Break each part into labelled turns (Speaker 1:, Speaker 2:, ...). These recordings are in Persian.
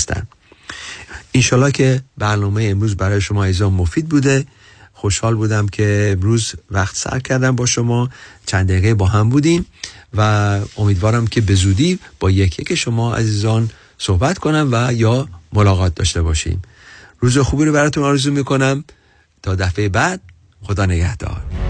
Speaker 1: هستن. اینشالله که برنامه امروز برای شما ایزان مفید بوده. خوشحال بودم که امروز وقت سر کردم با شما. چند دقیقه با هم بودیم و امیدوارم که به زودی با یکی که شما عزیزان صحبت کنم و یا ملاقات داشته باشیم. روز خوبی رو براتون آرزو می‌کنم. تا دفعه بعد خدا نگهدار.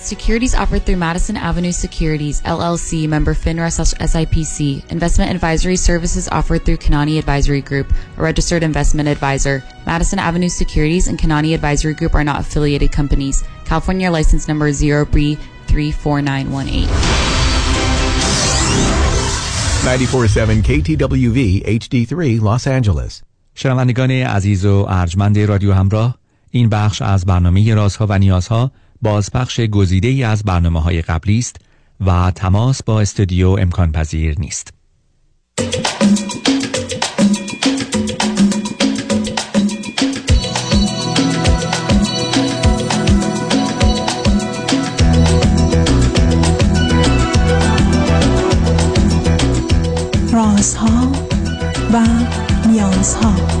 Speaker 2: Securities offered through Madison Avenue Securities, LLC, member FINRA SIPC. Investment advisory services offered through Kanani Advisory Group, a registered investment advisor. Madison Avenue Securities and Kanani Advisory Group are not affiliated companies. California license number 0B34918.
Speaker 3: 947 KTWV HD3 Los Angeles.
Speaker 4: شنوندگان عزیز و ارجمند رادیو همراه این بخش از برنامه رازها و نیازها بازپخش گزیده ای از برنامه های قبلی است و تماس با استودیو امکان پذیر نیست.
Speaker 5: رازها و نیازها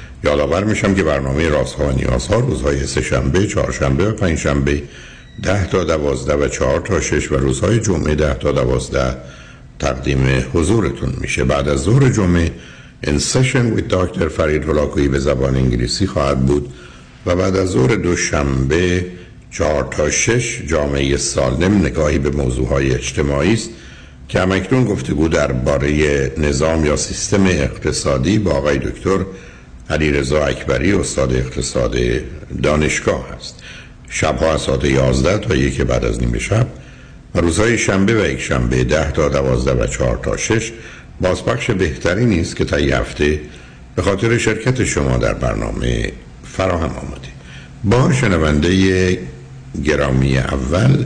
Speaker 6: یادآور میشم که برنامه رازها و روزهای سهشنبه، چهارشنبه و پنجشنبه ده تا دوازده و چهار تا شش و روزهای جمعه ده تا دوازده تقدیم حضورتون میشه. بعد از ظهر جمعه این سشن ویت دکتر فرید هلاکویی به زبان انگلیسی خواهد بود و بعد از ظهر دوشنبه چهار تا شش جامعه سالم نگاهی به موضوع های اجتماعی است که همکنون گفتگو درباره نظام یا سیستم اقتصادی با آقای دکتر علی رضا اکبری استاد اقتصاد دانشگاه هست شبها از ساعت 11 تا یک بعد از نیمه شب و روزهای شنبه و یک شنبه 10 تا 12 و 4 تا 6 بازپخش بهتری نیست که تا هفته به خاطر شرکت شما در برنامه فراهم آمده با شنونده گرامی اول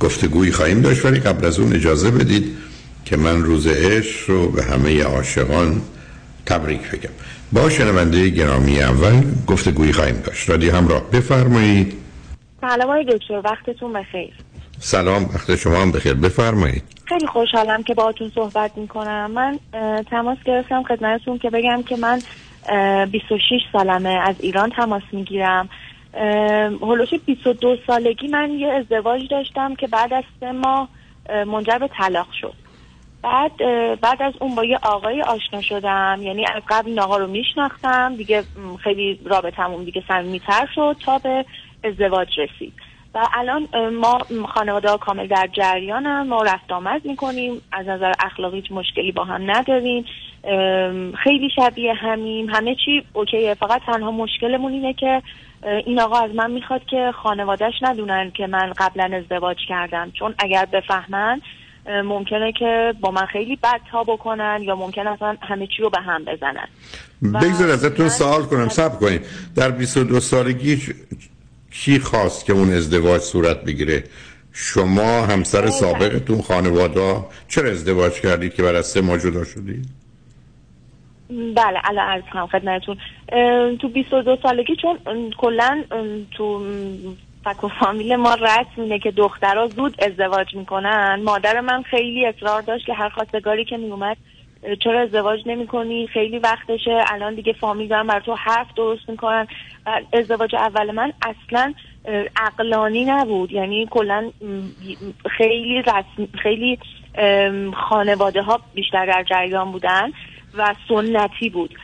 Speaker 6: گفتگویی خواهیم داشت ولی قبل از اون اجازه بدید که من روز عشق رو به همه عاشقان تبریک بگم. با شنونده گرامی اول گفتگویی خواهیم داشت. رادی همراه بفرمایید.
Speaker 7: سلام های دکتر وقتتون بخیر.
Speaker 6: سلام وقت شما هم بخیر. بفرمایید.
Speaker 7: خیلی خوشحالم که باهاتون صحبت می‌کنم. من تماس گرفتم خدمتتون که بگم که من 26 سالمه از ایران تماس می‌گیرم. هلوش 22 سالگی من یه ازدواج داشتم که بعد از سه ماه منجر به طلاق شد. بعد بعد از اون با یه آقای آشنا شدم. یعنی از قبل این رو میشناختم. دیگه خیلی رابطمون دیگه صمیمیتر شد تا به ازدواج رسید. و الان ما خانواده کامل در جریانم ما رفت آمد می‌کنیم. از نظر اخلاقی هیچ مشکلی با هم نداریم. خیلی شبیه همیم. همه چی اوکیه. فقط تنها مشکلمون اینه که این آقا از من می‌خواد که خانوادهش ندونن که من قبلا ازدواج کردم. چون اگر بفهمن ممکنه که با من خیلی بد تا بکنن یا ممکن اصلا همه چی رو به هم بزنن.
Speaker 6: بگذار ازتون سوال کنم سب کنید در 22 سالگی چی خواست که اون ازدواج صورت بگیره؟ شما همسر سابقتون خانواده چرا ازدواج کردید که بعد از سه ماه جدا شدید؟
Speaker 7: بله الان عرض کنم خدمتتون. تو 22 سالگی چون کلا تو فک و فامیل ما رسم اینه که دخترها زود ازدواج می‌کنن. مادر من خیلی اصرار داشت که هر خواستگاری که میومد چرا ازدواج نمی کنی خیلی وقتشه. الان دیگه فامیل دارن بر تو حرف درست می‌کنن. ازدواج اول من اصلا عقلانی نبود. یعنی کلا خیلی رسم خیلی خانواده ها بیشتر در جریان بودن و سنتی بود.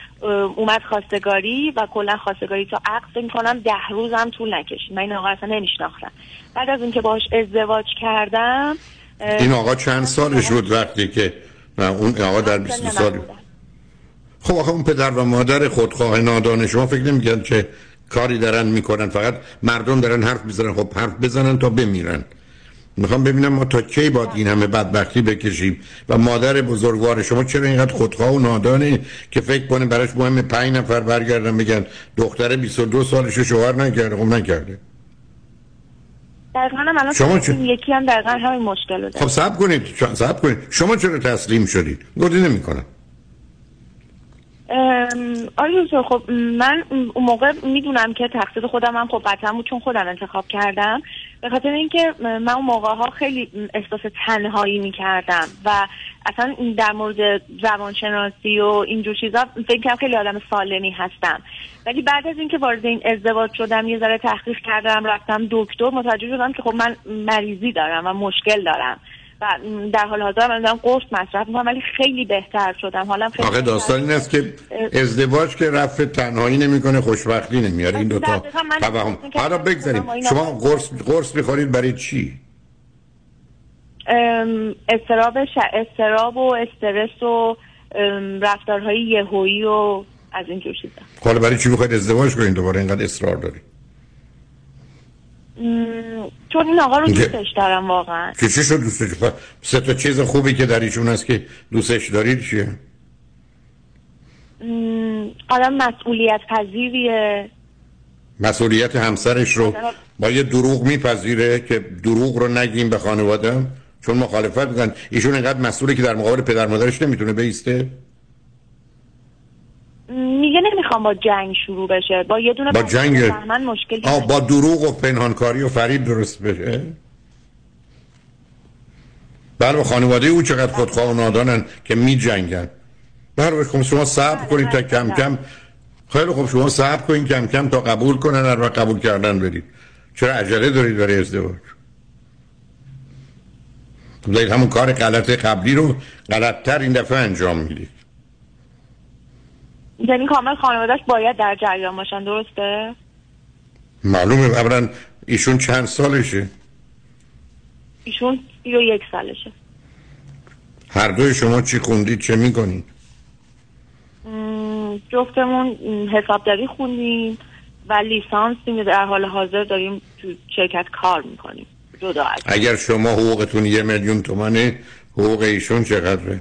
Speaker 7: اومد خواستگاری و کلا خواستگاری تا عقد فکر کنم ده روز هم طول نکشید. من این آقا اصلا نمیشناختم. بعد از اینکه باهاش ازدواج کردم
Speaker 6: این آقا چند سالش بود وقتی که نه، اون آقا در 20
Speaker 7: سن
Speaker 6: سال. خب آخه اون پدر و مادر خودخواه نادان شما فکر نمیگن که کاری دارن می‌کنن. فقط مردم دارن حرف می‌زنن. خب حرف بزنن تا بمیرن. می‌خوام ببینم ما تا کی باید این همه بدبختی بکشیم و مادر بزرگوار شما چرا اینقدر خودخواه و نادانه که فکر کنه براش مهم پنج نفر برگردن بگن دختر 22 سالش شوهر نکرده؟ خب نکرده.
Speaker 7: دقیقا
Speaker 6: شما چه؟
Speaker 7: یکی هم دقیقا همین مشکل رو داره
Speaker 6: خب صبر کنید صبر کنید. شما چرا تسلیم شدید؟ گفتی نمی‌کنم.
Speaker 7: دکتر خب من اون موقع می‌دونم که تقصیر خودم هم خب بود چون خودم انتخاب کردم. به خاطر اینکه من اون موقع ها خیلی احساس تنهایی می‌کردم و اصلا در مورد زبانشناسی و اینجور چیزا فکر کنم خیلی آدم سالمی هستم. ولی بعد از اینکه وارد این ازدواج شدم یه ذره تحقیق کردم رفتم دکتر متوجه شدم که خب من مریضی دارم و مشکل دارم. در حال حاضر من دارم قرص مصرف می‌کنم ولی خیلی بهتر شدم. حالم خیلی بهتر
Speaker 6: داستان این است که ازدواج که رفت تنهایی نمی‌کنه خوشبختی نمیاره. این دوتا
Speaker 7: دقیقاً من
Speaker 6: توهم.
Speaker 7: احساس می‌کردم
Speaker 6: حالا بگذاریم.
Speaker 7: این
Speaker 6: شما
Speaker 7: آقا-
Speaker 6: قرص قرص می‌خورید برای چی؟
Speaker 7: استراب ش... استراب و استرس و رفتارهای یهویی و از اینجور چیزا.
Speaker 6: حالا برای چی می‌خواید ازدواج کنید؟ دوباره اینقدر اصرار دارید.
Speaker 7: چون این آقا رو دوستش دارم واقعا.
Speaker 6: که چی شد دوستش؟ ف- سه تا چیز خوبی که در ایشون هست که دوستش دارید چیه؟
Speaker 7: آدم مسئولیت پذیریه.
Speaker 6: مسئولیت همسرش رو با یه دروغ میپذیره که دروغ رو نگیم به خانواده؟ چون مخالفت می‌کنن. ایشون اینقدر مسئوله که در مقابل پدر مادرش نمی‌تونه بیسته؟
Speaker 7: میگه نمی‌خوام با جنگ شروع بشه. با یه دونه
Speaker 6: با جنگ
Speaker 7: مشکلی
Speaker 6: آه. با دروغ و پنهانکاری و فریب درست بشه. بله خانواده او چقدر خودخواه و نادانن که می جنگن. بله خب شما صبر کنید تا کم کم. خیلی خب شما صبر کنید کم کم تا قبول کنن وقت قبول کردن برید. چرا عجله دارید برای ازدواج؟ خب دارید همون کار غلط قبلی رو غلطتر این دفعه انجام می‌دید.
Speaker 7: یعنی کامل خانوادهش باید در جریان باشن درسته؟
Speaker 6: معلومه اولا ایشون چند سالشه؟
Speaker 7: ایشون سی و یک سالشه.
Speaker 6: هر دوی شما چی خوندید چه می‌کنید؟
Speaker 7: جفتمون حسابداری خوندیم و لیسانس در حال حاضر داریم تو شرکت کار می‌کنیم. جدا
Speaker 6: اگر شما حقوقتون یه میلیون تومنه حقوق ایشون چقدره؟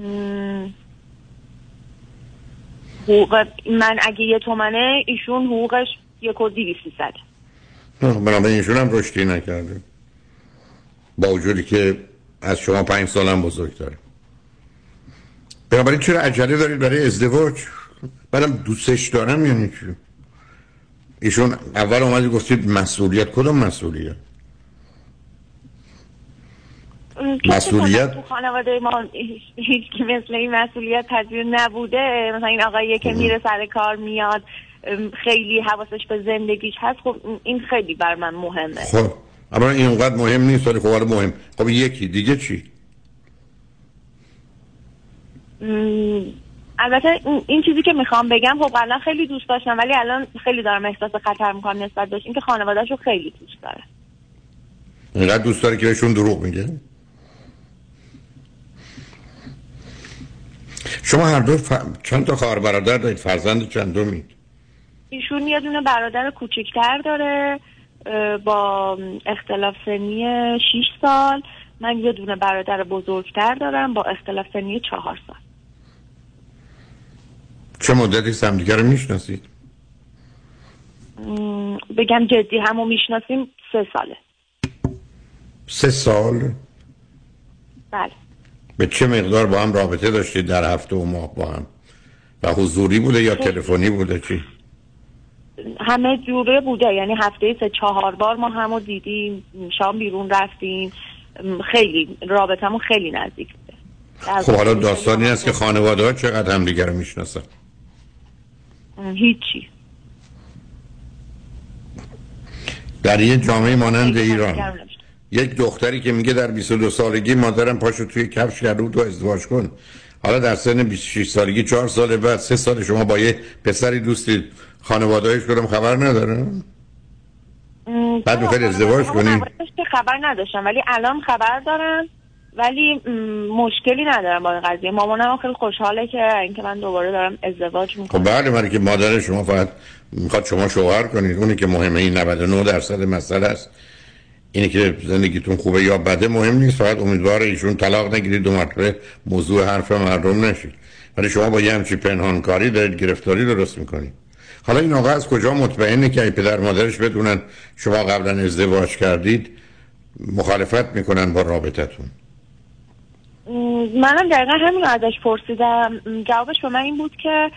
Speaker 7: م، حقوق من اگه یه تومنه ایشون حقوقش یک و دیوی سیصد
Speaker 6: نه، بنابراین ایشون هم رشدی نکرده. با وجودی که از شما پنج سال هم بزرگ داره بنابراین چرا عجله دارید برای ازدواج؟ بعدم دوستش دارم یعنی چی؟ ایشون اول اومدی گفتید مسئولیت کدوم مسئولیت؟ مسئولیت؟
Speaker 7: تو خانواده ما هیچ کی مثل این مسئولیت پذیر نبوده. مثلا این آقایی که میره سر کار میاد خیلی حواسش به زندگیش هست. خب این خیلی بر من مهمه.
Speaker 6: خب اما اینقدر مهم نیست. ولی خب مهم. خب یکی دیگه چی؟
Speaker 7: م، البته این- این چیزی که می‌خوام بگم خب قبلا خیلی دوست داشتم ولی الان خیلی دارم احساس خطر می‌کنم نسبت بهش. اینکه خانوادهش رو خیلی دوست داره.
Speaker 6: اینقدر دوست داره که بهشون دروغ میگه؟ شما هر دو ف... چند تا خواهر برادر دارید؟ فرزند چندمید؟
Speaker 7: ایشون یه دونه برادر کوچکتر داره با اختلاف سنی 6 سال. من یه دونه برادر بزرگتر دارم با اختلاف سنی چهار سال.
Speaker 6: چه مدتی همدیگه رو می‌شناسید؟
Speaker 7: بگم جدی همو می‌شناسیم سه ساله.
Speaker 6: سه سال؟
Speaker 7: بله.
Speaker 6: به چه مقدار با هم رابطه داشتید در هفته و ماه با هم؟ و حضوری بوده یا تلفنی بوده چی؟
Speaker 7: همه جوره بوده یعنی هفته سه چهار بار ما همو دیدیم شام بیرون رفتیم. خیلی رابطمون خیلی نزدیک بوده.
Speaker 6: خب حالا داستانی است که خانواده ها چقدر هم دیگر رو می‌شناسن؟
Speaker 7: هیچی.
Speaker 6: در یه جامعه مانند ایران. یک دختری که میگه در 22 سالگی مادرم پاشو توی کفش کرد تو ازدواج کن. حالا در سن 26 سالگی چهار سال بعد سه سال شما با یه پسری دوستی خانوادهایش کدام خبر نداره؟ بعد می‌خواید ازدواج کنی؟
Speaker 7: خبر نداشتم. ولی الان خبر دارم. ولی مشکلی ندارم با این قضیه. مامانم خیلی خوشحاله که اینکه من دوباره دارم ازدواج می‌کنم.
Speaker 6: خب بله من که مادر شما فقط می‌خواد شما شوهر کنید. اونی که مهمه این 99 درصد مسئله است. اینه که زندگیتون خوبه یا بده مهم نیست. فقط امیدوار ایشون طلاق نگیرید دو مرتبه موضوع حرف مردم نشید. ولی شما با یه همچی پنهانکاری دارید گرفتاری درست می‌کنید. حالا این آقا از کجا مطمئنه که ای پدر مادرش بدونن شما قبلا ازدواج کردید مخالفت می‌کنن با رابطتون؟
Speaker 7: منم دقیقا همین ازش پرسیدم. جوابش به من این بود که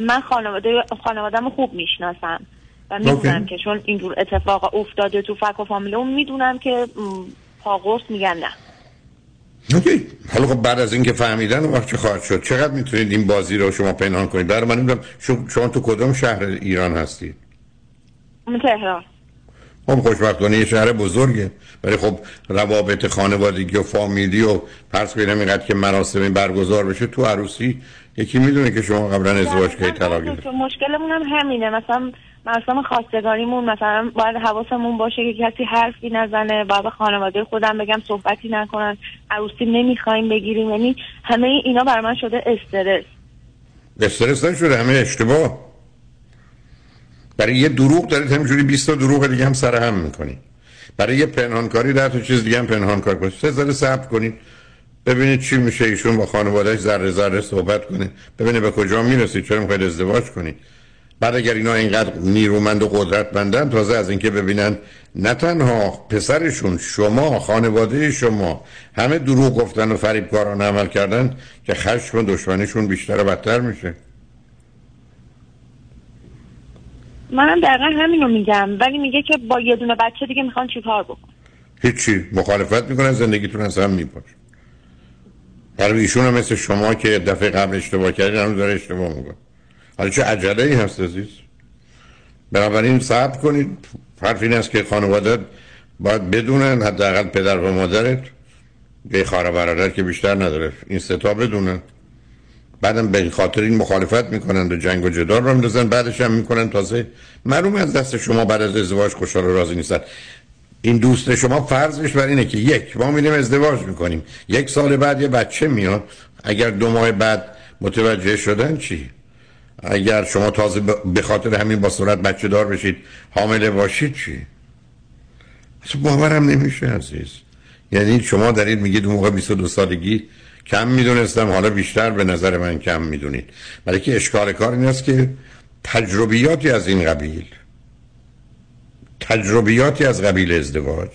Speaker 7: من خانواده خانوادم خوب می‌شناسم. و می‌دونم که چون اینجور اتفاق افتاده تو فک و فامیله اون می‌دونم که پاقرس میگن نه.
Speaker 6: اوکی. حالا خب بعد از اینکه فهمیدن وقت چه خواهد شد؟ چقدر می‌تونید این بازی رو شما پنهان کنید؟ برای من نمی‌دونم شما تو کدوم شهر ایران هستید
Speaker 7: تهران.
Speaker 6: خب خوشبختانه یه شهر بزرگه. ولی خب روابط خانوادگی و فامیلی و پرس کنیم اینقدر که مراسم برگزار بشه تو عروسی یکی می‌دونه که شما قبلا ازدواج کردید طلاق
Speaker 7: مشکلمون هم همینه. مثلا مراسم خواستگاریمون مثلا باید حواسمون باشه که کسی حرفی نزنه باید خانواده خودم بگم صحبتی نکنن عروسی نمی‌خوایم بگیریم. یعنی همه اینا بر من شده استرس.
Speaker 6: استرس نشده همه اشتباه. برای یه دروغ دارید همینجوری 20 تا دروغ دیگه هم سر هم می‌کنید برای یه پنهانکاری در تو چیز دیگه هم پنهانکار کنید سه ذره صبر کنید ببینید چی میشه ایشون با خانوادهش ذره ذره صحبت کنه. ببینید به کجا می‌رسید چرا می‌خواید ازدواج کنید بعد اگر اینا اینقدر نیرومند و قدرتمندن تازه از اینکه ببینن نه تنها پسرشون شما خانواده شما همه دروغ گفتن و فریبکاران عمل کردن که خشم و دشمنیشون بیشتر و بدتر میشه.
Speaker 7: منم دقیقا همینو میگم ولی میگه که با یه دونه بچه دیگه می‌خوان چیکار بکن
Speaker 6: هیچی مخالفت می‌کنن زندگیتون از هم میپاش. برای ایشون هم مثل شما که دفعه قبل اشتباه کردین هنوز داره اشتباه می‌کنه. حالا چه عجله ای هست عزیز؟ بنابراین صبر کنید. حرف این است که خانواده باید بدونن حداقل پدر و مادرت. به خواهر برادر که بیشتر نداره. این ستا بدونن. بعدم به خاطر این مخالفت می‌کنن و جنگ و جدال رو میندازن. بعدش هم می‌کنن. تازه معلوم از دست شما بعد از ازدواج خوشحال راضی نیستن. این دوست شما فرضش بر اینه که یک ما میریم ازدواج می‌کنیم. یک سال بعد یه بچه میاد. اگر دو ماه بعد متوجه شدن چی؟ اگر شما تازه به خاطر همین با صورت بچه دار بشید حامله باشید چی؟ اصلا باورم نمیشه عزیز. یعنی شما دارید میگید اون موقع 22 سالگی کم می‌دونستم حالا بیشتر به نظر من کم می‌دونید. برای که اشکال کار این است که تجربیاتی از این قبیل تجربیاتی از قبیل ازدواج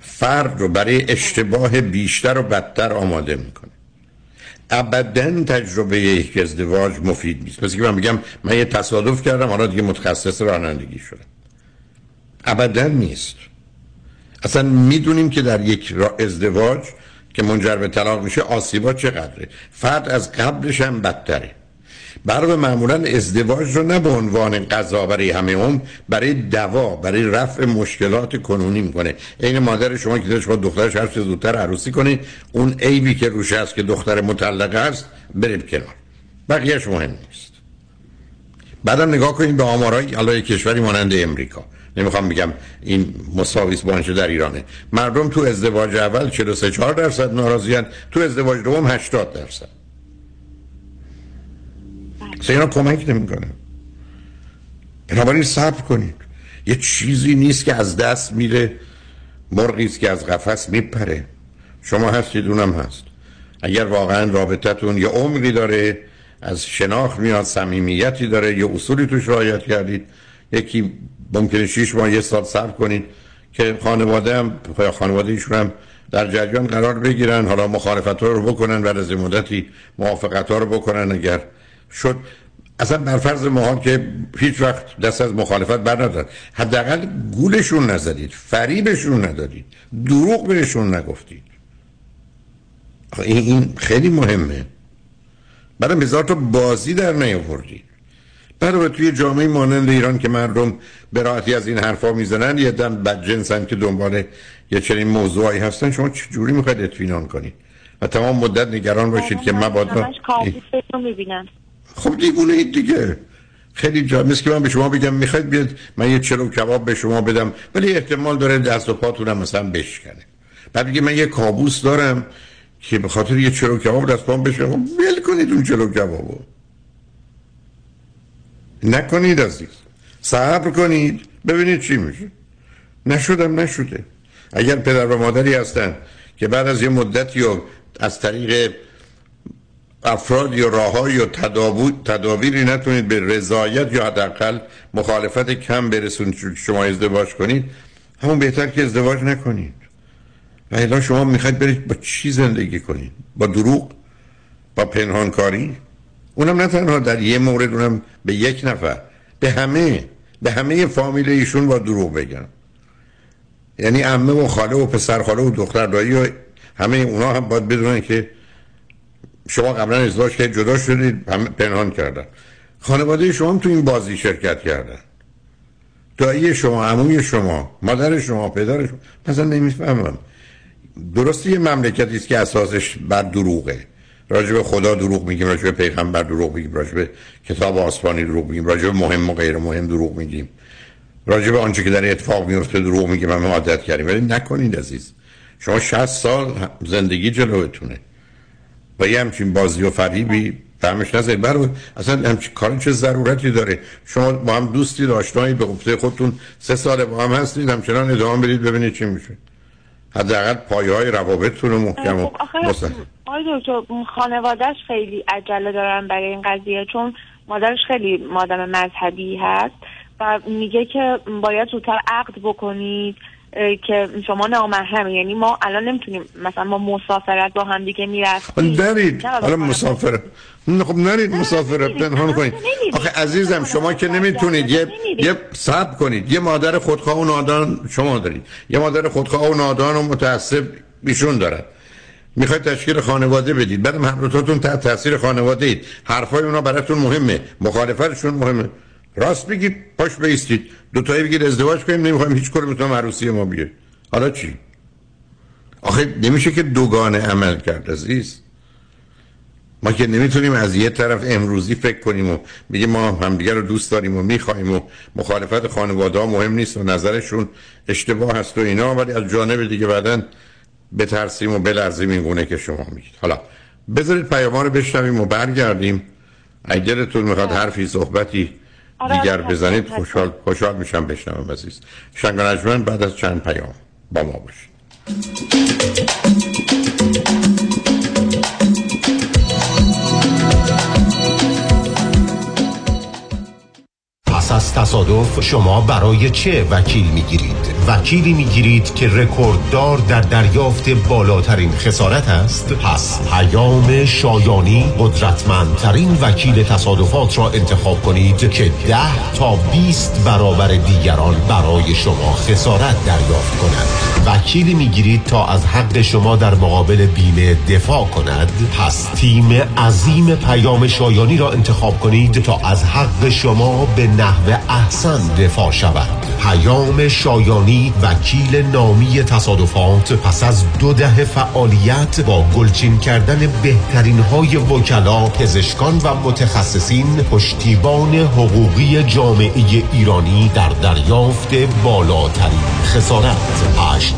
Speaker 6: فرد رو برای اشتباه بیشتر و بدتر آماده می‌کنه. ابدا تجربه یک ازدواج مفید نیست. پس که من میگم من یه تصادف کردم حالا دیگه متخصص رانندگی شدم. ابدا نیست. اصلا می‌دونیم که در یک ازدواج که منجر به طلاق میشه آسیبا چقدره؟ فرد از قبلش هم بدتره. برای معمولا ازدواج رو نه به عنوان قضا برای همه اون برای دوا برای رفع مشکلات کنونی می‌کنه. این مادر شما که داشت با دخترش هر زودتر عروسی کنید اون عیبی که روش هست که دختر مطلقه است برید کنار. بقیهش مهم نیست. بعدم نگاه کنید به آمارای علای کشوری مانند امریکا. نمی‌خوام بگم این مساویس بانشه در ایرانه. مردم تو ازدواج اول 43 4 درصد ناراضیان تو ازدواج دوم 80 درصد. اینا کمک نمی‌کنه. بنابراین صبر کنید. یه چیزی نیست که از دست میره مرغی است که از قفس میپره. شما هستید اونم هست. اگر واقعا رابطتون یه عمری داره از شناخت میاد صمیمیتی داره یه اصولی توش رعایت کردید یکی ممکنه شیش ماه یه سال صبر کنید که خانواده هم خانواده ایشون هم در جریان قرار بگیرن. حالا مخالفت رو بکنن بعد از مدتی موافقت رو بکنن. اگر شد. اصلا بر فرض محال که هیچ وقت دست از مخالفت بر ندارد حداقل گولشون نزدید فریبشون ندادید دروغ بهشون نگفتید. این خیلی مهمه. برای هزار تا بازی در نیاوردید برای توی جامعه مانند ایران که مردم به راحتی از این حرفا می‌زنن یه دم بد جنسن که دنبال یه چنین موضوعی هستن شما چجوری می‌خواید اطمینان کنید؟ و تمام مدت نگران باشید که مبادا خب دیگونه اید دیگه. خیلی جا که من به شما بگم می‌خواید بیاد من یه چلو کباب به شما بدم ولی احتمال داره دست و پاتونم مثلا بشکنه. بعد بگه من یه کابوس دارم که به خاطر یه چلو کباب دست پام بشکنه خب ول کنید اون چلو کبابو نکنید عزیز. صبر کنید. ببینید چی میشه. نشدم نشده. اگر پدر و مادری هستن که بعد از یه مدتی از طریق افراد یا راه یا تدابیری نتونید به رضایت یا حداقل مخالفت کم برسونید. شما ازدواج کنید همون بهتر که ازدواج نکنید. و الان شما می‌خواید برید با چی زندگی کنید؟ با دروغ؟ با پنهانکاری؟ اونم نه تنها در یه مورد اونم به یک نفر. به همه. به همه فامیل ایشون با دروغ بگن یعنی عمه و خاله و پسر خاله و دختر دایی و همه اونا هم باید بدونن که شما قبلا ازدواج که جدا شدید پنهان کردن. خانواده شما هم تو این بازی شرکت کردن. دایی شما عموی شما مادر شما پدر شما مثلا نمی‌فهمم. درسته یه مملکتی است که اساسش بر دروغه. راجع به خدا دروغ میگیم راجع به پیغمبر دروغ میگیم راجع به کتاب آسمانی دروغ میگیم راجع به مهم و غیر مهم دروغ میگیم. راجع به آنچه که در اتفاق میفته دروغ میگیم همه عادت کردیم. ولی نکنید عزیز. شما 60 سال زندگی جلوتونه. و یه همچین بازی و فریبی فهمش نزدید برای اصلا همچین کار چه ضرورتی داره؟ شما با هم دوستی داشتنایی به گفته خودتون سه سال با هم هستید همچنان ادامه برید ببینید چی میشه. حداقل پایه های روابطتون رو محکم و
Speaker 7: خب آقای دکتر خانوادهش خیلی عجله دارن برای این قضیه چون مادرش خیلی مادم مذهبی هست و میگه که باید زودتر عقد بکنید. که شما نامحرمه یعنی ما الان نمی‌تونیم مثلا ما مسافرت با هم دیگه می‌رفتیم.
Speaker 6: نرید. حالا مسافرت خب نرید مسافرت پنهان کنید. آخه عزیزم شما که نمی‌تونید یه یه صبر کنید. یه مادر خودخواه و نادان شما دارید. یه مادر خودخواه و نادان و متعصب بیشون دارد می‌خواید تشکیل خانواده بدید. بعد همروتاتون تحت تاثیر خانواده اید حرفای اونا براتون مهمه. مخالفتشون مهمه. راست بگید پاش بیستید. دو تایی بگید ازدواج کنیم نمی‌خوایم هیچ کاری بتونم عروسی ما بیه حالا چی؟ آخه نمیشه که دوگانه عمل کرد عزیز. ما که نمی‌تونیم از یه طرف امروزی فکر کنیم و بگیم ما همدیگه رو دوست داریم و می‌خوایم و مخالفت خانواده ها مهم نیست و نظرشون اشتباه هست و اینا ولی از جانب دیگه بعدا بترسیم و بلرزیم این گونه که شما میگید. حالا بذارید پیام رو بشنویم و برگردیم. اگه دلتون می‌خواد حرفی صحبتی دیگر بزنید خوشحال خوشحال میشم بشنوم عزیز. شنگ بعد از چند پیام با ما باشید.
Speaker 8: تصادف شما برای چه وکیل می‌گیرید؟ وکیلی می‌گیرید که رکورددار در دریافت بالاترین خسارت است پس پیام شایانی قدرتمندترین وکیل تصادفات را انتخاب کنید که ده تا 20 برابر دیگران برای شما خسارت دریافت کند وکیلی می‌گیرید تا از حق شما در مقابل بیمه دفاع کند. پس تیم عظیم پیام شایانی را انتخاب کنید تا از حق شما به نحو احسن دفاع شود. پیام شایانی وکیل نامی تصادفات پس از دو دهه فعالیت با گلچین کردن بهترین های وکلا پزشکان و متخصصین پشتیبان حقوقی جامعه ایرانی در دریافت بالاترین خسارت.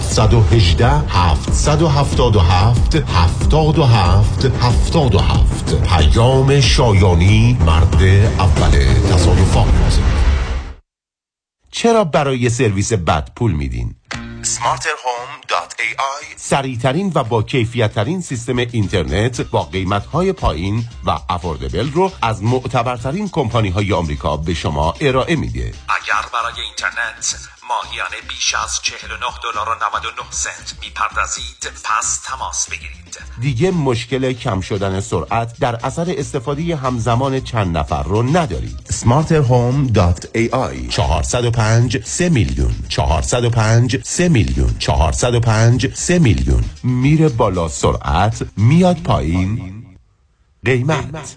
Speaker 8: 818 777 77 77 پیام شایانی مرد اول تصادفات چرا برای سرویس بد پول میدین؟ smarterhome.ai سریعترین و با کیفیت ترین سیستم اینترنت با قیمت های پایین و افوردبل رو از معتبرترین کمپانی های آمریکا به شما ارائه میده. اگر
Speaker 9: برای اینترنت ماهیانه بیش از 49 دلار و 99 سنت. می‌پردازید. پس تماس بگیرید.
Speaker 8: دیگه مشکل کم شدن سرعت در اثر استفاده همزمان چند نفر رو ندارید. smarterhome.ai 405 3 میلیون. 405 3 میلیون. 405 3 میلیون. میره بالا سرعت میاد پایین. قیمت.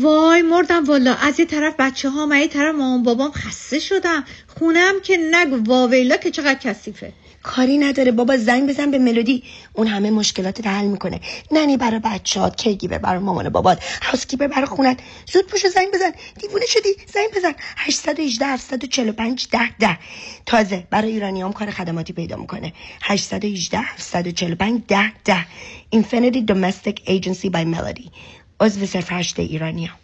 Speaker 10: وای مردم والا از یه طرف بچه ها یه طرف مامان بابام خسته شدم. خونم که نگو واویلا که چقدر کثیفه.
Speaker 11: کاری نداره بابا زنگ بزن به ملودی. اون همه مشکلات حل می‌کنه. nanny برای بچهات caregiver برای مامان بابات. housekeeper برای خونت. زود پاشو زنگ بزن. دیوونه شدی؟ زنگ بزن. 818 745 ده ده. تازه برای ایرانیام کار خدماتی پیدا می‌کنه. 818 745 ده ده. Infinity Domestic Agency by Melody. عضو صفر هشت ایرانیام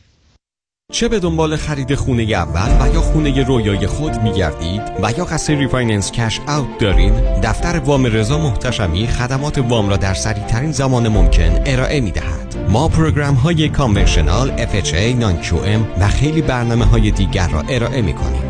Speaker 12: چه به دنبال خرید خونه اول و یا خونه رویای خود میگردید و یا قصد refinance cash out دارین دفتر وام رضا محتشمی خدمات وام را در سریع ترین زمان ممکن ارائه می دهد ما program های conventional FHA non و خیلی برنامه های دیگر را ارائه می کنیم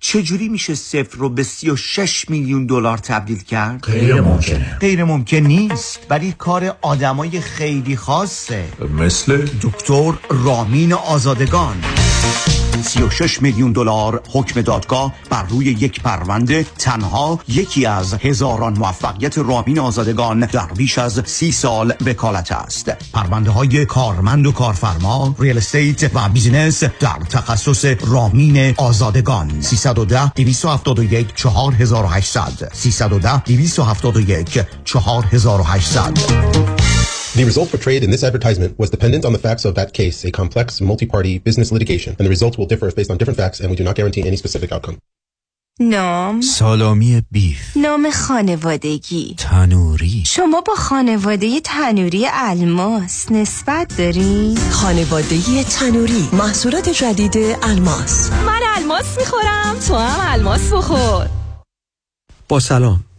Speaker 13: چجوری میشه صفر رو به 36 میلیون دلار تبدیل کرد؟
Speaker 14: غیر ممکنه.
Speaker 13: غیر ممکن نیست. ولی کار آدمای خیلی خاصه.
Speaker 14: مثل؟
Speaker 13: دکتر رامین آزادگان. 36 میلیون دلار حکم دادگاه بر روی یک پرونده تنها یکی از هزاران موفقیت رامین آزادگان در بیش از سی سال وکالت است. پرونده های کارمند و کارفرما real estate و business در تخصص رامین آزادگان. 310 271 4800 310 271 4800
Speaker 15: The result portrayed in this advertisement was dependent on the facts of that case, a complex, multi-party business litigation, and the results will differ based on different facts, and we do not guarantee any specific outcome.
Speaker 16: نام
Speaker 17: سالامی بیف
Speaker 16: نام خانوادگی
Speaker 17: تنوری
Speaker 16: شما با خانواده تنوری الماس نسبت دارین؟
Speaker 18: خانواده تنوری محصولات جدید الماس
Speaker 19: من الماس میخورم تو هم الماس بخور
Speaker 1: با سلام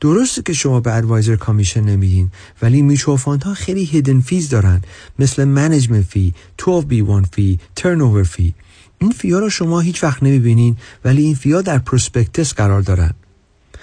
Speaker 1: درسته که شما به advisor commission نمیدین ولی میچو ها خیلی hidden fees دارن. مثل management fee 12B1 fee turn fee این fee ا رو شما هیچ وقت نمی‌بینین ولی این fee ا در prospectus قرار دارن.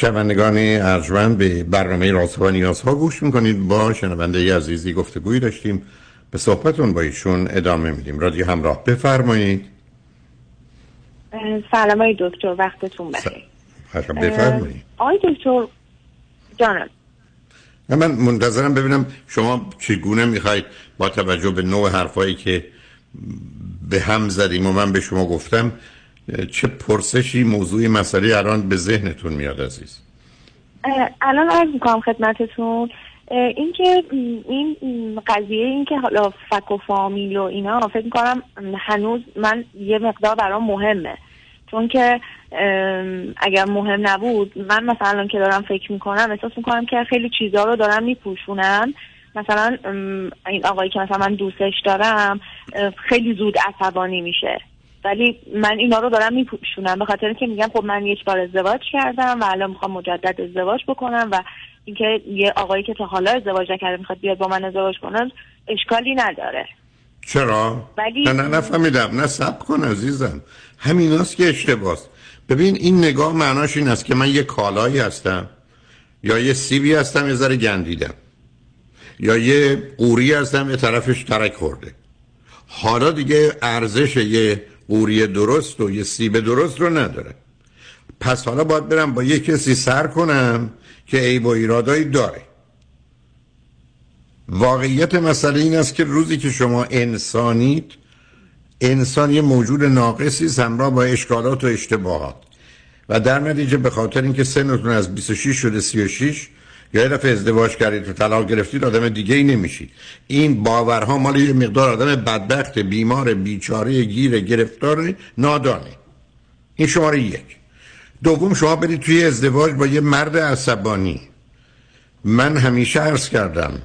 Speaker 6: شنوندگان ارجمند به برنامه راست و نیاز ها گوش می‌کنید. با شنونده عزیزی گفتگوی داشتیم. به صحبتون با ایشون ادامه میدیم. رادیو همراه بفرمایید.
Speaker 7: سلام های دکتر وقتتون بخیر.
Speaker 6: بفرمایید.
Speaker 7: آی دکتر جانم.
Speaker 6: من منتظرم ببینم شما چگونه می‌خواید با توجه به نوع حرفایی که به هم زدیم و من به شما گفتم چه پرسشی موضوع مسئله الان به ذهنتون میاد عزیز؟
Speaker 7: الان عرض می‌کنم خدمتتون. اینکه این قضیه اینکه حالا فک و فامیل و اینا فکر می‌کنم هنوز من یه مقدار برام مهمه. چون که اگر مهم نبود من مثلا که دارم فکر می‌کنم احساس می‌کنم که خیلی چیزها رو دارم میپوشونم مثلا این آقایی که مثلا من دوستش دارم خیلی زود عصبانی میشه. ولی من اینا رو دارم میپوشونم. به خاطر اینکه میگم خب من یک بار ازدواج کردم و الان می‌خوام مجدد ازدواج بکنم و اینکه یه آقایی که تا حالا ازدواج نکرده می‌خواد بیاد با من ازدواج کنه اشکالی نداره.
Speaker 6: چرا؟
Speaker 7: ولی-
Speaker 6: نه نه نفهمیدم. نه سب کن عزیزم. همیناست که اشتباست ببین این نگاه معناش این است که من یه کالایی هستم یا یه سیبی هستم یه ذره گندیدم. یا یه قوری هستم یه طرفش ترک خورده. حالا دیگه ارزش یه قوری درست و یه سیب درست رو نداره. پس حالا باید برم با یه کسی سر کنم که عیب و ایرادایی داره. واقعیت مسئله این است که روزی که شما انسانید انسان یه موجود ناقصی است همراه با اشکالات و اشتباهات. و در نتیجه به خاطر اینکه سنتون از 26 شده 36 یا یه دفعه ازدواج کردید و طلاق گرفتید آدم دیگه ای نمیشید این باورها مال یه مقدار آدم بدبخت بیمار بیچاره گیر گرفتار نادانه این شماره یک. دوم شما برید توی ازدواج با یه مرد عصبانی. من همیشه عرض کردم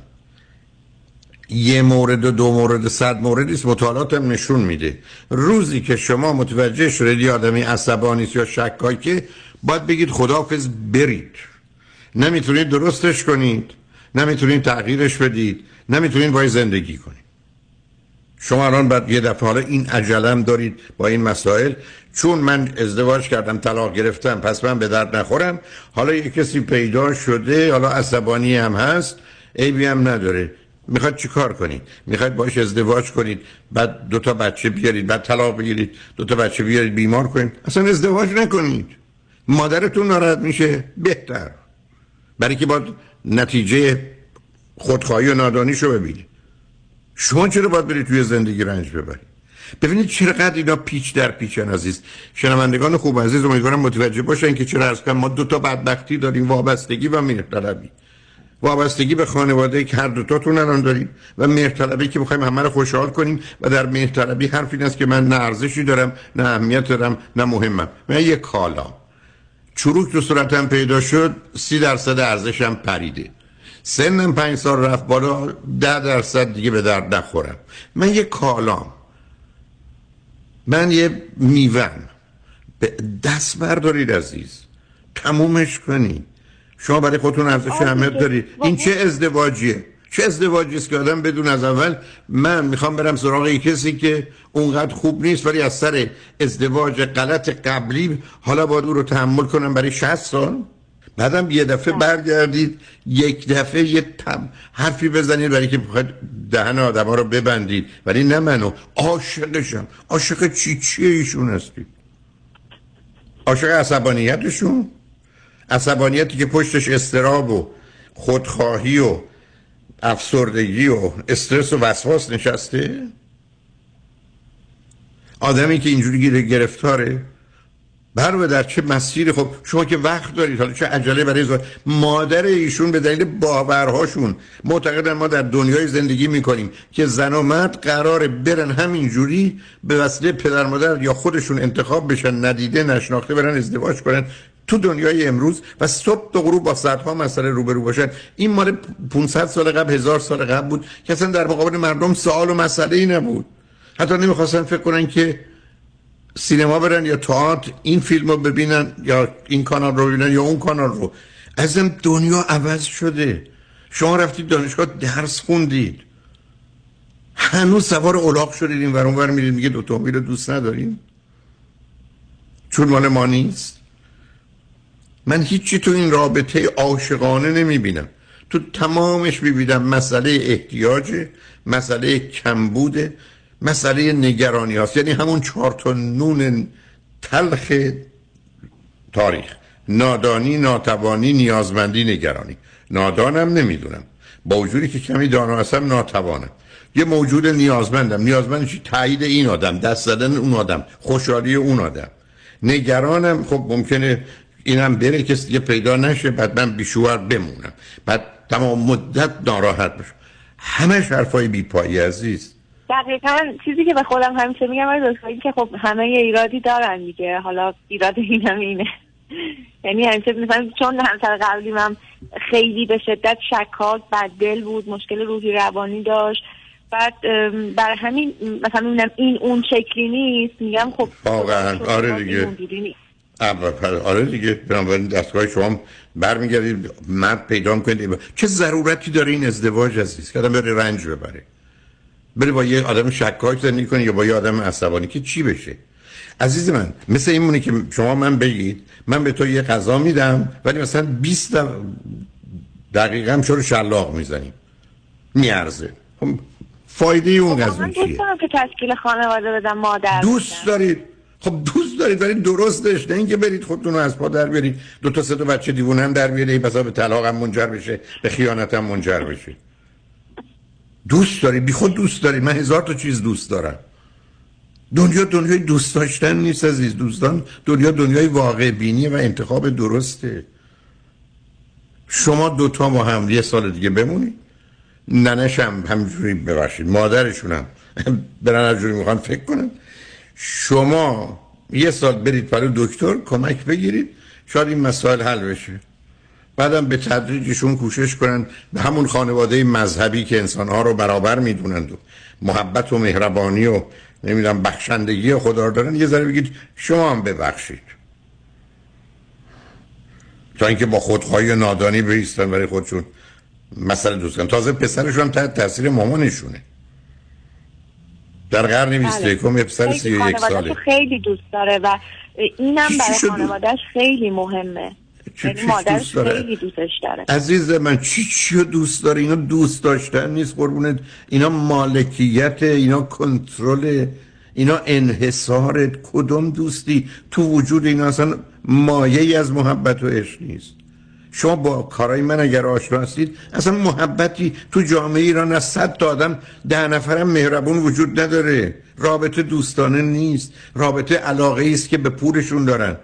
Speaker 6: یه مورد و دو مورد صد مورد است مطالعاتم نشون میده. روزی که شما متوجه شدید یه آدمی عصبانی است یا شکاکه باید بگید خداحافظ برید. نمی‌تونید درستش کنید. نمی‌تونید تغییرش بدید. نمی‌تونید باید زندگی کنید. شما الان بعد یه دفعه حالا این عجلم دارید با این مسائل. چون من ازدواج کردم طلاق گرفتم پس من به درد نخورم. حالا یه کسی پیدا شده حالا عصبانی هم هست. عیبی هم نداره. می‌خواد چی کار کنید؟ می‌خواد باش ازدواج کنید. بعد دو تا بچه بیارید بعد طلاق بگیرید. دو تا بچه بیارید بیمار کنید. اصلا ازدواج نکنید. مادرتون ناراحت میشه؟ بهتر. برای که باید نتیجه خودخواهی و نادانیشو ببینید شما چرا باید برید توی زندگی رنج ببرید ببینید چقدر اینا پیچ در پیچن عزیز. شنوندگان خوب عزیز امیدوارم متوجه باشن که چرا از ما دو تا بدبختی داریم وابستگی و مهرطلبی. وابستگی به خانواده که هر دوتاتون الان داریم و مهرطلبی که می‌خوایم همه رو خوشحال کنیم و در مهرطلبی حرف این است که من نه ارزشی دارم نه اهمیت دارم نه مهمم. من یک کالا. چروک تو صورتم پیدا شد سی درصد ارزشم پریده. سنم پنج سال رفت بالا ده درصد دیگه به درد نخورم. من یه کالام. من یه میوم به دست بردارید عزیز. تمومش کنید. شما برای خودتون ارزش اهمیت دارید. این چه ازدواجیه؟ چه ازدواجی است که آدم بدون از اول من می‌خوام برم سراغ کسی که اونقدر خوب نیست ولی از سر ازدواج غلط قبلی حالا باید او رو تحمل کنم برای 60 سال. بعدم یه دفعه برگردید یک دفعه یه تم حرفی بزنید برای که بخواید دهن آدم ها رو ببندید. ولی نه منو عاشقشم. عاشق چی چیه ایشون هستید؟ عاشق عصبانیتشون؟ عصبانیتی که پشتش استراب و خودخواهی و افسردگی و استرس و وسواس نشسته؟ آدمی که اینجوری گیره گرفتاره؟ بر در چه مسیری؟ خب شما که وقت دارید حالا چه عجله برای ازدواج مادر ایشون به دلیل باورهاشون معتقدن ما در دنیای زندگی می‌کنیم که زن و مرد قراره برن همینجوری به وسیله پدر مادر یا خودشون انتخاب بشن ندیده نشناخته برن ازدواج کنن. تو دنیای امروز و صبح تا غروب با صدها مسئله روبرو باشن. این مال 500 سال قبل هزار سال قبل بود که اصلا در مقابل مردم سوال و مسئله ای نبود. حتی نمی‌خواستن فکر کنن که سینما برن یا تئاتر این فیلم رو ببینن یا این کانال رو ببینن یا اون کانال رو. ازم دنیا عوض شده. شما رفتید دانشگاه درس خوندید. هنوز سوار اولاق شدید. این ور میرید میگه اتومبیل رو دوست نداریم. چون مال ما نیست. من هیچی تو این رابطه عاشقانه نمی‌بینم. تو تمامش می‌بینم مسئله احتیاج مسئله کمبوده مسئله نگرانی هست یعنی همون چهار تا نون تلخ تاریخ. نادانی ناتوانی نیازمندی نگرانی. نادانم نمی‌دونم. با وجودی که کمی دانا هستم ناتوانم. یه موجود نیازمندم. نیازمند چی؟ تایید این آدم دست زدن اون آدم خوشحالی اون آدم. نگرانم خب ممکنه اینم بره کسی دیگه پیدا نشه بعد من بیشوهر بمونم. بعد تمام مدت ناراحت بشم. همه حرفای بیپایی عزیز.
Speaker 7: دقیقا چیزی که به خودم همیشه میگم آقای که خب همه یه ایرادی دارن دیگه. حالا ایراد اینم اینه. یعنی همیشه مثلا چون همسر قبلی من خیلی به شدت شکاک بددل بود مشکل روحی روانی داشت. بعد برای همین مثلا می‌بینم این اون شکلی نیست. میگم خب
Speaker 6: واقعا. آره دیگه. آره دیگه بنابراین دستگاه شما برمیگردید. مرد پیدا کنید چه ضرورتی داره این ازدواج عزیز؟ که آدم بره رنج ببره. بره با یه آدم شکاک زندگی کنه یا با یه آدم عصبانی که چی بشه؟ عزیز من مثل این مونه که شما من بگید من به تو یه غذا میدم ولی مثلا 20 دق- دقیقه هم شروع شلاق می‌زنیم. میارزه. خب فایده اون
Speaker 7: من
Speaker 6: غذا چیه؟
Speaker 7: دوست
Speaker 6: دارید؟ خب دوست دارید ولی درستش. نه اینکه برید خودتون رو از پا در بیارید. دو تا سه تا بچه دیوونه هم در بیارید بسا به طلاق هم منجر بشه به خیانت هم منجر بشه. دوست دارید بی خود دوست دارید من هزار تا چیز دوست دارم. دنیا دنیای دوست داشتن نیست عزیز. دوستان دنیا دنیای واقع بینی و انتخاب درسته. شما دوتا با هم یه سال دیگه بمونید ننش هم همجوری ببخشید. مادرشون هم برن از جوری می‌خوان فکر کنن. شما یه سال برید برای دکتر کمک بگیرید شاید این مسائل حل بشه. بعدم به تدریجشون کوشش کنن به همون خانواده مذهبی که انسانها رو برابر می‌دونند و محبت و مهربانی و نمی‌دونم بخشندگی خدا رو دارن. یه ذره بگید شما هم ببخشید. تا اینکه با خودخواهی و نادانی بیستن برای خودشون. مسئله دوست کنن تازه پسرشون هم تحت تاثیر مامانشونه. در قرن 21 یه پسر
Speaker 7: خیلی
Speaker 6: 31
Speaker 7: خانواده‌شو
Speaker 6: ساله.
Speaker 7: خیلی دوست داره و اینم برای؟ خانوادهش خیلی مهمه.
Speaker 6: چی-
Speaker 7: یعنی
Speaker 6: چی
Speaker 7: مادرش
Speaker 6: دوست داره؟
Speaker 7: خیلی دوستش داره.
Speaker 6: عزیز من چی چی دوست داره؟ اینا دوست داشتن نیست قربونت. اینا مالکیت اینا کنترل اینا انحصار کدوم دوستی؟ تو وجود اینا اصلا مایه ای از محبت و عشق نیست. شما با کارای من اگر آشنا هستید اصلا محبتی تو جامعه ایران از صد تا آدم ده نفرم مهربون وجود نداره. رابطه دوستانه نیست. رابطه علاقه است که به پولشون دارن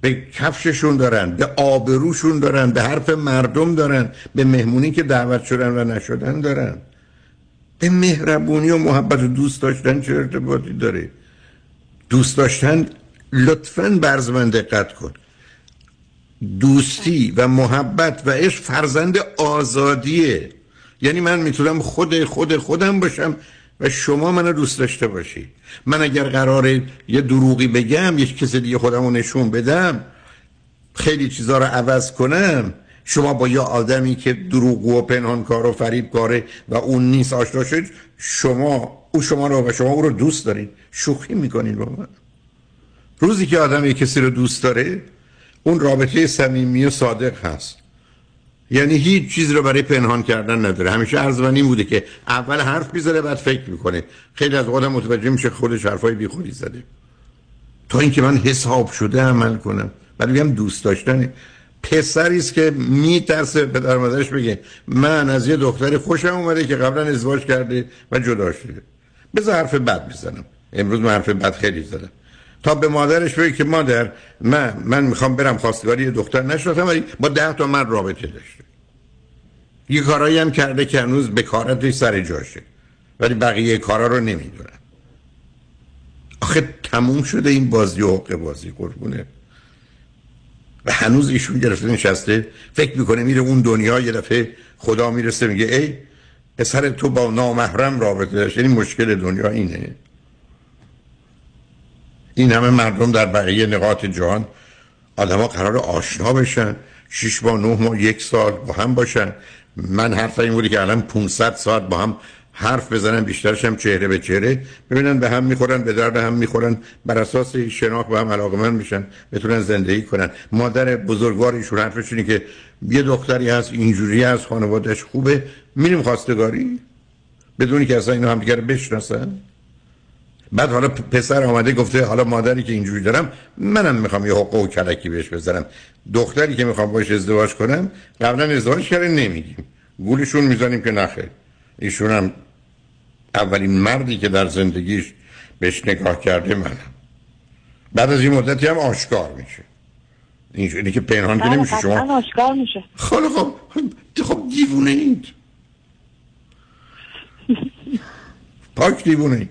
Speaker 6: به کفششون دارن به آبروشون دارن به حرف مردم دارن به مهمونی که دعوت شدن و نشدن دارن. به مهربونی و محبت و دوست داشتن چه ارتباطی داره؟ دوست داشتن لطفا برز من دقت کن. دوستی و محبت و عشق فرزند آزادیه. یعنی من می‌تونم خود خود خودم باشم و شما منو دوست داشته باشید من اگر قراره یه دروغی بگم یک کس دیگه خودم رو نشون بدم خیلی چیزا رو عوض کنم شما با یه آدمی که دروغگو و پنهانکار و فریبکاره و اون نیست آشنا شد شما او شما رو و شما او رو دوست دارید. شوخی می‌کنید با من روزی که آدم یک کسی رو دوست داره اون رابطه صمیمی و صادق هست. یعنی هیچ چیز رو برای پنهان کردن نداره. همیشه عرض من بوده که اول حرف می‌زنه بعد فکر می‌کنه. خیلی از آدم متوجه میشه خودش حرفای بیخودی زده. تا اینکه من حساب شده عمل کنم. ولی میگم دوست داشتنه پسری است که میترسه به در مادرش بگه من از یه دختری خوشم اومده که قبلا ازدواج کرده و جدا شده. بذار حرف بد بزنم. امروز من حرف بد خیلی زدم. تا به مادرش بگه که مادر من من می‌خوام برم خواستگاری یه دختر نشدم ولی با ده تا من رابطه داشته. یه کارایی هم کرده که هنوز بکارتش سر جاشه. ولی بقیه کارا رو نمی‌دونن. آخه تموم شده این بازی و حق بازی قربونه. و هنوز ایشون گرفته نشسته فکر می‌کنه میره اون دنیا یه دفعه خدا می‌رسه میگه ای پسر تو با نامحرم رابطه داشت. یعنی مشکل دنیا اینه. این همه مردم در بقیه نقاط جهان آدما قرار آشنا بشن شش ماه نه ماه یک سال با هم باشن. من حرف این بودی که الان 500 ساعت با هم حرف بزنن بیشترش هم چهره به چهره. ببینن به هم می‌خورن به درد هم می‌خورن. بر اساس شناخت به هم علاقمند میشن بتونن زندگی کنن. مادر بزرگوارشون حرفش اینه که یه دختری هست اینجوری از خانوادهش خوبه. میریم خواستگاری؟ بدونی که اصلا اینا همدیگه رو بشناسن؟ بعد حالا پسر آمده گفته حالا مادری که اینجوری دارم منم می‌خوام یه حقوق و کلکی بهش بزنم دختری که می‌خوام باش ازدواج کنم قبلا ازدواج کرده نمیگیم. گولشون می‌زنیم که نخیر ایشون هم اولین مردی که در زندگیش بهش نگاه کرده منم. بعد از این مدتی هم آشکار میشه. اینجوری که پنهان که
Speaker 7: بله،
Speaker 6: نمیشه. شما
Speaker 7: آشکار میشه.
Speaker 6: خب خب خب دیوونه اید. تاک دیوونه ای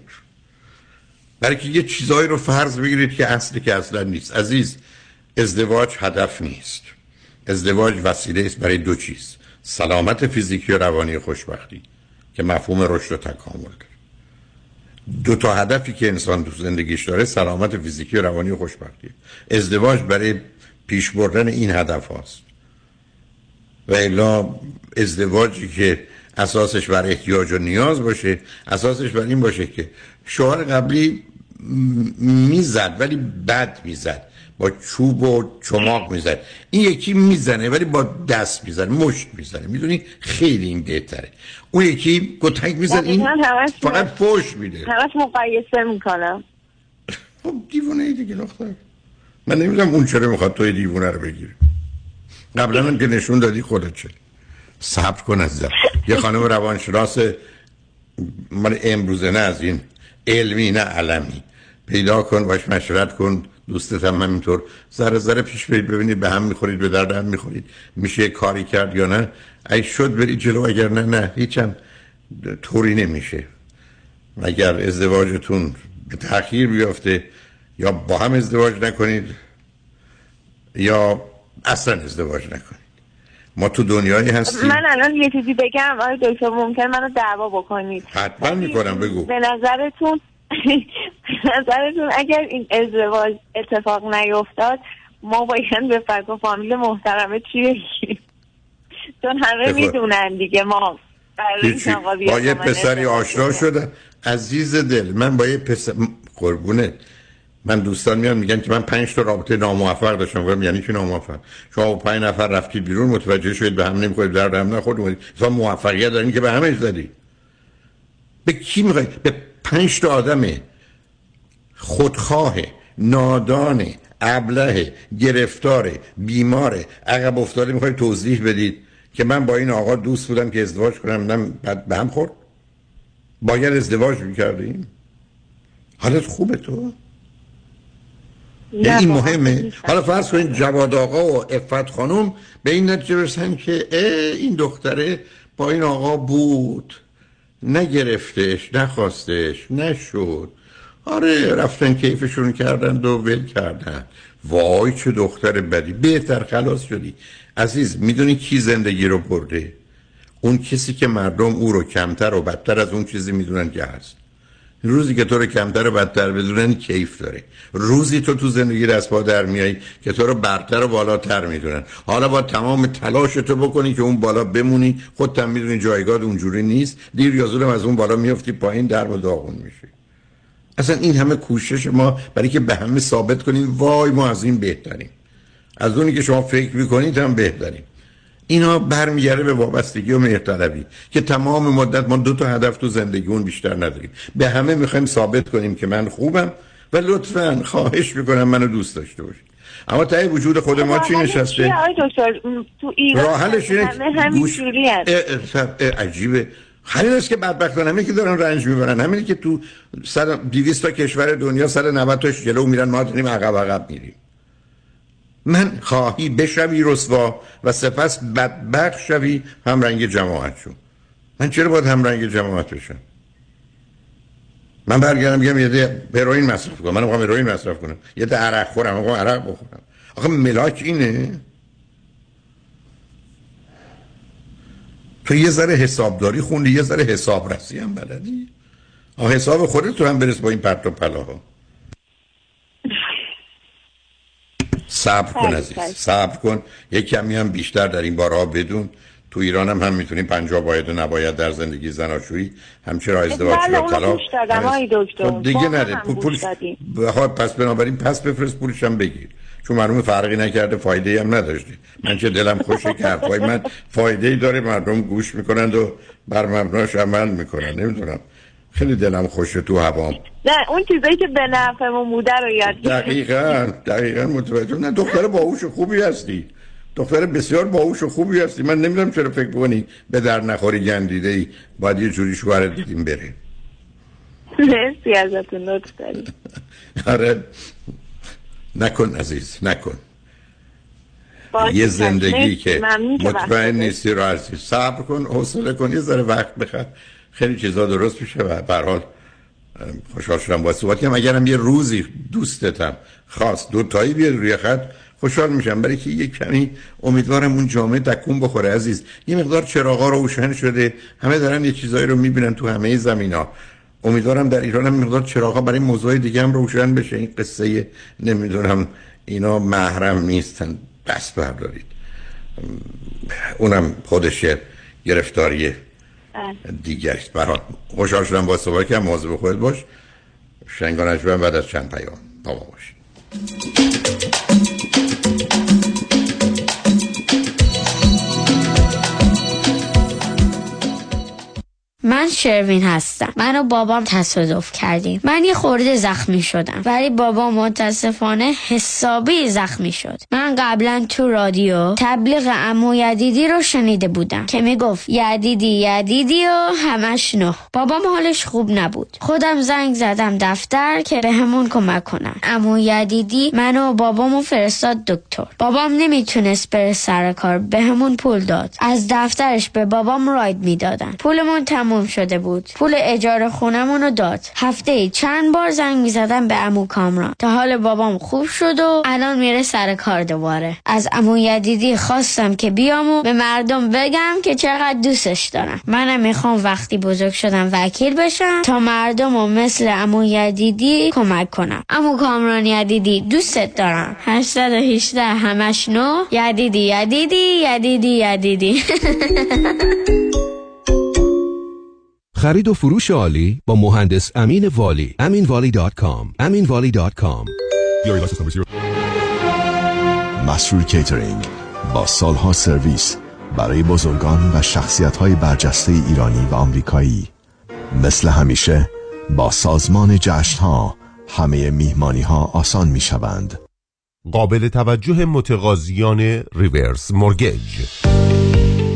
Speaker 6: برای که یه چیزایی رو فرض بگیرید که اصلی که اصلا نیست. عزیز ازدواج هدف نیست. ازدواج وسیله است برای دو چیز سلامت فیزیکی و روانی خوشبختی که مفهوم رشد و تکامل داره. دو تا هدفی که انسان تو زندگیش داره سلامت فیزیکی و روانی و خوشبختی. ازدواج برای پیش بردن این هدف هاست. و الا ازدواجی که اساسش بر احتیاج و نیاز باشه اساسش بر این باشه که شوهر قبلی می‌زد ولی بد می‌زد. با چوب و چماق می‌زد. این یکی می‌زنه ولی با دست می‌زنه مشت می‌زنه. می‌دونی؟ خیلی این بهتره. اون یکی گتک می‌زنه این فقط فوش میده.
Speaker 7: همش مقایسه می‌کنم
Speaker 6: خب دیوونه ای دیگه دختر. من نمی‌دونم اون چرا می‌خواد توی دیوونه رو بگیره. قبلا من که نشون دادی خودت چه. صبر کن از یه خانم روانشناس من امروزه نه از این علمی نه علمی. پیدا کن باش مشورت کن دوستت هم همینطور. ذره ذره پیش برید ببینید به هم می‌خورید به درد هم می‌خورید. میشه کاری کرد یا نه؟ ای شد برید جلو اگر نه نه. هیچم طوری نمیشه. اگر ازدواجتون به تأخیر بیافته یا با هم ازدواج نکنید یا اصلا ازدواج نکنید. ما تو دنیایی هستیم.
Speaker 7: من الان یه چیزی بگم آقای دکتر ممکن منو دعوا بکنید.
Speaker 6: حتما می‌کنم بگو.
Speaker 7: به نظرتون نظرتون اگر این ازدواج اتفاق نیفتاد ما باید به فکر و فامیل محترمه چی بگیم؟ چون همه. می‌دونن دیگه ما
Speaker 6: با یه پسری آشنا. شدم. عزیز دل من با یه پسر قربونه. من دوستان میان میگن که من پنج تا رابطه ناموفق داشتم. گفتم یعنی چی ناموفق؟ شما با پنج نفر رفتید بیرون متوجه شدید به هم نمی‌خورید در هم نخورد اومدید موفقیت دارین که به همش زدی. به کی می‌خوای؟ به پنج تا آدم خودخواه نادان ابله گرفتار بیمار عقب افتاده. می‌خوای توضیح بدید که من با این آقا دوست بودم که ازدواج کنم نه بعد به هم خورد. باید ازدواج می‌کردیم. حالت خوبه تو؟ یعنی این مهمه. حالا فرض کنید جواد آقا و افت خانم به این نتیجه برسن که اه، این دختره با این آقا بود. نگرفتش نخواستش نشد. آره رفتن کیفشون کردن و ول کردن وای چه دختر بدی بهتر خلاص شدی. عزیز می‌دونی کی زندگی رو برده؟ اون کسی که مردم او رو کمتر و بدتر از اون چیزی می‌دونن که هست. روزی که تو رو کمتر و بدتر بدونن کیف داره روزی تو تو زندگی دست پا در میای که تو رو برتر و بالاتر می‌دونن. حالا با تمام تلاش تو بکنی که اون بالا بمونی. خودت هم می‌دونی جایگاه اونجوری نیست. دیر یا زودم از اون بالا میفتی پایین در و داغون میشه اصلا این همه کوشش ما برای که به همه ثابت کنیم وای ما از این بهتریم. از اونی که شما فکر می‌کنید هم بهتریم. اینا برمیگرده به وابستگی و مهرطلبی که تمام مدت ما دو تا هدف تو زندگیمون بیشتر نداریم. به همه می‌خوایم ثابت کنیم که من خوبم و لطفا خواهش می‌کنم منو دوست داشته باشید. اما تای وجود خود ما چی
Speaker 7: راه
Speaker 6: نشسته؟
Speaker 7: دکتر؟ م، تو ایران
Speaker 6: راه حلش اینه
Speaker 7: همین
Speaker 6: اه، عجیبه. همین است که بدبختان همین که دارن رنج می‌برن. همینی که تو 200 تا کشور دنیا 190 تاش جلو میرن ما داریم عقب عقب میریم. من خواهی بشوی رسوا و سپس بدبخت شوی هم رنگ جماعت شو. من چرا باید هم رنگ جماعت بشم؟ من برگردم بگم یه ده هروئین مصرف کنم. من می‌خوام هروئین مصرف کنم. یه ده عرق خورم می‌خوام عرق بخورم. آخه ملاک اینه. تو یه ذره حسابداری خوندی یه ذره حسابرسی هم بلدی. آه حساب خودت تو هم برس با این پرت و پلاها. صبر کن عزیز. صبر کن. یک کمی هم بیشتر در این بارها بدون. تو ایران هم هم می‌تونی پنجاه باید و نباید در زندگی زناشویی. همچرا ازدواج
Speaker 7: بله
Speaker 6: یا
Speaker 7: اونو
Speaker 6: طلاق دیگه
Speaker 7: هم
Speaker 6: پول پس بنابراین پس بفرست پولش هم بگیر. چون معلومه فرقی نکرده فایده هم نداشته. من چه دلم خوشه که حرفای من فایده ای داره مردم گوش می‌کنند و بر مبناش عمل می‌کنن نمی‌دونم. خیلی دلم خوشه تو هوام
Speaker 7: نه اون چیزایی که به نفعمون بوده رو یاد.
Speaker 6: دقیقا دقیقا متوجه. نه دختر باهوش خوبی هستی. دختر بسیار باهوش و خوبی هستی. من نمی‌دونم چرا فکر کنی به در نخوری گندیده ای باید یه جوری شوهرت دیدیم بره.
Speaker 7: مرسی ازتون لطف دارید.
Speaker 6: آره. نکن عزیز نکن. یه. زندگی. که مطمئن. نیستی رو عزیز صبر کن حوصله کن. یه ذره وقت بخر. خیلی چیزا درست میشه و به حال خوشحال شدم با صحبت کردم اگرم یه روزی دوستتم خواست دو تایی بیاد روی خط خوشحال میشم. برای که یک کمی امیدوارم اون جامعه تکون بخوره عزیز. یه مقدار چراغا رو روشن شده. همه دارن یه چیزایی رو می‌بینن تو همه زمین ها امیدوارم در ایران هم مقدار چراغا برای موضوع دیگه هم روشن بشه. این قصه نمی‌دونم اینا محرم نیستن. دست بردارید. اونم خودش گرفتاری است برات خوشحال شدم با صحبت که مواظب خودت باش. شنگانش بعد از چند پیام. با باش.
Speaker 14: من شروین هستم. من و بابام تصادف کردیم. من یه خورده زخمی شدم. ولی بابا متاسفانه حسابی زخمی شد. من قبلا تو رادیو تبلیغ امو یدیدی رو شنیده بودم که می‌گفت یدیدی یدیدی و همش نه. بابام حالش خوب نبود. خودم زنگ زدم دفتر که به همون کمک کنم امو یدیدی منو و بابامو فرستاد دکتر. بابام نمی‌تونست بره سر کار به همون پول داد. از دفترش به بابام راید می‌دادن. پولمون تموم شده بود. پول اجاره خونمون رو داد. هفته چند بار زنگ می‌زدم به امو کامران. تا حال بابام خوب شد و الان میره سر کار دوباره. از امو یدیدی خواستم که بیام و به مردم بگم که چقدر دوستش دارم. منم می‌خوام وقتی بزرگ شدم وکیل بشم تا مردم و مثل امو یدیدی کمک کنم. امو کامران یدیدی دوستت دارم. 818 همش نو. یدیدی یدیدی یدیدی یدیدی.
Speaker 20: خرید و فروش عالی با مهندس امین والی. aminvali.com aminvali.com
Speaker 21: مسرور کیترینگ با سالها سرویس برای بزرگان و شخصیت های برجسته ایرانی و آمریکایی. مثل همیشه با سازمان جشن ها همه میهمانی ها آسان می شوند
Speaker 8: قابل توجه متقاضیان reverse mortgage.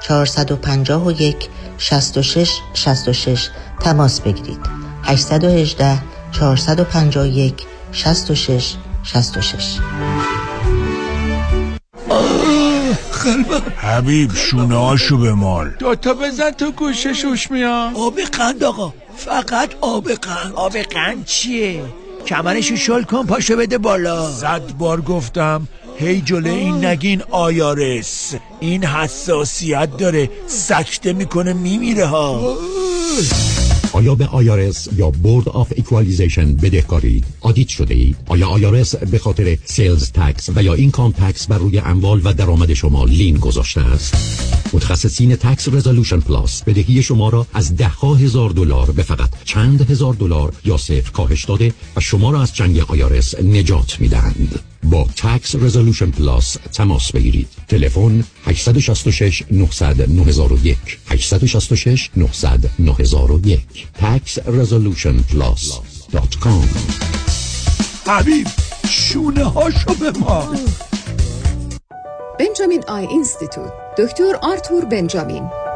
Speaker 22: 451 66 66 تماس بگیرید. 818 451 66 66
Speaker 23: قلبم حبیب شونه هاشو به مال
Speaker 24: دوتا بزن تو گوشه شوش میان.
Speaker 23: آب قند آقا. فقط آب قند.
Speaker 24: آب قند چیه؟ کمرشو شل کن پاشو بده بالا.
Speaker 23: صد بار گفتم هی جلو این نگین IRS. این حساسیت داره. سکته می‌کنه میمیره ها.
Speaker 25: آیا به IRS یا Board of Equalization بدهکارید؟ audit شده اید؟ آیا IRS به خاطر sales tax و یا income tax بر روی اموال و درآمد شما lien گذاشته است؟ متخصصین Tax Resolution Plus بدهی شما را از ده ها هزار دلار به فقط چند هزار دلار یا صفر کاهش داده و شما را از چنگ IRS نجات می‌دهند. با Tax Resolution Plus تماس بگیرید. تلفن 866 900 9001 866 900 9001 taxresolutionplus.com
Speaker 23: حبیب شونه هاشو به مال
Speaker 26: Benjamin Eye Institute. دکتر آرتور بنجامین.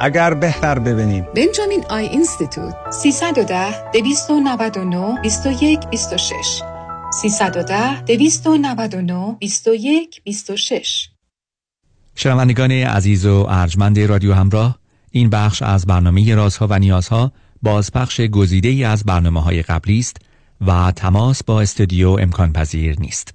Speaker 27: اگر بهتر ببینیم.
Speaker 26: بنجامین آی اینستیتوت 310 299 21 26 310 299 21 26
Speaker 28: شنوندگان عزیز و ارجمند رادیو همراه این بخش از برنامه رازها و نیازها بازپخش گزیده ای از برنامه های قبلی است و تماس با استودیو امکان پذیر نیست.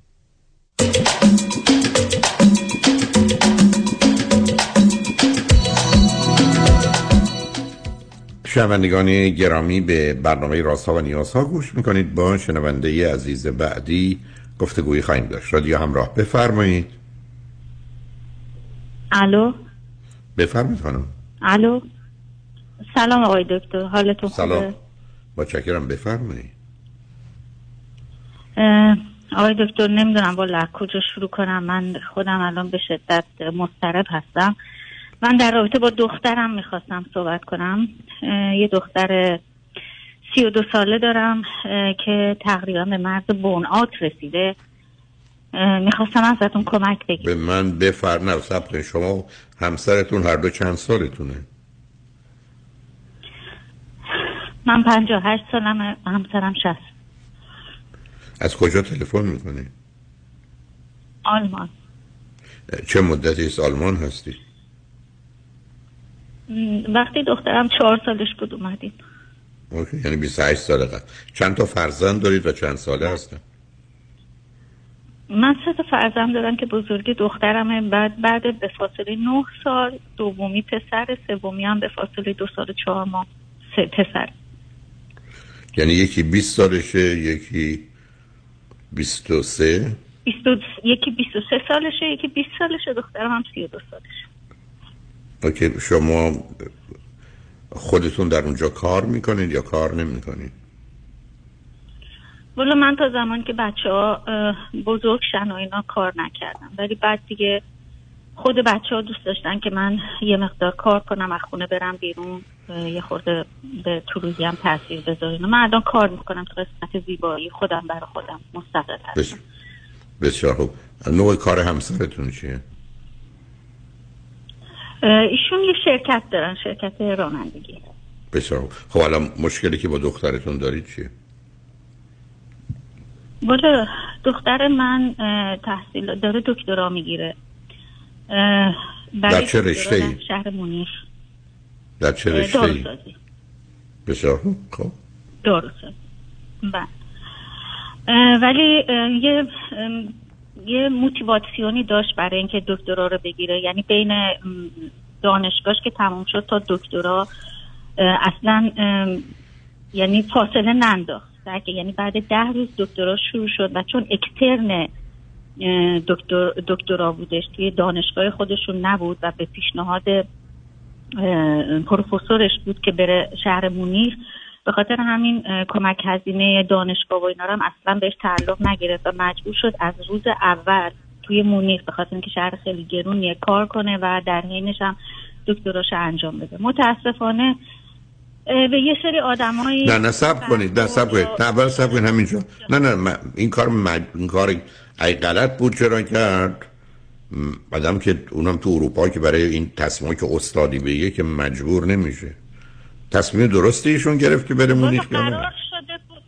Speaker 6: شنوندگان گرامی به برنامه راست ها و نیاز ها گوش می‌کنید. با شنونده عزیز بعدی گفتگوی خواهیم داشت. رادیو همراه بفرمایید.
Speaker 29: الو؟
Speaker 6: بفرمایید خانم.
Speaker 29: الو؟ سلام آقای دکتر حالتون
Speaker 6: سلام
Speaker 29: خوبه؟
Speaker 6: با چکرم بفرمایید.
Speaker 29: آقای دکتر نمی‌دونم از کجا شروع کنم. من خودم الان به شدت مضطرب هستم. من در رابطه با دخترم می‌خواستم صحبت کنم. یه دختر سی و دو ساله دارم که تقریبا به مرز بون آت رسیده می‌خواستم ازتون کمک بگیرم.
Speaker 6: به من بفر نه کنید. شما همسرتون هر دو چند سالتونه؟
Speaker 29: من پنجاه هشت سالم همسرم شست
Speaker 6: از کجا تلفن می‌کنید
Speaker 29: آلمان.
Speaker 6: چه مدتی است؟ آلمان هستی؟
Speaker 29: وقتی دخترم چهار سالش بود اومدیم.
Speaker 6: اوکی. یعنی 28 سال قبل. چند تا فرزند دارید و چند ساله هستن؟
Speaker 29: من سه تا فرزند دارم که بزرگی دخترمه. بعد بعد به فاصله نه سال دومی پسر سومی هم به فاصله دو سال و چهار ماه. سه پسر.
Speaker 6: یعنی یکی 20 سالشه یکی 23
Speaker 29: بیست و- یکی 23 سالشه یکی 20 سالشه دخترم هم 32 سالشه.
Speaker 6: اوکی شما خودتون در اونجا کار می‌کنید یا کار نمی‌کنید؟
Speaker 29: والا من تا زمان که بچه ها بزرگ شن و اینا کار نکردم. ولی بعد دیگه خود بچه ها دوست داشتن که من یه مقدار کار کنم از خونه برم بیرون یه خورده به تو هم تاثیر بذارین. من الان کار می‌کنم تو قسمت زیبایی خودم برای خودم مستقل هستم.
Speaker 6: بس... بسیار خوب. نوع کار همسرتون چیه؟
Speaker 29: ایشون یه شرکت دارن شرکت رانندگی.
Speaker 6: بسیار خب الان مشکلی که با دخترتون دارید چیه؟
Speaker 29: والا دختر من تحصیل داره دکترا می‌گیره.
Speaker 6: در چه رشته‌ای؟
Speaker 29: در شهر منیش
Speaker 6: در چه رشته
Speaker 29: داروسازی.
Speaker 6: بسیار خب.
Speaker 29: داروسازی. بله. ولی یه یه موتیواسیونی داشت برای اینکه دکترا رو بگیره. یعنی بین دانشگاهش که تموم شد تا دکترا اصلا یعنی فاصله ننداخت. یعنی بعد ده روز دکترا شروع شد و چون اکترن دکتر دکترا بودش توی دانشگاه خودشون نبود و به پیشنهاد پروفسورش بود که بره شهر مونیخ. به خاطر همین کمک هزینه دانشگاه و اینا هم اصلا بهش تعلق نگرفت و مجبور شد از روز اول توی مونیخ به خاطر اینکه شهر خیلی گرونیه کار کنه و در حینش هم دکتراش انجام بده. متاسفانه به یه سری آدمایی
Speaker 6: نه نه سب کنید نه سب کنید. نه اول سب کنید همینجا نه نه این کار مج... این کار ای غلط بود چرا کرد؟ آدم که اونم تو اروپا که برای این تصمیمی که استادی بگه که مجبور نمیشه. تصمیم درستی ایشون گرفت که بره مونیخ
Speaker 29: قرار شده بود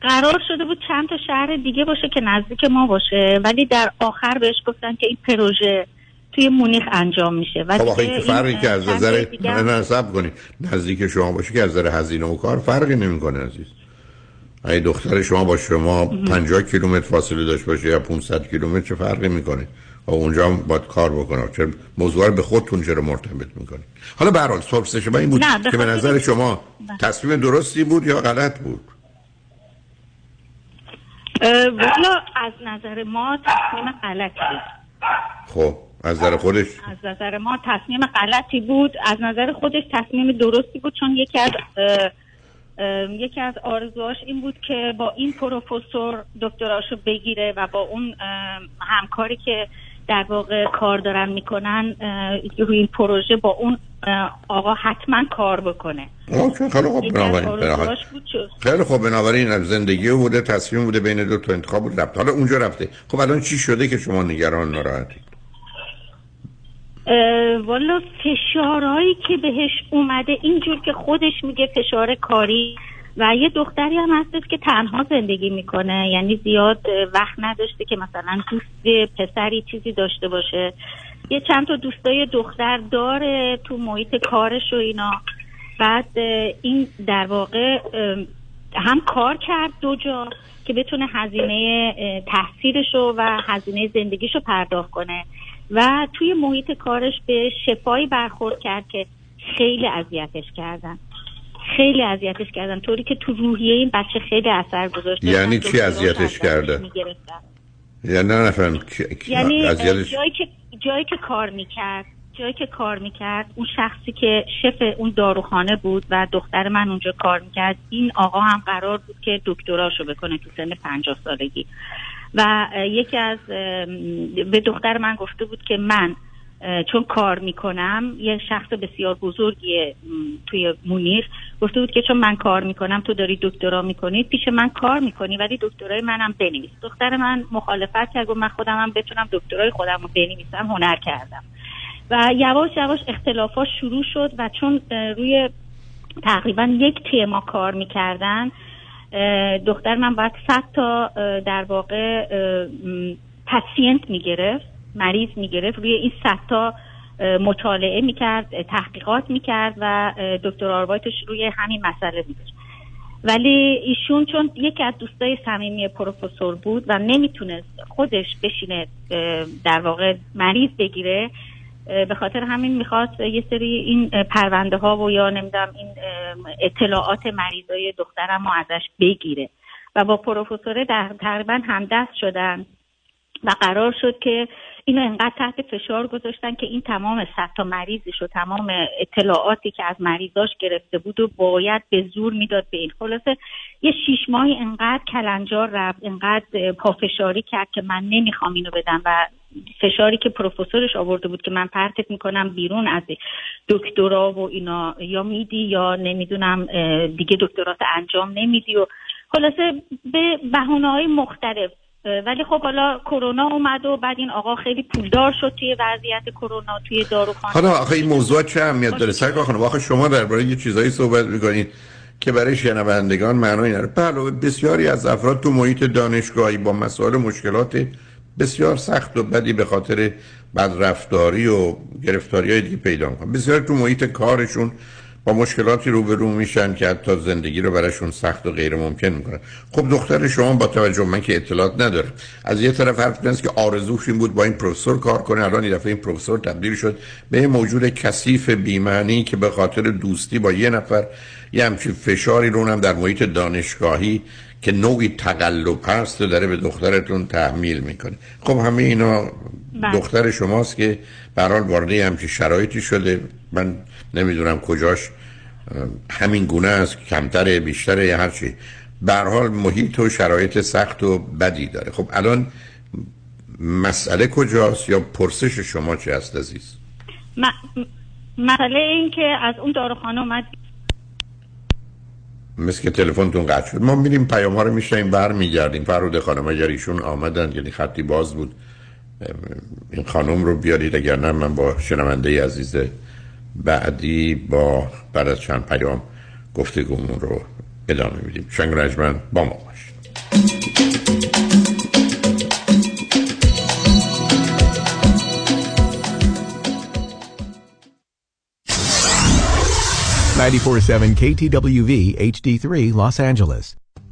Speaker 29: قرار شده بود چند تا شهر دیگه باشه که نزدیک ما باشه. ولی در آخر بهش گفتن که این پروژه توی مونیخ انجام میشه. ولی
Speaker 6: خب که فرقی که از نظر سب کنید. نزدیک شما باشه که از نظر هزینه و کار فرقی نمی‌کنه عزیز. اگه دختر شما با شما 50 کیلومتر فاصله داشت باشه یا 500 کیلومتر چه فرقی می‌کنه؟ و اونجا هم باید کار بکنه. چرا موضوع رو به خودتون چرا مرتبط می‌کنید حالا به هر حال سورس شما این بود که به نظر شما تصمیم درستی بود یا غلط بود؟
Speaker 29: اه، والا از نظر ما تصمیم غلطی بود.
Speaker 6: خب از نظر خودش؟
Speaker 29: از نظر ما تصمیم غلطی بود. از نظر خودش تصمیم درستی بود چون یکی از یکی از آرزوهاش این بود که با این پروفسور دکتراشو بگیره و با اون همکاری که در واقع کار دارن می‌کنن روی این پروژه با اون آقا حتما کار بکنه.
Speaker 6: اوکی خیلی خوب بنابراین. خیلی خوب بنابراین زندگی بوده تصمیم بوده بین دو تا انتخاب بود رفت. حالا اونجا رفته. خب الان چی شده که شما نگران ناراحتی؟
Speaker 29: والا فشارهایی که بهش اومده اینجور که خودش میگه فشار کاری. و یه دختری هم هستش که تنها زندگی می‌کنه. یعنی زیاد وقت نداشته که مثلا دوست پسری چیزی داشته باشه. یه چند تا دوستای دختر داره تو محیط کارش و اینا. بعد این در واقع هم کار کرد دو جا که بتونه هزینه اه، تحصیلشو و هزینه زندگیشو پرداخت کنه. و توی محیط کارش به شفایی برخورد کرد که خیلی اذیتش کردن. خیلی اذیتش کردن. طوری که تو روحیه این بچه خیلی اثر گذاشته
Speaker 6: یعنی چی اذیتش کرده؟ یعنی نه نفهم
Speaker 29: یعنی اه،
Speaker 6: اذیتش
Speaker 29: جایی که جایی که کار می‌کرد جایی که کار می‌کرد اون شخصی که شف اون داروخانه بود و دختر من اونجا کار می‌کرد این آقا هم قرار بود که دکتراشو بکنه تو سن پنجاه سالگی. و یکی از به دختر من گفته بود که من چون کار می‌کنم یه شخص بسیار بزرگیه م، توی مونیر گفته بود که چون من کار می‌کنم تو داری دکترا می‌کنی پیش من کار می‌کنی ولی دکترای منم بنویس. دختر من مخالفت کرد گفت من خودم هم بتونم دکترای خودم رو بنویسم هنر کردم. و یواش یواش اختلافات شروع شد و چون روی تقریبا یک تیما کار می‌کردن دختر من باید صد تا در واقع پسینت می‌گرفت مریض می‌گرفت روی این صد تا مطالعه می‌کرد تحقیقات می‌کرد و دکتر آروایتش روی همین مسئله میداشت ولی ایشون چون یکی از دوستای صمیمی پروفسور بود و نمی‌تونست خودش بشینه در واقع مریض بگیره به خاطر همین می‌خواست یه سری این پرونده ها و یا نمی‌دونم این اطلاعات مریضای دخترم رو ازش بگیره. و با پروفسور در تقریبا همدست شدن. و قرار شد که اینو انقدر تحت فشار گذاشتن که این تمام تا مریضش و تمام اطلاعاتی که از مریضاش گرفته بود و باید به زور می‌داد به این. خلاصه یه شیش ماهی انقدر کلنجار رفت انقدر پافشاری کرد که من نمی‌خوام اینو بدم و فشاری که پروفسورش آورده بود که من پرتت می‌کنم بیرون از دکترا و اینا یا میدی یا نمی‌دونم دیگه دکترات انجام نمیدی و خلاصه به بهونه های مختلف ولی خب حالا کرونا اومد و بعد این آقا خیلی پولدار شد توی وضعیت کرونا توی داروخانه.
Speaker 6: حالا آخه این موضوع چه اهمیت داره؟ سرکار خانم آخه شما درباره یه چیزایی صحبت می‌کنید که برای شنوندگان معنایی نداره. علاوه بسیاری از افراد تو محیط دانشگاهی با مسائل مشکلات بسیار سخت و بدی به خاطر بدرفتاری و گرفتاری های دیگه پیدا می‌کنن. بسیار تو محیط کارشون با مشکلاتی روبرو میشن که حتی زندگی رو براشون سخت و غیر ممکن می‌کنن خب دختر شما با توجه من که اطلاعات نداره. از یه طرف حرف می‌زنه که آرزوش این بود با این پروفسور کار کنه. الان این دفعه این پروفسور تبدیل شد به یه موجود کثیف بی‌معنی که به خاطر دوستی با یه نفر یه همچین فشاری رو هم در محیط دانشگاهی که نوعی تقلب هست و داره به دخترتون تحمیل می‌کنه. خب همه اینا
Speaker 29: بله.
Speaker 6: دختر شماست که به هر حال وارد همچین شرایطی شده. من نمی‌دونم کجاش همین گونه است کمتره بیشتره یا هر چی. به حال محیط و شرایط سخت و بدی داره. خب الان مسئله کجاست یا پرسش شما چه است عزیز؟
Speaker 29: م- مسئله این که از اون داروخانه اومد.
Speaker 6: مثل که تلفنتون قطع شد. ما میریم پیام ها رو میشنیم بر میگردیم فرود خانم اگر ایشون آمدن یعنی خطی باز بود. این خانم رو بیارید اگر نه من با شنونده عزیز بعدی با بعد از چند پیام گفتگومون رو ادامه میدیم شنگ رجمن با ما
Speaker 30: 947 KTWV HD3 Los Angeles.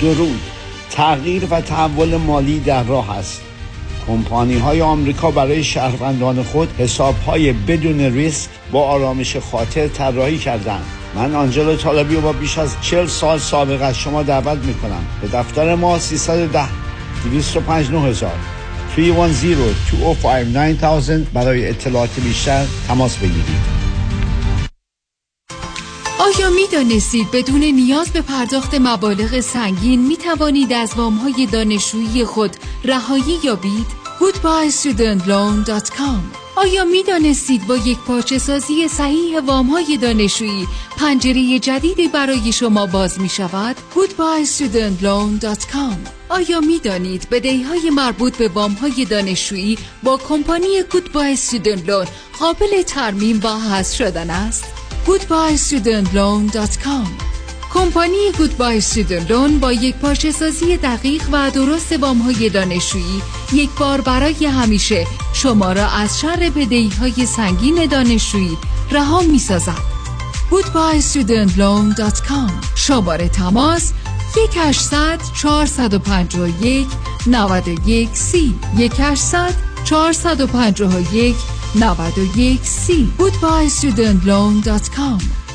Speaker 31: درود. تغییر و تحول مالی در راه است. کمپانی های آمریکا برای شهروندان خود حساب های بدون ریسک با آرامش خاطر طراحی کردند. من آنجلو طالبی و با بیش از 40 سال سابقه از شما دعوت می کنم به دفتر ما 310 205 9000 310 205 9000 برای اطلاعات بیشتر تماس بگیرید.
Speaker 26: آیا می دانستید بدون نیاز به پرداخت مبالغ سنگین می توانید از وام های دانشجویی خود رهایی یابید؟ goodbyestudentloan.com آیا می دانستید با یک پارچه سازی صحیح وام های دانشجویی پنجره جدیدی برای شما باز می شود؟ goodbyestudentloan.com آیا می دانید بدهی های مربوط به وام های دانشجویی با کمپانی Goodbye قابل ترمیم و حذف شدن است؟ goodbyestudentloan.com کمپانی Goodbye Student Loan با یک پارچه سازی دقیق و درست وام های دانشجویی یک بار برای همیشه شما را از شر بدهی های سنگین دانشجویی رها می سازد. goodbyestudentloan.com شماره تماس 1800 451 91 سی. 1800 451 91 سی goodbyestudentloan.com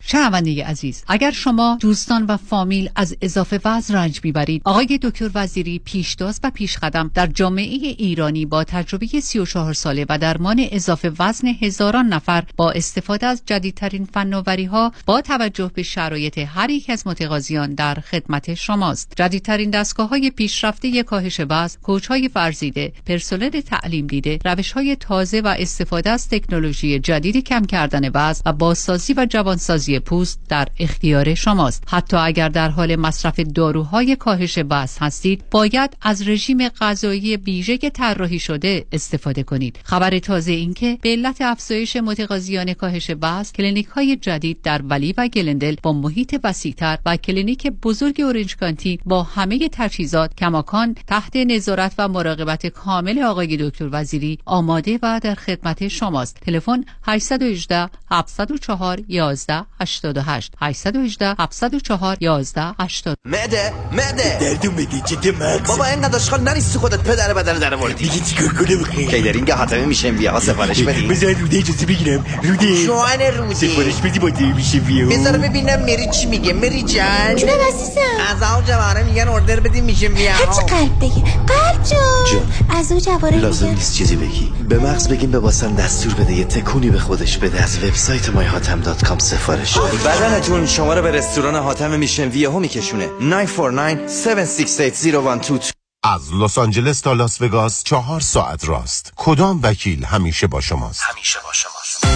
Speaker 32: شنونده عزیز اگر شما دوستان و فامیل از اضافه وزن رنج می‌برید آقای دکتر وزیری پیشتاز و پیشقدم در جامعه ایرانی با تجربه 34 ساله و درمان اضافه وزن هزاران نفر با استفاده از جدیدترین فناوری ها با توجه به شرایط هر یک از متقاضیان در خدمت شماست. جدیدترین دستگاه های پیشرفته کاهش وزن کوچ های ورزیده پرسنل تعلیم دیده روش های تازه و استفاده از تکنولوژی جدید کم کردن وزن و بازسازی و جوانسازی پوست در اختیار شماست. حتی اگر در حال مصرف داروهای کاهش وزن هستید باید از رژیم غذایی ویژه طراحی شده استفاده کنید. خبر تازه این که به علت افزایش متقاضیان کاهش وزن کلینیک های جدید در Valley و گلندل با محیط وسیعتر و کلینیک بزرگ Orange County با همه تجهیزات کماکان تحت نظارت و مراقبت کامل آقای دکتر وزیری آماده و در خدمت شماست. تلفن 818 704 11 88 818 704 11 80
Speaker 33: معده معده
Speaker 24: دردون بگی چه مغز
Speaker 33: بابا اینقدر اشغال نریستی خودت پدر بدن در آوردی.
Speaker 24: دیگه چیکار کنم؟ بخیر
Speaker 33: کیدرینگ حاتمه میشه بیا سفارش بدی.
Speaker 24: بذار روده اجازه بگیرم. روده
Speaker 33: جوان روده
Speaker 24: سفارش بدی با دی میشه بیا
Speaker 33: بذار ببینم میری چی میگه. میری جان.
Speaker 34: جونم عزیزم.
Speaker 33: از اون جوانه میگن اوردر بدی میشه بیا
Speaker 34: هرچی قلب بگی قلب
Speaker 33: جون.
Speaker 34: از اون جوانه
Speaker 33: لازم نیست چیزی بگی. به مغز بگیم به واسن دستور بده. یه تکونی به خودش بده. از وبسایت مایهاتم.com سفارش بده بدنتون شما رو به رستوران حاتم میشن ویهو میکشونه. 949-768-0122
Speaker 8: از لس آنجلس تا لاس وگاس چهار ساعت راست. کدام وکیل همیشه با شماست؟
Speaker 33: همیشه با شماست.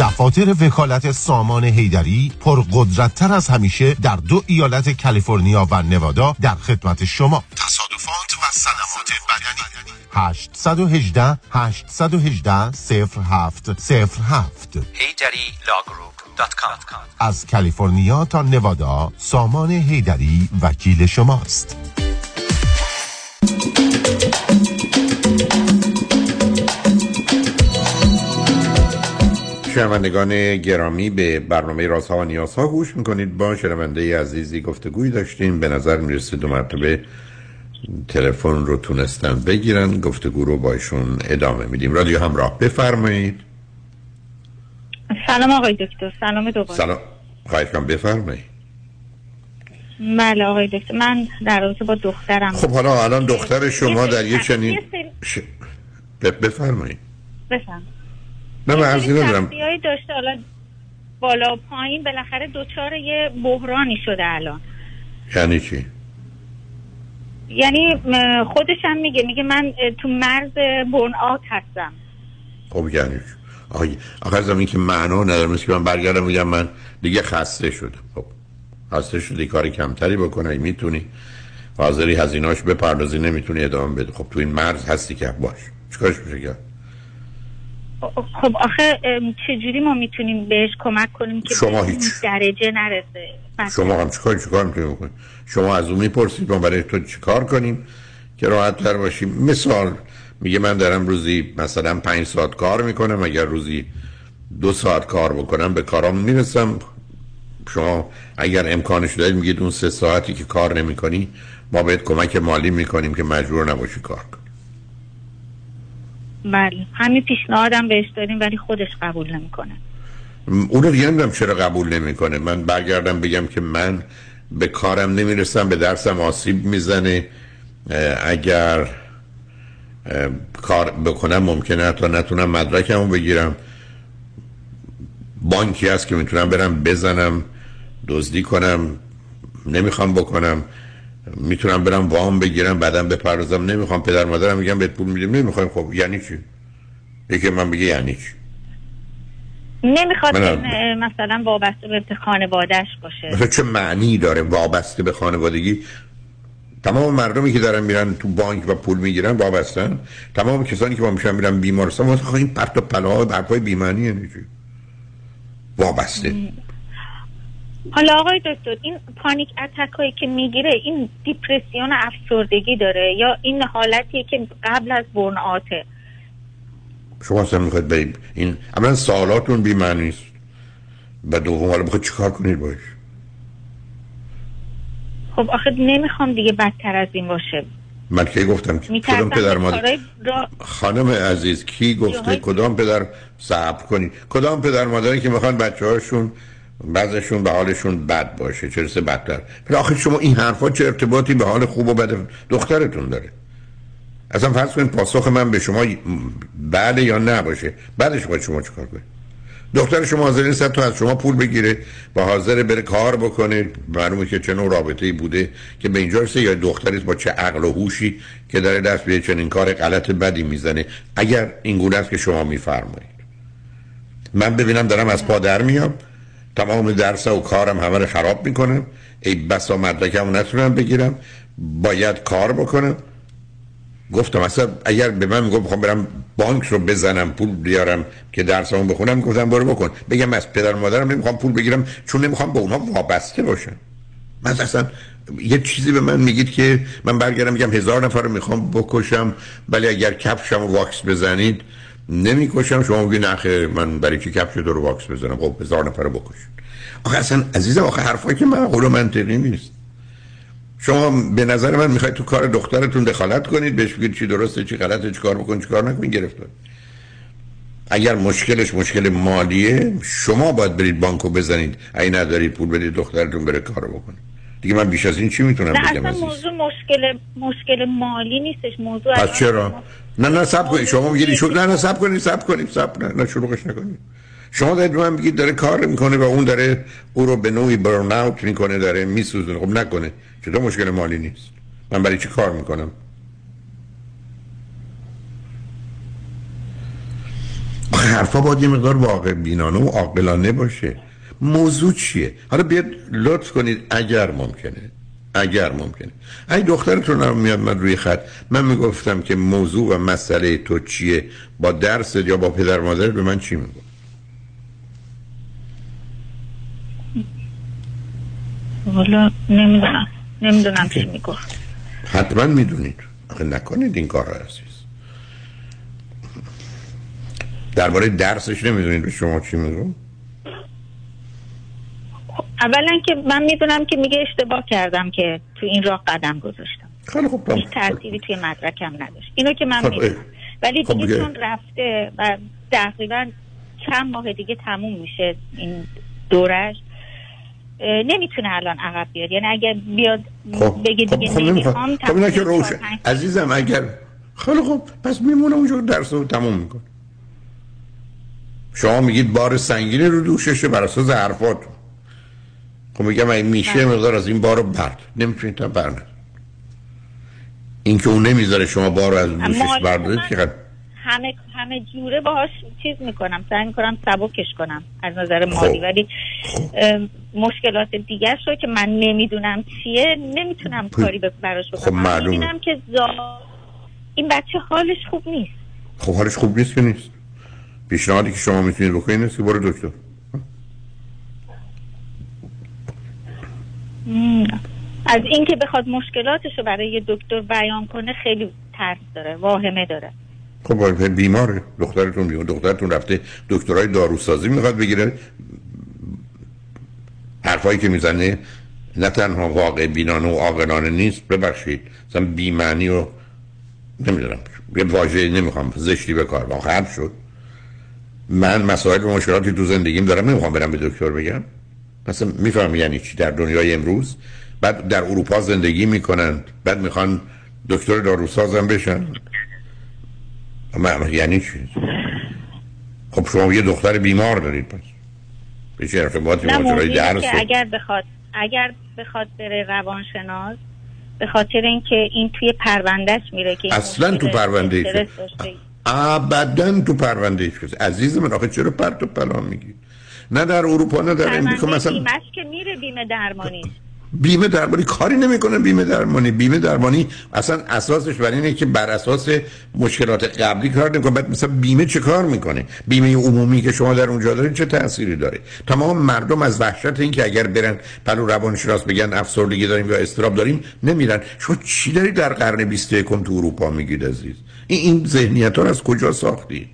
Speaker 8: دفاتر وکالت سامان هیدری پرقدرتتر از همیشه در دو ایالت کالیفرنیا و نوادا در خدمت شما. تصادفات و صدمات بدنی. 818 818 0707
Speaker 33: هیدری لاگروپ.
Speaker 8: از کالیفرنیا تا نوادا سامان هیدری وکیل شماست.
Speaker 6: شنوندگان گرامی به برنامه رازها و نیازها گوش می‌کنید. با شنونده عزیزی گفتگوی داشتیم. به نظر می‌رسه دو مرتبه تلفن رو تونستن بگیرن. گفتگو رو با ایشون ادامه میدیم. رادیو همراه بفرمایید.
Speaker 29: سلام آقای دکتر. سلام دوباره.
Speaker 6: سلام. خواهش کنم بفرمایید.
Speaker 29: بله آقای دکتر. من در رابطه با دخترم.
Speaker 6: خب حالا الان دختر شما در یه چنین ش... بفرمایید.
Speaker 29: بفهم
Speaker 6: نه من عرضی ندارم.
Speaker 29: داشته. حالا بالا و پایین بالاخره دوچار یه بحرانی شده الان.
Speaker 6: یعنی چی؟
Speaker 29: یعنی خودش هم میگه. میگه من تو مرز برن آوت هستم.
Speaker 6: خب یعنی چی؟ آخه آخه از این که معنا نداره مثل که من برگردم میگم من دیگه خسته شدم. خب خسته شدی کاری کمتری بکنه اگه می‌تونی. حاضری هزیناش بپردازی نمی‌تونی ادامه بده خب تو این مرز هستی که باش. چیکارش میشه کرد
Speaker 29: خب آخه چجوری ما می‌تونیم بهش کمک کنیم که
Speaker 6: شما هیچ.
Speaker 29: درجه نرسه.
Speaker 6: شما هم چیکار چیکار می‌تونی بکنی شما از اون می‌پرسید ما برای تو چیکار کنیم؟ که راحت تر باشیم. مثال میگه من دارم روزی مثلا پنج ساعت کار می‌کنم اگر روزی دو ساعت کار بکنم به کارام می‌رسم. شما اگر امکانش دارید میگید اون سه ساعتی که کار نمی‌کنی ما بهت کمک مالی می‌کنیم که مجبور نباشی کار کنی.
Speaker 29: بله همین پیشنهادم بهش داریم ولی خودش قبول نمی‌کنه.
Speaker 6: اونو دیگه نمی‌دونم چرا قبول نمی‌کنه. من برگردم بگم که من به کارم نمی‌رسم به درسم آسیب می‌زنه. اگر کار بکنم ممکنه تا نتونم مدرکمو بگیرم. بانکی هست که می‌تونم برم بزنم دزدی کنم نمی‌خوام بکنم. می‌تونم برم وام بگیرم بعدم بپردازم. نمی‌خوام پدر مادرم میگم بهت پول میدیم. نمی‌خوایم. خب یعنی چی؟ یکی من بگه یعنی چی؟
Speaker 29: نمی‌خواد مثلا وابسته به خانوادهش باشه.
Speaker 6: مثلا چه معنی داره وابسته به خانوادگی؟ تمام مردمی که دارن میرن تو بانک و پول می‌گیرن وابستن تمام کسانی که با میشن میرن بیمارستان واسه این پرت و پلا و حرفای بی‌معنی یعنی چی؟ وابسته.
Speaker 29: حالا آقای دکتر این پانیک اتک هایی که می‌گیره این دیپرسیون افسردگی داره یا این حالتیه که قبل از برن آته؟
Speaker 6: شما اصلا می‌خواید برید این اولا سوالاتون بی‌معنی است. و دوم حالا بخواید چیکار کنید باش؟
Speaker 29: خب آخه نمی‌خوام دیگه بدتر از این باشه.
Speaker 6: من کی گفتم؟ کدام پدر مادر؟
Speaker 29: را...
Speaker 6: خانم عزیز کی گفته؟ کدام پدر؟ صبر کنید کدام پدر مادری که می‌خوان بچه هاشون بعضشون به حالشون بد باشه؟ چه رسه بدتر؟ ولی آخه شما این حرفا چه ارتباطی به حال خوب و بد دخترتون داره؟ اصلا فرض کنید پاسخ من به شما بله یا نه باشه. بعدش باید شما چیکار کنید؟ دختر شما حاضر نیست تا از شما پول بگیره و حاضر بره کار بکنه. معلومه که چه نوع رابطه‌ای بوده که به اینجا رسه یا دختری با چه عقل و هوشی که داره دست به چنین کار غلط بدی می‌زنه. اگر این گونه است که شما میفرمایید. من ببینم دارم از پا در میام. تمام درس و کارم همه رو خراب می‌کنم ای بسا مدرکم نتونم بگیرم. باید کار بکنم. گفتم اصلا اگر به من می‌گفت می‌خوام برم بانک رو بزنم پول بیارم که درسمو بخونم گفتم برو بکن. بگم از پدر مادرم نمی‌خوام پول بگیرم چون نمی‌خوام به اونها وابسته باشم. من اصلا یه چیزی به من میگید که من برگردم میگم هزار نفر رو می‌خوام بکشم ولی اگر کفشم رو واکس بزنید نمی‌کشم. شما میگید نخه من برای چی کفش رو واکس بزنم؟ خب هزار نفر رو بکشید. آخه اصلا عزیزم آخه حرفایی که معقول و منطقی نیست. شما به نظر من می‌خواید تو کار دخترتون دخالت کنید بهش بگید چی درسته چی غلطه چی کار بکن چی کار نکن گرفتار. اگر مشکلش مشکل مالیه شما باید برید بانکو بزنید. اگه ندارید پول بدید دخترتون بره کارو بکنه. دیگه من بیش از این چی می‌تونم بگم
Speaker 29: اصلا موضوع مشکل مشکل مالی نیستش موضوع
Speaker 6: پس چرا؟ نه نه سب کنید. شما میگید ایشون نه نه سب کنید سب کنید سب نه نه شروعش نکنید. شما دارید من میگید داره کار می‌کنه و اون داره او رو به نوعی برن اوت می‌کنه داره میسوزونه. خب نکنه. چطور مشکل مالی نیست؟ من برای چی کار می‌کنم؟ حرفا باید یه مقدار واقع بینانه و عاقلانه باشه. موضوع چیه؟ حالا بیاد لطف کنید اگر ممکنه. اگر ممکنه. اگه دخترتون هم میاد روی خط. من می‌گفتم که موضوع و مسئله تو چیه؟ با درست یا با پدر مادر به من چی میگو
Speaker 29: والا نمی‌دونم. نمی‌دونم چی می‌گفت.
Speaker 6: حتما می‌دونید. آخه نکنید این کار عزیز. درباره درسش نمی‌دونید به شما چی میگو
Speaker 29: اولا که من می‌دونم که میگه اشتباه کردم که تو این راه قدم گذاشتم.
Speaker 6: خیلی خوب
Speaker 29: هیچ تأثیری توی مدرکم نداشت. اینو که من
Speaker 6: خب،
Speaker 29: می‌دونم. ولی
Speaker 6: خب
Speaker 29: دیگه. چون رفته و تقریبا چند ماه دیگه تموم میشه این دورش نمی‌تونه الان عقب بیاد. یعنی اگر بیاد
Speaker 6: خب.
Speaker 29: بگه دیگه
Speaker 6: خب
Speaker 29: نمی‌خوام
Speaker 6: خب اینا که روشن. عزیزم اگر خیلی خوب پس میمونه اونجا درس رو تموم میکن شما میگید بار سنگینی رو دوششه بر اساس حرفاتون. خب میگم اگه میشه مقدار از این بار رو برد. نمی‌تونید تا برد این که اون نمی‌ذاره شما بار رو از دوشش بردارید چقدر؟
Speaker 29: همه همه جوره باهاش چیز می‌کنم سعی می‌کنم سبکش کنم از نظر
Speaker 6: خب.
Speaker 29: مالی ولی ام، مشکلات دیگه رو که من نمی‌دونم چیه نمی‌تونم کاری براش
Speaker 6: خب،
Speaker 29: بکنم من
Speaker 6: معلومه.
Speaker 29: می‌بینم که زا... این بچه حالش خوب نیست
Speaker 6: خب حالش خوب نیست که نیست پیشنهادی که شما می‌تونید بکنید نیست که برو دکتر.
Speaker 29: از اینکه بخواد مشکلاتش رو برای یه دکتر بیان کنه خیلی ترس داره واهمه داره
Speaker 6: خب باید بیماره دخترتون بیمار دخترتون رفته دکترای داروسازی می‌خواد بگیره. حرفایی که می‌زنه نه تنها واقع بینانه و عاقلانه نیست ببخشید مثلا بیمعنی و نمی‌دونم یه واژه نمی‌خوام زشتی به کار واقعا شد. من مسائل و مشکلاتی تو زندگیم دارم نمی‌خوام برم به دکتر بگم. مثلا میفهم یعنی چی در دنیای امروز؟ بعد در اروپا زندگی می‌کنند بعد می‌خوان دکتر داروسازم بشن. اما یعنی چی؟ خب شما یه دختر بیمار دارید پس. به چه ارتباطی ماجرای درس
Speaker 29: که اگر بخواد اگر بخواد بره روانشناس به خاطر اینکه این توی پروندهش میره که
Speaker 6: اصلاً تو پرونده. ابدا تو پرونده ایش کسی. عزیز من آخه چرا پرت و پلا میگی؟ نه در اروپا نه در امریکا مثلا
Speaker 29: بیمش که میره بیمه درمانی.
Speaker 6: بیمه درمانی کاری نمی‌کنه بیمه درمانی. بیمه درمانی اصلا اساسش بر اینه که بر اساس مشکلات قبلی کار نمی‌کنه. بعد مثلا بیمه چه کار می‌کنه؟ بیمه عمومی که شما در اونجا دارید چه تأثیری داره؟ تمام مردم از وحشت این که اگر برن پلو روانشناس بگن افسردگی داریم یا استراب داریم نمیرن. شما چی دارید در قرن 21 تو اروپا میگید عزیز؟ این این ذهنیت ها از کجا ساختید؟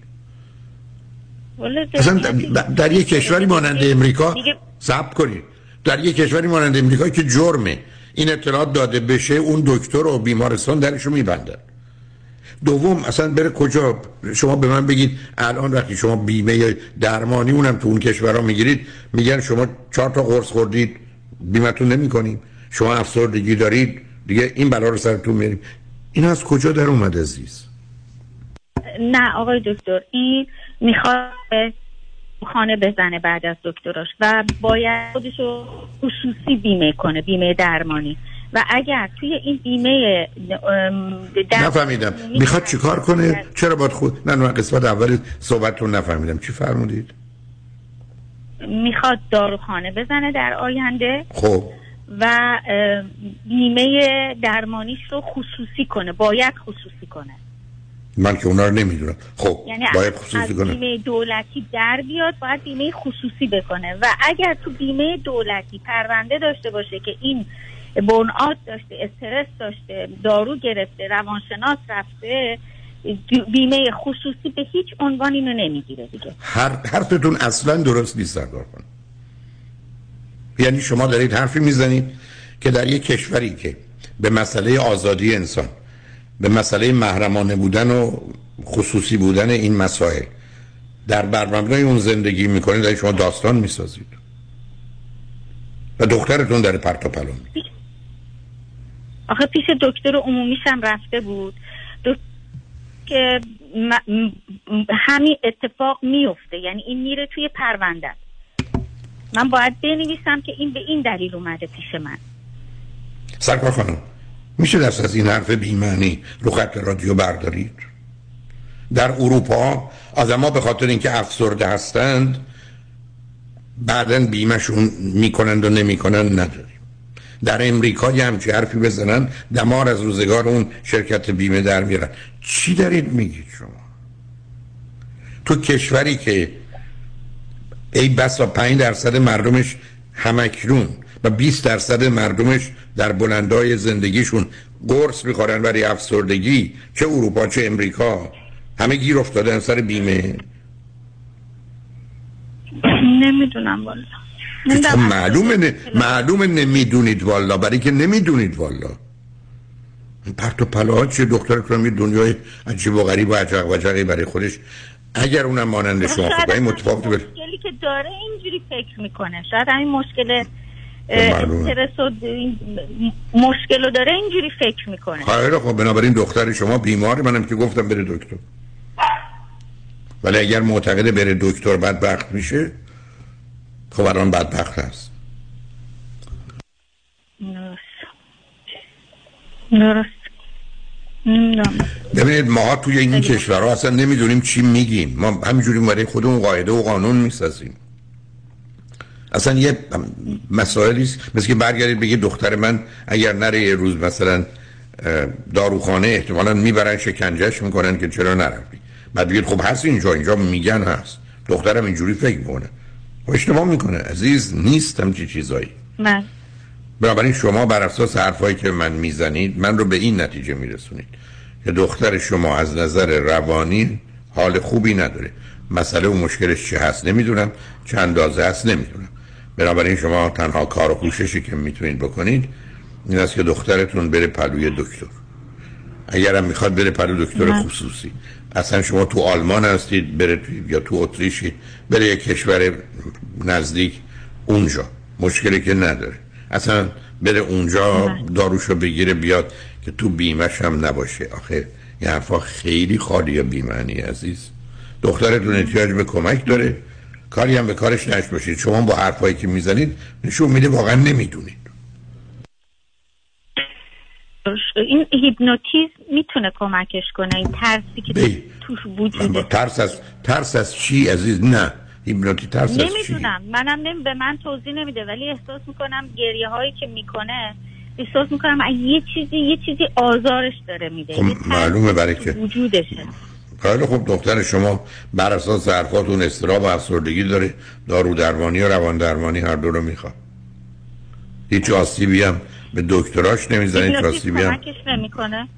Speaker 6: اصلا در, در یک کشوری مانند امریکا ثبت کنید. در یک کشوری مانند امریکا که جرمه. این اطلاعات داده بشه اون دکتر و بیمارستان درشو میبندن. دوم اصلا بره کجا؟ شما به من بگید الان وقتی شما بیمه درمانی اونم تو اون کشورها می‌گیرید میگن شما چهار تا قرص خوردید بیمتون نمی کنیم شما افسردگی دارید دیگه این بلا رو سرتون میاریم این از کجا در اومد عزیز؟
Speaker 29: نه آقای دکتر این می‌خواد خانه بزنه بعد از دکتراش و باید خودشو خصوصی بیمه کنه بیمه درمانی. و اگر توی این بیمه
Speaker 6: نفهمیدم. می‌خواد چیکار کنه؟ چرا باید خود نه نه قسمت اول صحبتتون نفهمیدم. چی فرمودید؟
Speaker 29: می‌خواد داروخانه بزنه در آینده
Speaker 6: خب.
Speaker 29: و بیمه درمانیش رو خصوصی کنه باید خصوصی کنه.
Speaker 6: من که اونا رو نمی‌دونم. خب
Speaker 29: یعنی
Speaker 6: باید خصوصی کنه
Speaker 29: بیمه دولتی در بیاد باید بیمه خصوصی بکنه. و اگر تو بیمه دولتی پرونده داشته باشه که این برن آت داشته استرس داشته دارو گرفته روانشناس رفته بیمه خصوصی به هیچ عنوان اینو نمی‌گیره دیگه.
Speaker 6: هر حرفتون اصلا درست نیست سردار خانم یعنی شما دارید حرفی می‌زنید که در یک کشوری که به مسئله آزادی انسان به مسئله محرمانه بودن و خصوصی بودن این مسائل. در برمبنای اون زندگی می‌کنید در شما داستان می‌سازید. و دخترتون در پرت و پلا می-
Speaker 29: آخه پیش دکتر عمومیش هم رفته بود. که همین اتفاق میفته یعنی این میره توی پرونده. من باید بنویسم که این به این دلیل اومده پیش من.
Speaker 6: سرکار خانم میشه دست از این حرف بیمعنی رو خط رادیو بردارید؟ در اروپا آدما به خاطر اینکه افسرده هستند بعدا بیمشون می‌کنند و نمی‌کنند نداریم. در امریکا یه همچی حرفی بزنن دمار از روزگار اون شرکت بیمه در میرن. چی دارید میگید شما؟ تو کشوری که ای بسا پنج درصد مردمش همکنون و 20 درصد مردمش در بلندای زندگیشون قرص می‌خورن برای افسردگی چه اروپا چه امریکا. همه گیر افتادن سر بیمه.
Speaker 29: نمی‌دونم والا.
Speaker 6: معلومه نه معلومه نمی‌دونید والا. برای که نمی‌دونید والا. این پرت و پلاها چیه دختر کنم یه دنیای عجیب و غریب و عجق و عجقی برای خودش. اگر اونم مانند شما کنید
Speaker 29: هم
Speaker 6: متفاوت بر...
Speaker 29: مشکلی که داره اینجوری فکر می‌کنه. شاید همین مشکل. استرس و مشکل رو داره اینجوری فکر می‌کنه.
Speaker 6: خیلی خب بنابراین دختر شما بیماره منم که گفتم بره دکتر. ولی اگر معتقده بره دکتر بدبخت میشه خب الان بدبخت هست.
Speaker 29: درست. درست.
Speaker 6: ببینید ما توی این کشورها اصلا نمی‌دونیم چی میگیم. ما همینجوری برای خودمون قاعده و قانون می‌سازیم. اصلا یه مسائلی است. مثل که برگردید بگید دختر من اگر نره یه روز مثلا داروخانه احتمالا می‌برن شکنجهش می‌کنن که چرا نرفتی بعد بگید خب هست اینجا اینجا میگن هست. دخترم اینجوری فکر می‌کنه. خب اشتباه می‌کنه. عزیز نیستم چی چیزایی.
Speaker 29: من
Speaker 6: بنابراین شما بر اساس حرفایی که من می‌زنید من رو به این نتیجه میرسونید. که دختر شما از نظر روانی حال خوبی نداره. مسئله و مشکلش چه هست نمی‌دونم. چه اندازه هست نمی‌دونم. بنابراین شما تنها کار و کوششی که می‌تونید بکنید این است که دخترتون بره پلوی دکتر. اگرم می‌خواد بره پلو دکتر خصوصی. اصلا شما تو آلمان هستید بره تو یا تو اتریشی بره یک کشور نزدیک اونجا. مشکلی که نداره. اصلا بره اونجا داروشو بگیره بیاد که تو بیمش هم نباشه. آخه این حرفا خیلی خالی بیمعنی عزیز. دخترتون احتیاج به کمک داره. کاری هم به کارش نش باشید شما با حرفایی که می‌زنید نشون میده واقعا نمی‌دونید.
Speaker 29: این هیپنوتیزم می‌تونه کمکش کنه؟ این ترسی که
Speaker 6: بی.
Speaker 29: توش وجوده
Speaker 6: ترس از ترس از چی عزیز؟ نه. هیپنوتی ترس از چی؟
Speaker 29: نمی‌دونم. منم نمی... به من توضیح نمیده ولی احساس می‌کنم گریه هایی که می‌کنه احساس می‌کنم یه چیزی یه چیزی آزارش داره میده.
Speaker 6: خب معلومه برای که
Speaker 29: وجودشه.
Speaker 6: خیلی خب دختر شما بر اساس حرفاتون استراب و افسردگی داره. دارو درمانی و روان درمانی هر دو رو می‌خواد. هیچ آسیبی هم به دکتراش نمی‌زنه هیچ آسیبی هم
Speaker 29: نمی‌کنه؟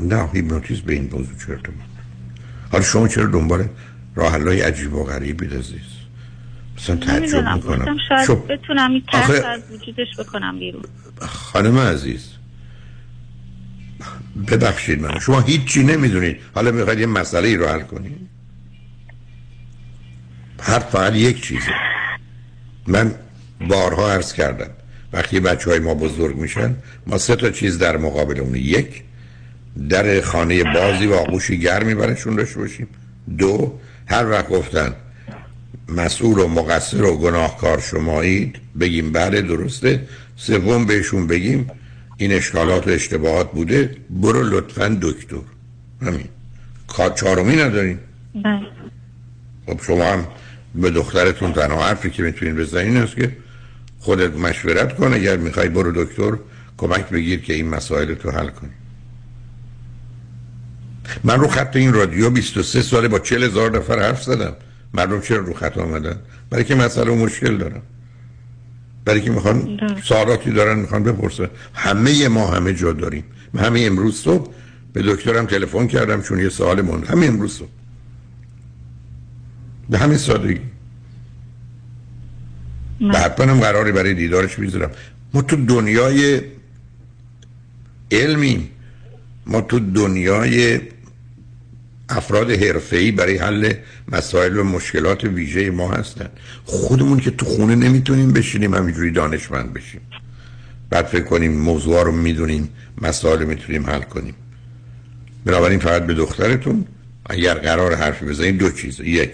Speaker 6: نه هیپنوتیزم به این موضوع ارتباط حالا شما چرا دنبال راه عجیب و غریبی عزیز؟ مثلا تعجب می‌کنم.
Speaker 29: شاید
Speaker 6: شو
Speaker 29: بتونم این از وجودش بکنم بیرون.
Speaker 6: خانم عزیز ببخشید من شما هیچی نمی‌دونید. حالا می‌خواید یه مسئله ای رو حل کنید. هر فقط یک چیزه. من بارها عرض کردم. وقتی بچه های ما بزرگ میشن ما سه تا چیز در مقابل اونه یک. در خانه بازی و آغوشی گرمی برشون داشته باشیم. دو هر وقت گفتن مسئول و مقصر و گناهکار شمایید بگیم بله درسته. سوم بهشون بگیم این اشکالات و اشتباهات بوده برو لطفا دکتر. همین. کار چهارمی نداریم
Speaker 29: بله.
Speaker 6: خب شما هم به دخترتون تنها حرفی که می‌تونین بزنین است که خودت مشورت کن اگر می‌خوای برو دکتر کمک بگیر که این مسائل تو حل کنی. من رو خط این رادیو 23 ساله با 40 هزار نفر حرف زدم. مردم چرا رو خط آمدن؟ برای که مسئله و مشکل دارن برای که می‌خوان سوالاتی دارن می‌خوان بپرسن. همه ما همه جا داریم. من همه امروز صبح به دکترم تلفن کردم چون یه سوال مون همه امروز صبح. به همین سادگی. و حتما قراری برای دیدارش می‌ذارم ما تو دنیای علمیم. ما تو دنیای افراد حرفه‌ای برای حل مسائل و مشکلات ویژه ما هستن. خودمون که تو خونه نمی‌تونیم بشینیم همینجوری دانشمند بشیم. بعد فکر کنیم موضوع رو می‌دونیم مسائل رو می‌تونیم حل کنیم. بنابراین فقط به دخترتون اگر قرار حرفی بزنید دو چیز. یک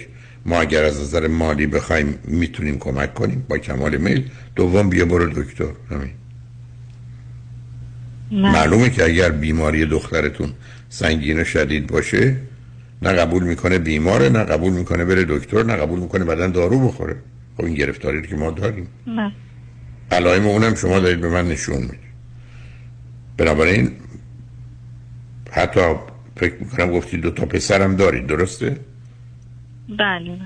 Speaker 6: ما اگر از نظر مالی بخوایم می‌تونیم کمک کنیم با کمال میل. دوم بیا برو دکتر. همین. معلومه که اگر بیماری دخترتون سنگین و شدید باشه نه قبول می‌کنه بیماره نه قبول می‌کنه بره دکتر نه قبول می‌کنه بدن دارو بخوره. خب این گرفتاری که ما داریم.
Speaker 29: نه.
Speaker 6: علائم اونم شما دارید به من نشون می‌دید. بنابراین حتی فکر می‌کنم گفتی دو تا پسرم دارید درسته؟
Speaker 29: بله.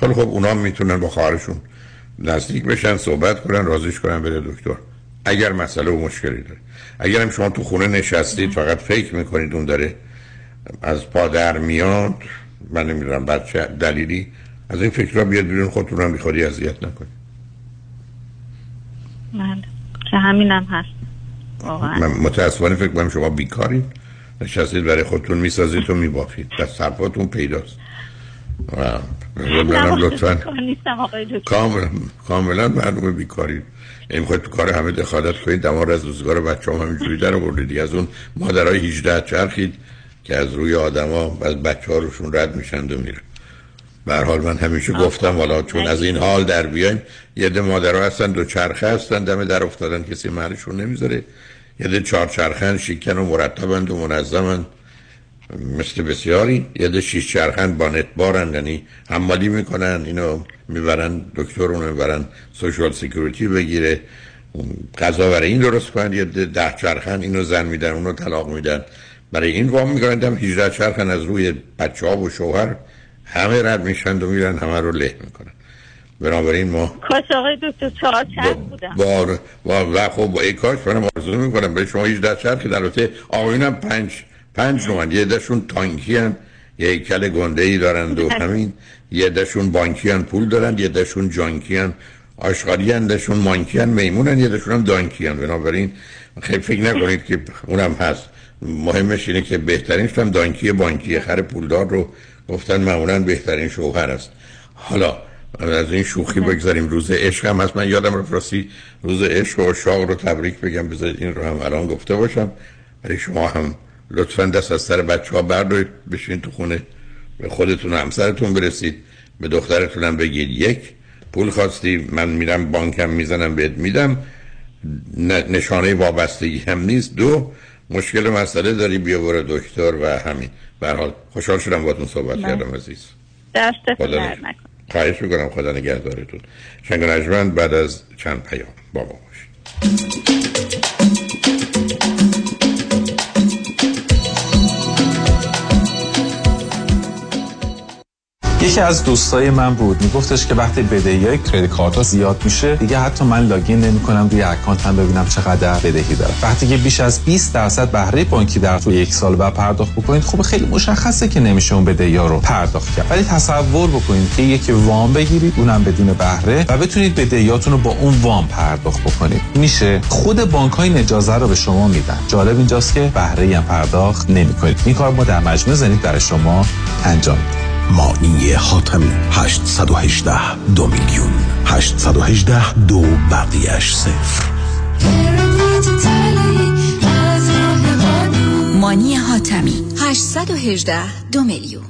Speaker 6: خیلی خب اونا می‌تونن با خواهرشون نزدیک بشن صحبت کنن رازیش کنن بره دکتر. اگر مسئله و مشکلی داره. اگر هم شما تو خونه نشستید فقط فکر می‌کنید اون داره از پا در میاد من نمی‌دونم بعد چه دلیلی از این فکرها بیاد بیرون خودتون هم بیخوادی اذیت نکنید
Speaker 29: بله که همینم هست واقعا
Speaker 6: من متاسفانه فکر کنم شما بیکارید نشستید برای خودتون می‌سازید و میبافید دست حرفاتون پیداست منم لطفا کاملا کاملا معلومه بیکاری این خود تو کار همه دخالت کنید دمار از روزگار بچه هم همینجوری در آوردید از اون مادرای 18 چرخند که از روی آدما از بچه ها روشون رد میشند و میرن. به هر حال من همیشه گفتم والا چون از این حال در بیایم یه عده مادرها هستن دو چرخه هستن دم در افتادن کسی محلشون نمی‌ذاره. یه عده چهار چرخن شیکن و مرتبند و منظمن مثل بسیاری یه عده شیش چرخن وانت بارن یعنی حمالی می‌کنن اینو می‌برن دکتر رو می‌برن Social Security بگیره. غذا برای این درست کنن یه ده, ده چرخن اینو زن میدن اونو طلاق میدن. برای این وام می‌کنن هم 18 چرخن از روی بچه ها و شوهر همه رد میشن و میرن همه رو له می‌کنن. بنابراین ما
Speaker 29: کاش آقای دکتر چهار چرخ بودم
Speaker 6: بار و, و خب با ای کاش من آرزو می‌کنم. به شما 18 چرخ که در البته آقایون هم پنج پنج نوعن یه دشون تانکی هن یه هیکل گنده ای دارند و همین. یه دشون بانکی هن پول دارند. یه دشون جانکی هن آشغالی هن دشون مانکی هن میمون هن یه دشون هم دانکی هن. بنابراین خیلی فکر نکنید که اونم هست. مهمش اینه که بهترینش هم دانکی بانکی خر پولدار رو گفتن معمولا بهترین شوهر است. حالا از این شوخی بگذاریم. روز عشق هم هست. من یادم رو فراستی روز عشق و شاق رو تبریک بگم. بذارید این رو هم الان گفته باشم. برای شما هم لطفا دست از سر بچه ها بردارید. بشین تو خونه. به خودتون و همسرتون برسید. به دخترتون هم بگید. یک پول خواستی. من میرم بانکم می‌زنم بهت میدم. نشانه وابستگی هم نیست. دو مشکل مسئله داری بیا برو دکتر و همین. به حال خوشحال شدم باهاتون صحبت کردم عزیز.
Speaker 29: دستتون در نکن
Speaker 6: خواهش می‌کنم خدا نگهدارتون. شنگ بعد از چند پیام با ما باشید.
Speaker 35: یکی از دوستای من بود. میگفتش که وقتی بدهی های کریدیت کارت زیاد میشه دیگه حتی من لاگین نمی‌کنم روی هم ببینم چقدر بدهی دارم وقتی که بیش از 20 درصد بهره بانکی در تو یک سال بعد پرداخت بکنید خب خیلی مشخصه که نمیشه اون بدهی ها رو پرداخت کرد. ولی تصور بکنید که یکی وام بگیرید اونم بدون بهره و بتونید بدهیاتون رو با اون وام پرداخت بکنید. میشه خود بانک های اجازه رو به شما میدن. جالب اینجاست که بهره هم پرداخت نمی‌کنید. این کار ما در مجموعه زنید برای شما انجام میدیم.
Speaker 21: مانی حاتمی 818 دو میلیون 818 دو بقیهش صفر.
Speaker 26: مانی حاتمی 818 دو میلیون.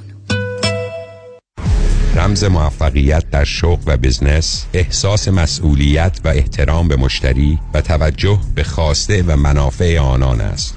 Speaker 36: رمز موفقیت در شغل و بزنس احساس مسئولیت و احترام به مشتری و توجه به خواسته و منافع آنان است.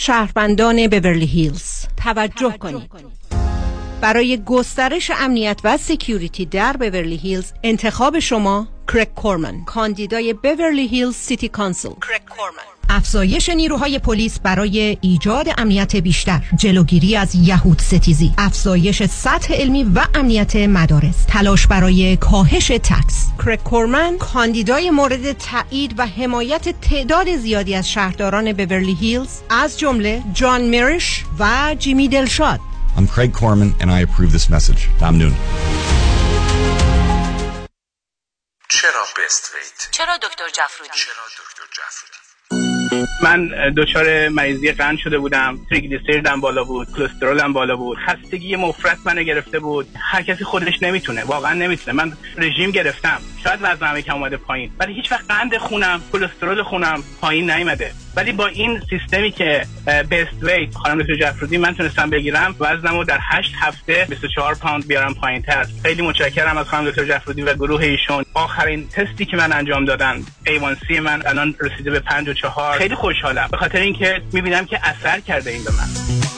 Speaker 37: شهروندان بورلی هیلز توجه کنید. برای گسترش امنیت و security در بورلی هیلز انتخاب شما کرک کورمن کاندیدای بورلی هیلز City Council کرک کورمن افزایش نیروهای پلیس برای ایجاد امنیت بیشتر جلوگیری از یهود ستیزی افزایش سطح علمی و امنیت مدارس تلاش برای کاهش tax کرک کورمن کاندیدای مورد تایید و حمایت تعداد زیادی از شهرداران بورلی هیلز از جمله جان میرش و جیمی دلشاد
Speaker 38: I'm Craig Corman and I approve this message. ممنون.
Speaker 39: چرا بست ویت؟
Speaker 26: چرا دکتر جفرودی؟
Speaker 39: چرا دکتر جفرودی؟
Speaker 40: من دچار مریضی قند شده بودم تریگلیسیریدم بالا بود کلسترولم بالا بود. خستگی مفرط منو گرفته بود. هر کسی خودش نمی‌تونه واقعا نمی‌تونه. من رژیم گرفتم. شاید وزنم کم اومده پایین ولی هیچ وقت قند خونم کلسترول خونم پایین نیومده. ولی با این سیستمی که Best Weight خانم دکتر جفرودی من تونستم بگیرم وزنمو در 8 هفته 24 پوند بیارم پایین تر. خیلی متشکرم از خانم دکتر جفرودی و گروه ایشون. آخرین تستی که من انجام دادن A1C من الان رسیده به 54 خیلی خوشحالم. به خاطر اینکه می‌بینم که اثر کرده این به من.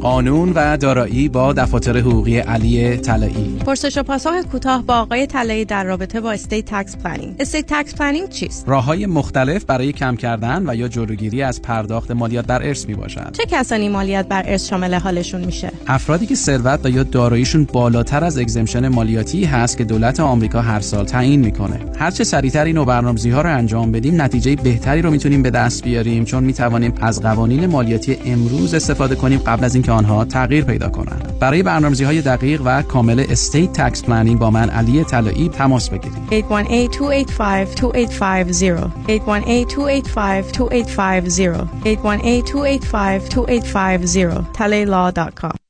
Speaker 41: قانون و دارایی با دفاتر حقوقی علی طلایی.
Speaker 42: پرسش و پاسخ کوتاه با آقای طلایی در رابطه با estate tax planning estate tax planning چیست؟
Speaker 41: راههای مختلف برای کم کردن و یا جلوگیری از پرداخت مالیات بر ارث می باشد
Speaker 42: چه کسانی مالیات بر ارث شامل حالشون میشه؟
Speaker 41: افرادی که ثروت و یا داراییشون بالاتر از exemption مالیاتی هست که دولت آمریکا هر سال تعیین می‌کنه. هر چه سریعتر این برنامه‌ریزی ها رو انجام بدیم نتیجه بهتری رو می‌تونیم به دست بیاریم چون می‌توانیم از قوانین مالیاتی امروز استفاده کنیم قبل از اینکه آنها تغییر پیدا کنند. برای برنامه‌ریزی های دقیق و کامل estate tax planning با من علی طلایی تماس بگیرید.
Speaker 42: 818-285-2850 818-285-2850 talaylaw.com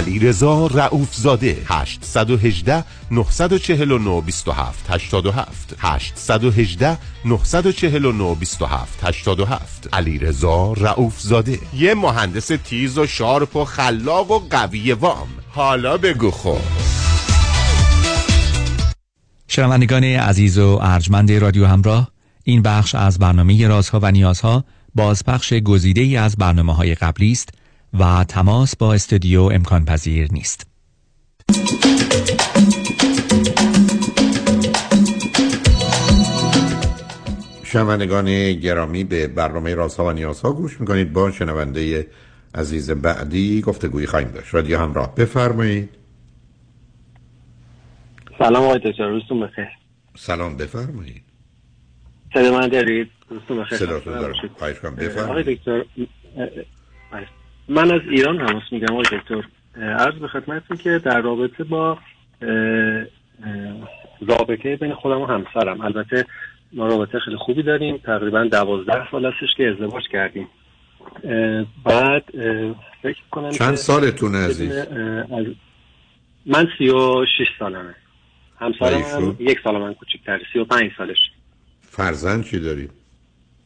Speaker 8: رضا رعوف زاده 818 949 27 87 818 949 27 87 علی رضا رعوف زاده یه مهندس تیز و شارپ و خلاق و قوی وام. حالا بگو خب.
Speaker 28: شنوندگان عزیز و ارجمند رادیو همراه این بخش از برنامه رازها و نیازها بازپخش گزیده ای از برنامه های قبلی است و تماس با استودیو امکان پذیر نیست.
Speaker 6: شنوندگان گرامی به برنامه رازها و نیازها گوش می‌کنید. با شنونده عزیز بعدی گفتگوی خواهیم داشت. رادیو همراه بفرمایید.
Speaker 43: سلام آقای دکتر روزتون بخیر.
Speaker 6: سلام بفرمایید.
Speaker 43: صدا من دارید؟ روزتون بخیر.
Speaker 6: صداتون دارم. خواهش کنم
Speaker 43: آقای
Speaker 6: بفرمایید.
Speaker 43: دکتر من از ایران تماس میگم آقای دکتر. عرض به خدمتتون که در رابطه با رابطه بین خودم و همسرم. البته ما رابطه خیلی خوبی داریم. تقریبا دوازده سال هستش که ازدواج کردیم. بعد فکر کنم
Speaker 6: چند
Speaker 43: بدون،
Speaker 6: عزیز؟
Speaker 43: من سی و شیش سالمه. همسرم؟ هم یک سال من کوچکتر سی و پنج سالش.
Speaker 6: فرزند چی دارید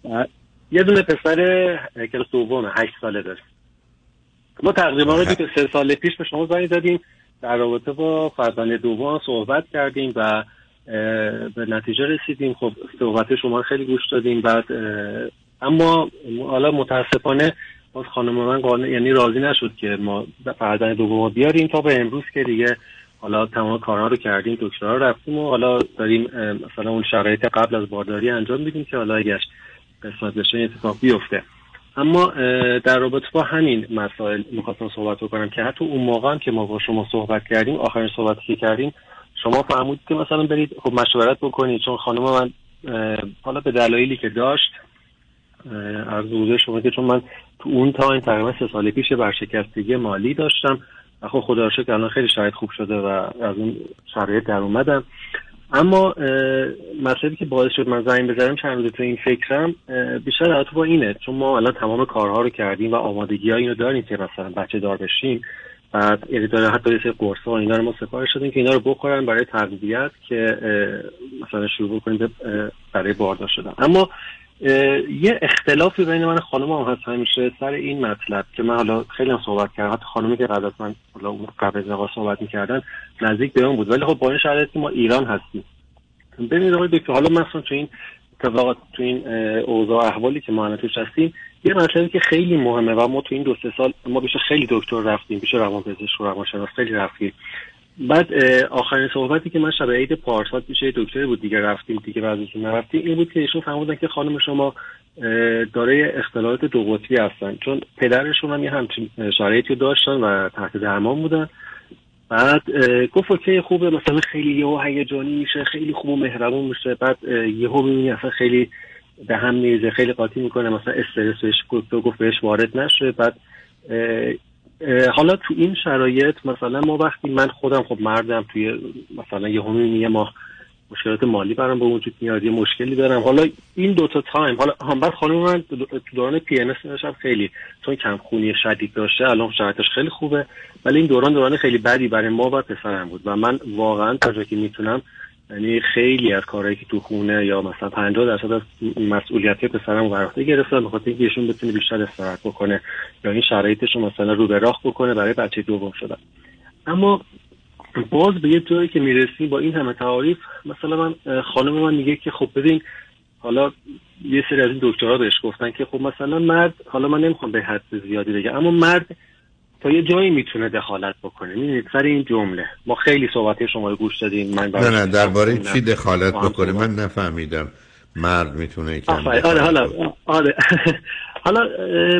Speaker 43: بعد یه دونه پسر کلاس دومه هشت ساله داره. ما تقریبا رو که سه سال پیش به شما زنگ زدیم. در رابطه با فرزند دوم صحبت کردیم و به نتیجه رسیدیم. خب صحبت شما خیلی گوش دادیم. بعد اما حالا متاسفانه باز خانم من یعنی راضی نشد که ما فرزند دوم بیاریم تا به امروز که دیگه حالا تمام کارها رو کردیم دکترها رو رفتیم و حالا داریم مثلا اون شرایط قبل از بارداری انجام میدیم که حالا اگه قسمت بشه اتفاق بیفته. اما در رابطه با همین مسائل می‌خواستم صحبت بکنم که حتی اون موقع هم که ما با شما صحبت کردیم آخرین صحبتی که کردیم شما فرمودید که مثلا برید خب مشورت بکنید چون خانم من حالا به دلایلی که داشت عرض حضور شما که چون من تو اون تایم تقریبا سه سال پیش برشکستگی مالی داشتم و خب خدا شکر الان خیلی شرایط خوب شده و از اون شرایط در اومدم. اما مسئله که باعث شد من زنگ بزنم چند روز تو این فکرم بیشتر در با اینه. چون ما الان تمام کارها رو کردیم و آمادگی ها اینو داریم که مثلا بچه دار بشیم. بعد یعنی داره حتی یه قرص ها اینا رو ما سفارش شدیم که اینا رو بخورن برای تغذیت که مثلا شروع اه، برای باردار شدن. اما یه اختلافی بین من خانم هم هست همیشه سر این مطلب که من حالا خیلی هم صحبت کردم. حتی خانمی که قبل از من حالا اون قبل از صحبت می‌کردن نزدیک به اون بود. ولی خب با این شرایطی که ما ایران هستیم. ببینید آقای دکتر حالا مثلا تو این اتفاقات تو این اوضاع احوالی که ما الان توش هستیم یه مطلبی که خیلی مهمه و ما تو این دو سه سال ما بیش خیلی دکتر رفتیم بیش روانپزشک و روانشناس خیلی رفتیم. بعد آخرین صحبتی که من شب عید پارسال پیش یه دکتری بود دیگه رفتیم دیگه بعضیشون نرفتیم این بود که ایشون فهمیدن که خانم شما دارای اختلالات دو قطبی هستن. چون پدرشون هم یه همچین شرایطی داشتن و تحت درمان بودن. بعد گفت OK خوبه مثلا خیلی یهو هیجانی میشه خیلی خوب و مهربون میشه. بعد یهو می‌بینی اصلا خیلی به هم میریزه خیلی قاطی می‌کنه مثلا استرس بهش گفت گفت بهش وارد نشه. بعد حالا تو این شرایط مثلا ما وقتی من خودم خب مردم توی مثلا یهو می‌بینی یه ماه مشکلات مالی برام به وجود میاد یه مشکلی دارم. حالا این دوتا time حالا هم بعد خانم من تو دوران پی ان داشتم خیلی چون کم خونی شدید داشته الان شرایطش خیلی خوبه. ولی این دوران دوران خیلی بدی برای ما و پسرم بود و من واقعا تا که می‌تونم یعنی خیلی از کارهایی که تو خونه یا مثلا 50 درصد از مسئولیت پسرم بر عهده گرفتم به اینکه ایشون بتونه بیشتر استراحت بکنه یا این شرایطش رو مثلا رو به راه بکنه برای بچه دوم شدن. اما باز به یه جایی که می‌رسی با این همه تعاریف مثلا من خانم من میگه که خب ببین حالا یه سری از این دکترها بهش گفتن که خب مثلا مرد حالا من نمی‌خوام به حد زیادی بگم اما مرد تا یه جایی می‌تونه دخالت بکنه می‌دونید سر این جمله ما خیلی صحبت شما رو گوش دادیم من
Speaker 6: نه نه درباره. چی دخالت بکنه. من نفهمیدم مرد می‌تونه کم
Speaker 43: آفرین. آره حالا. آره حالا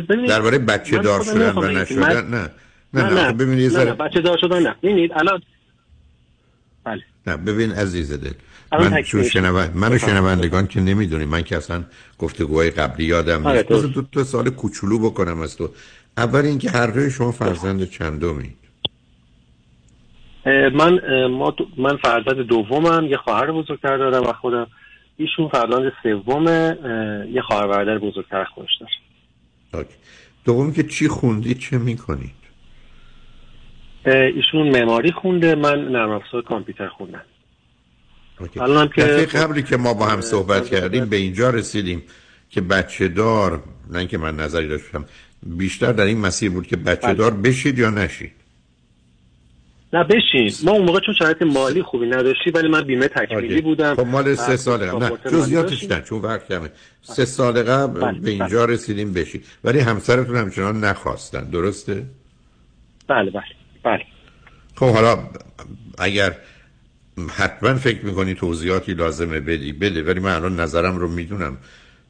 Speaker 43: ببینید
Speaker 6: درباره بچه
Speaker 43: من
Speaker 6: دار شدن و. نشدن نه
Speaker 43: نه
Speaker 6: نه خب ببینید
Speaker 43: نه, بچه دار شدن نه ببینید الان بله
Speaker 6: نه ببین عزیز دل من چون. شنوند منو
Speaker 43: بفرمایید.
Speaker 6: شنوندگان که نمی‌دونی من که اصلا گفتگوهای قبلی یادم
Speaker 43: آره،
Speaker 6: نیست
Speaker 43: درست.
Speaker 6: دو تا سال کوچولو بکنم از تو اول اینکه هر دوی شما فرزند چندمی؟
Speaker 43: اه، من ما من فرزند دومم یه خواهر بزرگتر دارم و خودم. ایشون فرزند سوم یه خواهر برادر بزرگتر خودش داره.
Speaker 6: دوم که چی خوندید چه می‌کنید؟
Speaker 43: ایشون معماری خونده من نرم افزار کامپیوتر خوندم. الان که
Speaker 6: قبلی که ما با هم صحبت کردیم به اینجا رسیدیم که بچه دار نه اینکه من نظری داشتم بیشتر در این مسیر بود که بچه
Speaker 43: بله.
Speaker 6: دار بشید یا نشید؟
Speaker 43: نه بشین. ما اون موقع چون شرایط مالی خوبی نداشتی ولی من بیمه تکمیلی. بودم.
Speaker 6: خب مال سه سال قبل. نه جزئیاتش. نه چون وقت کمه سه سال قبل
Speaker 43: بله،
Speaker 6: به اینجا رسیدیم بشید ولی همسرتون همچنان نخواستن. درسته؟
Speaker 43: بله بله بله.
Speaker 6: خب حالا اگر حتما فکر می‌کنی توضیحاتی لازمه بدی بده. ولی من الان نظرم رو می‌دونم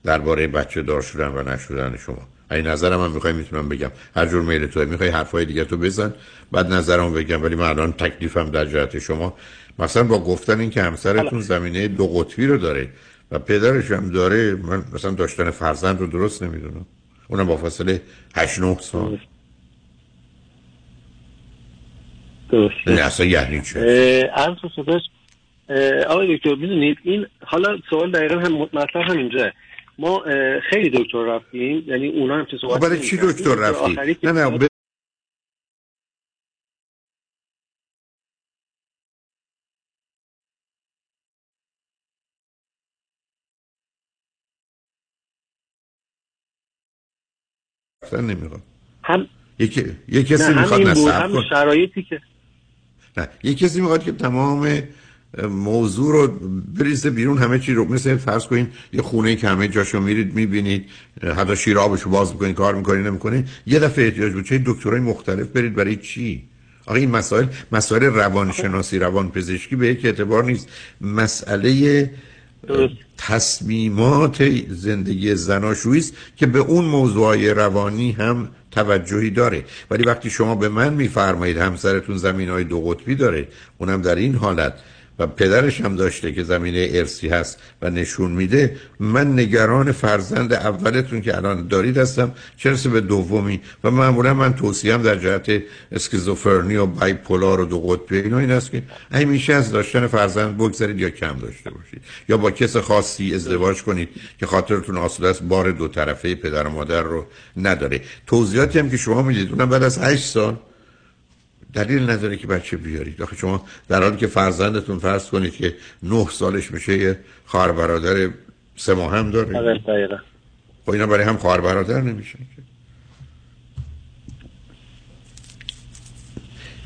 Speaker 6: درباره بچه دار شدن و نشدن شما. این نظرم هم می‌خوای می‌تونم بگم. هر جور میل توه. می‌خوای حرفای دیگه تو بزن. بعد نظرم بگم. ولی من الان تکلیفم در جهت شما. مثلا با گفتن این که همسرتون زمینه دو قطبی رو داره و پدرش هم داره من مثلا داشتن فرزند رو درست نمی‌دونم. اونم با فاصله 8 9 سال.
Speaker 43: درست.
Speaker 6: نه اصلا یعنی چه
Speaker 43: عرض آقای دکتر می‌دونید این حالا سوال دقیقا هم مطلب هم اینجا ما خیلی دکتر رفتیم یعنی اونا هم چه صحبت
Speaker 6: خب برای چی. دکتر رفتی نه نه ب... نمی‌خواد.
Speaker 43: هم
Speaker 6: یکی یه کسی
Speaker 43: نه
Speaker 6: می‌خواد نصب
Speaker 43: هم شرایطی که
Speaker 6: نه یه کسی می‌خواد که تمام موضوع رو بریزه بیرون همه چی رو مثل فرض کنین یه خونه که همه جاشو میرید می‌بینید حتی شیر آبشو باز می‌کنین کار می‌کنین نمی‌کنین یه دفعه احتیاج بود. چه دکترای مختلف برید برای چی؟ آقا این مسائل مسائل روانشناسی روانپزشکی به یک اعتبار نیست. مسئله تصمیمات زندگی زناشویی است که به اون موضوعای روانی هم توجهی داره. ولی وقتی شما به من میفرمایید همسرتون زمین های دو قطبی داره اونم در این حالت. و پدرش هم داشته که زمینه ارسی هست و نشون میده. من نگران فرزند اولتون که الان دارید هستم. چرسه به دومی و معمولا من توصیم در جهت اسکیزوفرنی و بایپولار و دو قطبی اینا این است که همیشه از داشتن فرزند بگذارید یا کم داشته باشید. یا با کس خاصی ازدواج کنید که خاطرتون آسوده است بار دو طرفه پدر و مادر رو نداره. توضیحاتی هم که شما می‌دید اونم بعد از 8 سال دلیل نداره که بچه بیارید. آخه شما در حالی که فرزندتون فرض کنید که نه سالش میشه یه خواهر برادر سه ماه هم داره.
Speaker 43: آره
Speaker 6: خب اینا برای هم خواهر برادر نمیشن که.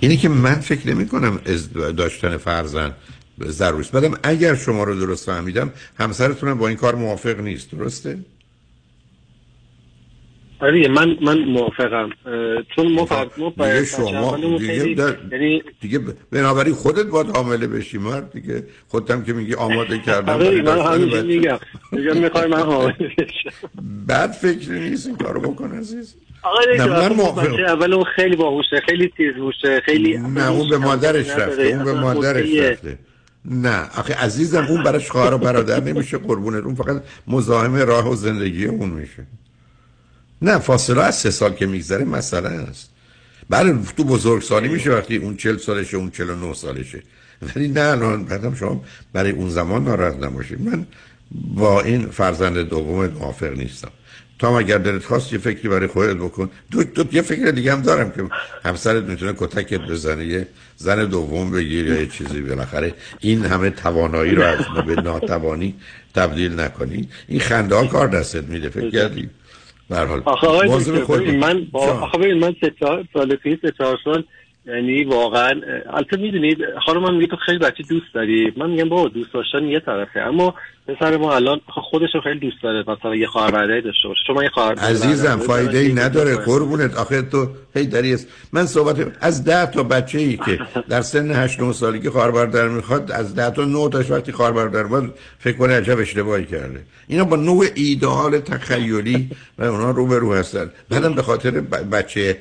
Speaker 6: اینی که من فکر نمی کنم از داشتن فرزند ضروری است. بعدم اگر شما رو درست فهمیدم همسرتون با این کار موافق نیست. درسته؟
Speaker 43: آره من من موافقم. چون ما فرد ما
Speaker 6: دیگه شما دیگه در
Speaker 43: یعنی
Speaker 6: دیگه بنابراین خودت باید حامله بشی مرد. دیگه خودت هم که میگی آماده کردم
Speaker 43: آره من
Speaker 6: بچه.
Speaker 43: میگم. میگم می‌خوای من حامله بشم.
Speaker 6: بد فکری نیست این کارو بکن عزیز.
Speaker 43: دکتر
Speaker 6: من
Speaker 43: خب
Speaker 6: موافقم.
Speaker 43: اول اون خیلی باهوشه خیلی تیزهوشه خیلی
Speaker 6: نه اون به مادرش رفته اون به مادرش. رفته. نه آخه عزیزم اون براش خواهر و برادر نمیشه قربونت. اون فقط مزاحم راه و زندگی اون میشه. نه فاصله از سه سال که میگذره مسئله است. بله تو بزرگسالی میشه وقتی اون چل سالشه اون چل و نه سالشه. ولی نه الان بعدم شما برای اون زمان ناراحت نباشید. من با این فرزند دوم موافق نیستم. تا اگر دلت خواست یه فکری برای خودت بکن. دو, دو یه فکر دیگه هم دارم که همسرت می‌تونه کتکت بزنه یه زن دوم بگیر یا یه چیزی. بالاخره این همه توانایی رو از به ناتوانی تبدیل نکنی. این خنده ها کار دستت میده فکر کردی؟ به هر حال
Speaker 43: آخه آقای من با. آخه من سه چهار سال پیش سه چهار سال یعنی واقعا البته می‌دونید خانم من میگه تو خیلی بچه دوست داری. من میگم بابا دوست داشتن یه طرفه. اما پسر ما الان آخه خودش رو خیلی دوست داره. مثلا یه خواهر برادری داشته باشه. شما یه خواهر
Speaker 6: عزیزم
Speaker 43: برادر
Speaker 6: فایده ای نداره. قربونت. آخه تو هی داری است من صحبت از ده تا بچه ای که در سن 8 9 سالگی خواهر برادر می‌خواد از ده تا 9 تاش وقتی خواهر برادر بود فکر کنه عجب اشتباهی کرده. اینا با نوع ایدئال تخیلی و اونا رو به رو هستن. بعدم به خاطر بچه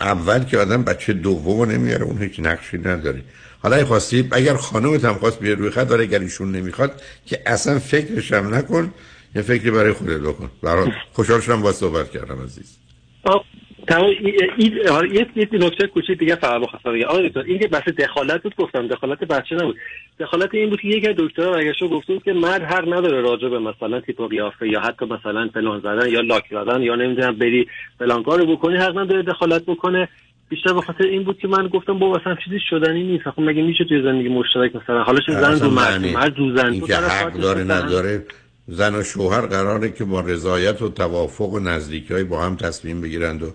Speaker 6: اول که آدم بچه دوم نمیاره اون هیچ نقشی نداره. حالا خواستید اگر خانومت هم خواست بیاد روی خط داره اگر ایشون نمی‌خواد که اصلا فکرش هم نکن یه فکری برای خودت بکن. برای خوشحال شدم با صحبت کردم عزیز.
Speaker 43: آه، تمام یه یه نکته کوچیک دیگه فقط بخواستم بگم. آقای دکتر این که بحث دخالت بود گفتم دخالت بچه نبود. دخالت این بود که یک دکتر برگشت و گفته بود که مرد حق نداره راجع به مثلا تیپ و قیافه یا حتی مثلا فلان زدن یا لاک زدن یا نمی‌دونم بری فلان کارو بکنی حق نداره دخالت بکنه. بیشتر به خاطر این بود که من گفتم بابا اصلا چیزی شدنی نیست. خب مگه میشه توی زندگی مشترک مثلا؟ حالا چه زن رو مرد مرد رو زن
Speaker 6: این
Speaker 43: تو
Speaker 6: که حق داره. نداره زن و شوهر قراره که با رضایت و توافق و نزدیکی های با هم تصمیم بگیرند و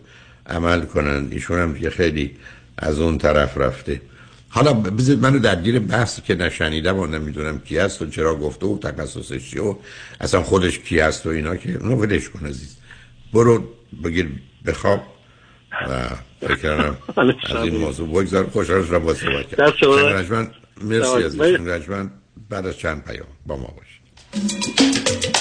Speaker 6: عمل کنند. ایشون هم که خیلی از اون طرف رفته. حالا بذارید منو درگیر بحث که نشنیدم و نمی‌دونم کی است و چرا گفته و تخصصش چیه و اصلا خودش کی است و اینا که اونو ولش کن عزیز. برو بگیر بخواب و فکر از این موضوع بگذار. خوشحال شدم با صحبت. رجمن، مرسی. عزیز بعد از چند پیام با ما باش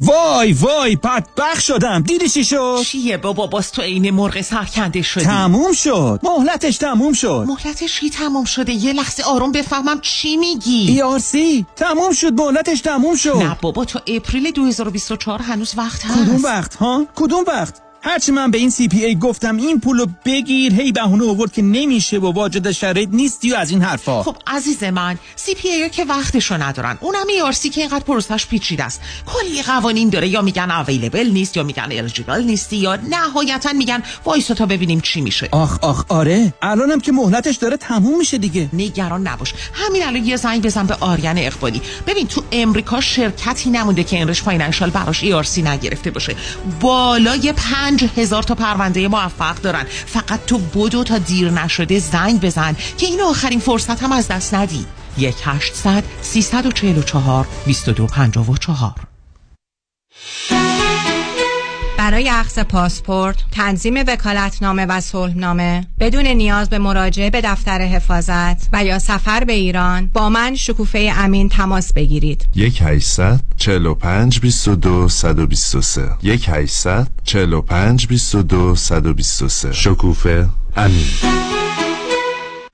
Speaker 44: وای وای بدبخ شدم. دیدی چی شد؟
Speaker 45: چیه بابا؟ باز تو عین مرغ سرکنده شدی.
Speaker 44: تموم شد. مهلتش تموم شد.
Speaker 45: مهلتش کی تموم شده؟ یه لحظه آروم بفهمم چی میگی.
Speaker 44: ERC تموم شد. مهلتش تموم شد.
Speaker 45: نه بابا تا April 2024 هنوز وقت هست.
Speaker 44: کدوم وقت ها؟ کدوم وقت؟ هرچی من به این CPA گفتم این پولو بگیر. هی بهونه آورد که نمیشه و واجد شرایط نیستی و از این حرفا.
Speaker 45: خب عزیز من CPA که وقتشو ندارن. اونم ERC که اینقدر process ش پیچیده است. کلی قوانین داره. یا میگن available نیست یا میگن eligible نیستی یا نهایتا میگن وایسا تا ببینیم چی میشه.
Speaker 44: آخ آخ آره. الانم که مهلتش داره تموم میشه دیگه.
Speaker 45: نگران نباش. همین الان یه زنگ بزن به آریان اقبالی. ببین تو امریکا شرکتی نمونده که Enrich Financial براش ERC نگرفته باشه. بالای پنج هزار تا پرونده موفق دارن. فقط تو بدو تا دیر نشده زنگ بزن که این آخرین فرصت هم از دست ندی. یک هشتصد سیصد و چهل و چهار بیست و دو پنجاه و چهار.
Speaker 37: برای اخذ پاسپورت، تنظیم وکالتنامه و صلحنامه بدون نیاز به مراجعه به دفتر حفاظت و یا سفر به ایران با من شکوفه امین تماس بگیرید.
Speaker 46: یک 800 45 22 123 یک 800 45 22 123 شکوفه امین.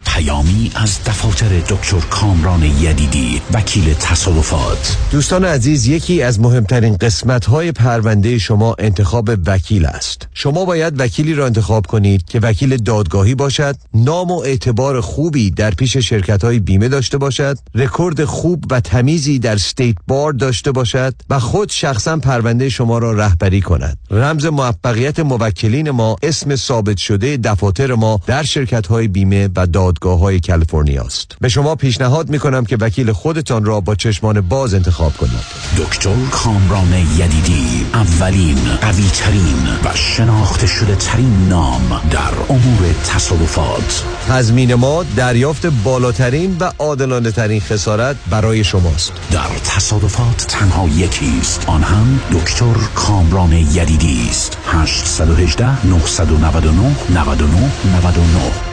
Speaker 47: پیامی از دفاتر دکتر کامران یدیدی وکیل تصادفات.
Speaker 48: دوستان عزیز یکی از مهمترین قسمت های پرونده شما انتخاب وکیل است. شما باید وکیلی را انتخاب کنید که وکیل دادگاهی باشد نام و اعتبار خوبی در پیش شرکت های بیمه داشته باشد رکورد خوب و تمیزی در State Bar داشته باشد و خود شخصا پرونده شما را رهبری کند. رمز موفقیت موکلین ما اسم ثابت شده دفاتر ما در شرکت های بیمه و دادگاه های کالیفرنیا است. به شما پیشنهاد می کنم که وکیل خودتان را با چشمان باز انتخاب کنید.
Speaker 47: دکتر کامران یدیدی اولین قوی ترین و شناخته شده ترین نام در امور تصادفات.
Speaker 48: تضمین ما دریافت بالاترین و عادلانه ترین خسارت برای شماست.
Speaker 47: در تصادفات تنها یکی است. آن هم دکتر کامران یدیدی است. 818 999 99 99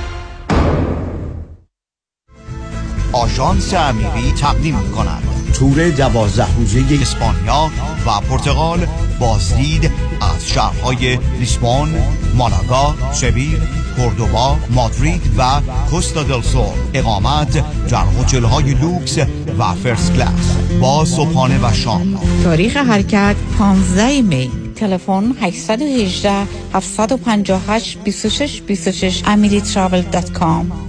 Speaker 49: آژانس امیری تقدیم می کند تور دوازده روزه اسپانیا و پرتغال بازدید از شهرهای لیسبون، مالاگا، سویل، کوردوبا، مادرید و کوستا دل سول. اقامت در هتل های لوکس و first class. با صبحانه و شام.
Speaker 50: تاریخ حرکت 15 می. تلفن 818 758 26 26 amiritravel.com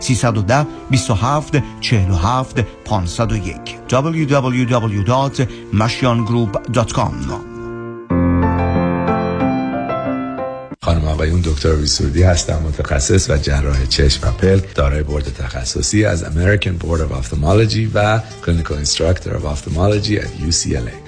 Speaker 49: 310 27 47 501 www.mashiangroup.com
Speaker 51: خانم آقایون دکتر ویسوردی هستم متخصص و جراح چشم و پلک دارای بورد تخصصی از American Board of Ophthalmology و Clinical Instructor of Ophthalmology at UCLA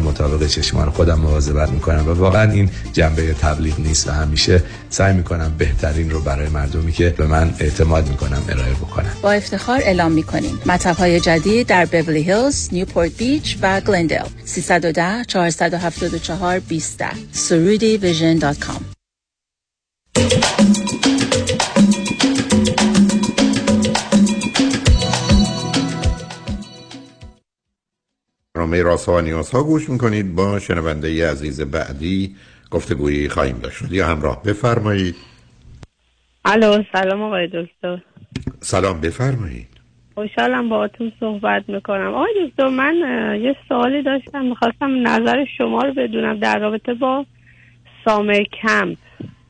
Speaker 51: مطابق چشمان خودم مواظبت می‌کنم و واقعا این جنبه تبلیغ نیست و همیشه سعی می‌کنم بهترین رو برای مردمی که به من اعتماد می‌کنم ارائه بکنم.
Speaker 50: با افتخار اعلام می‌کنیم. مطب های جدید در بیبلی هیلز، نیوپورت بیچ و گلندل 310 474 20 surudivision.com
Speaker 6: برنامه راست ها و نیاز ها گوش می‌کنید با شنونده عزیز بعدی گفتگویی خواهیم داشت. یا همراه بفرمایید.
Speaker 52: الو سلام آقای دکتر.
Speaker 6: سلام بفرمایید.
Speaker 52: خوشحالم با اتون صحبت می‌کنم. آقای دکتر من یه سوالی داشتم. می‌خواستم نظر شما رو بدونم در رابطه با سامر کمپ.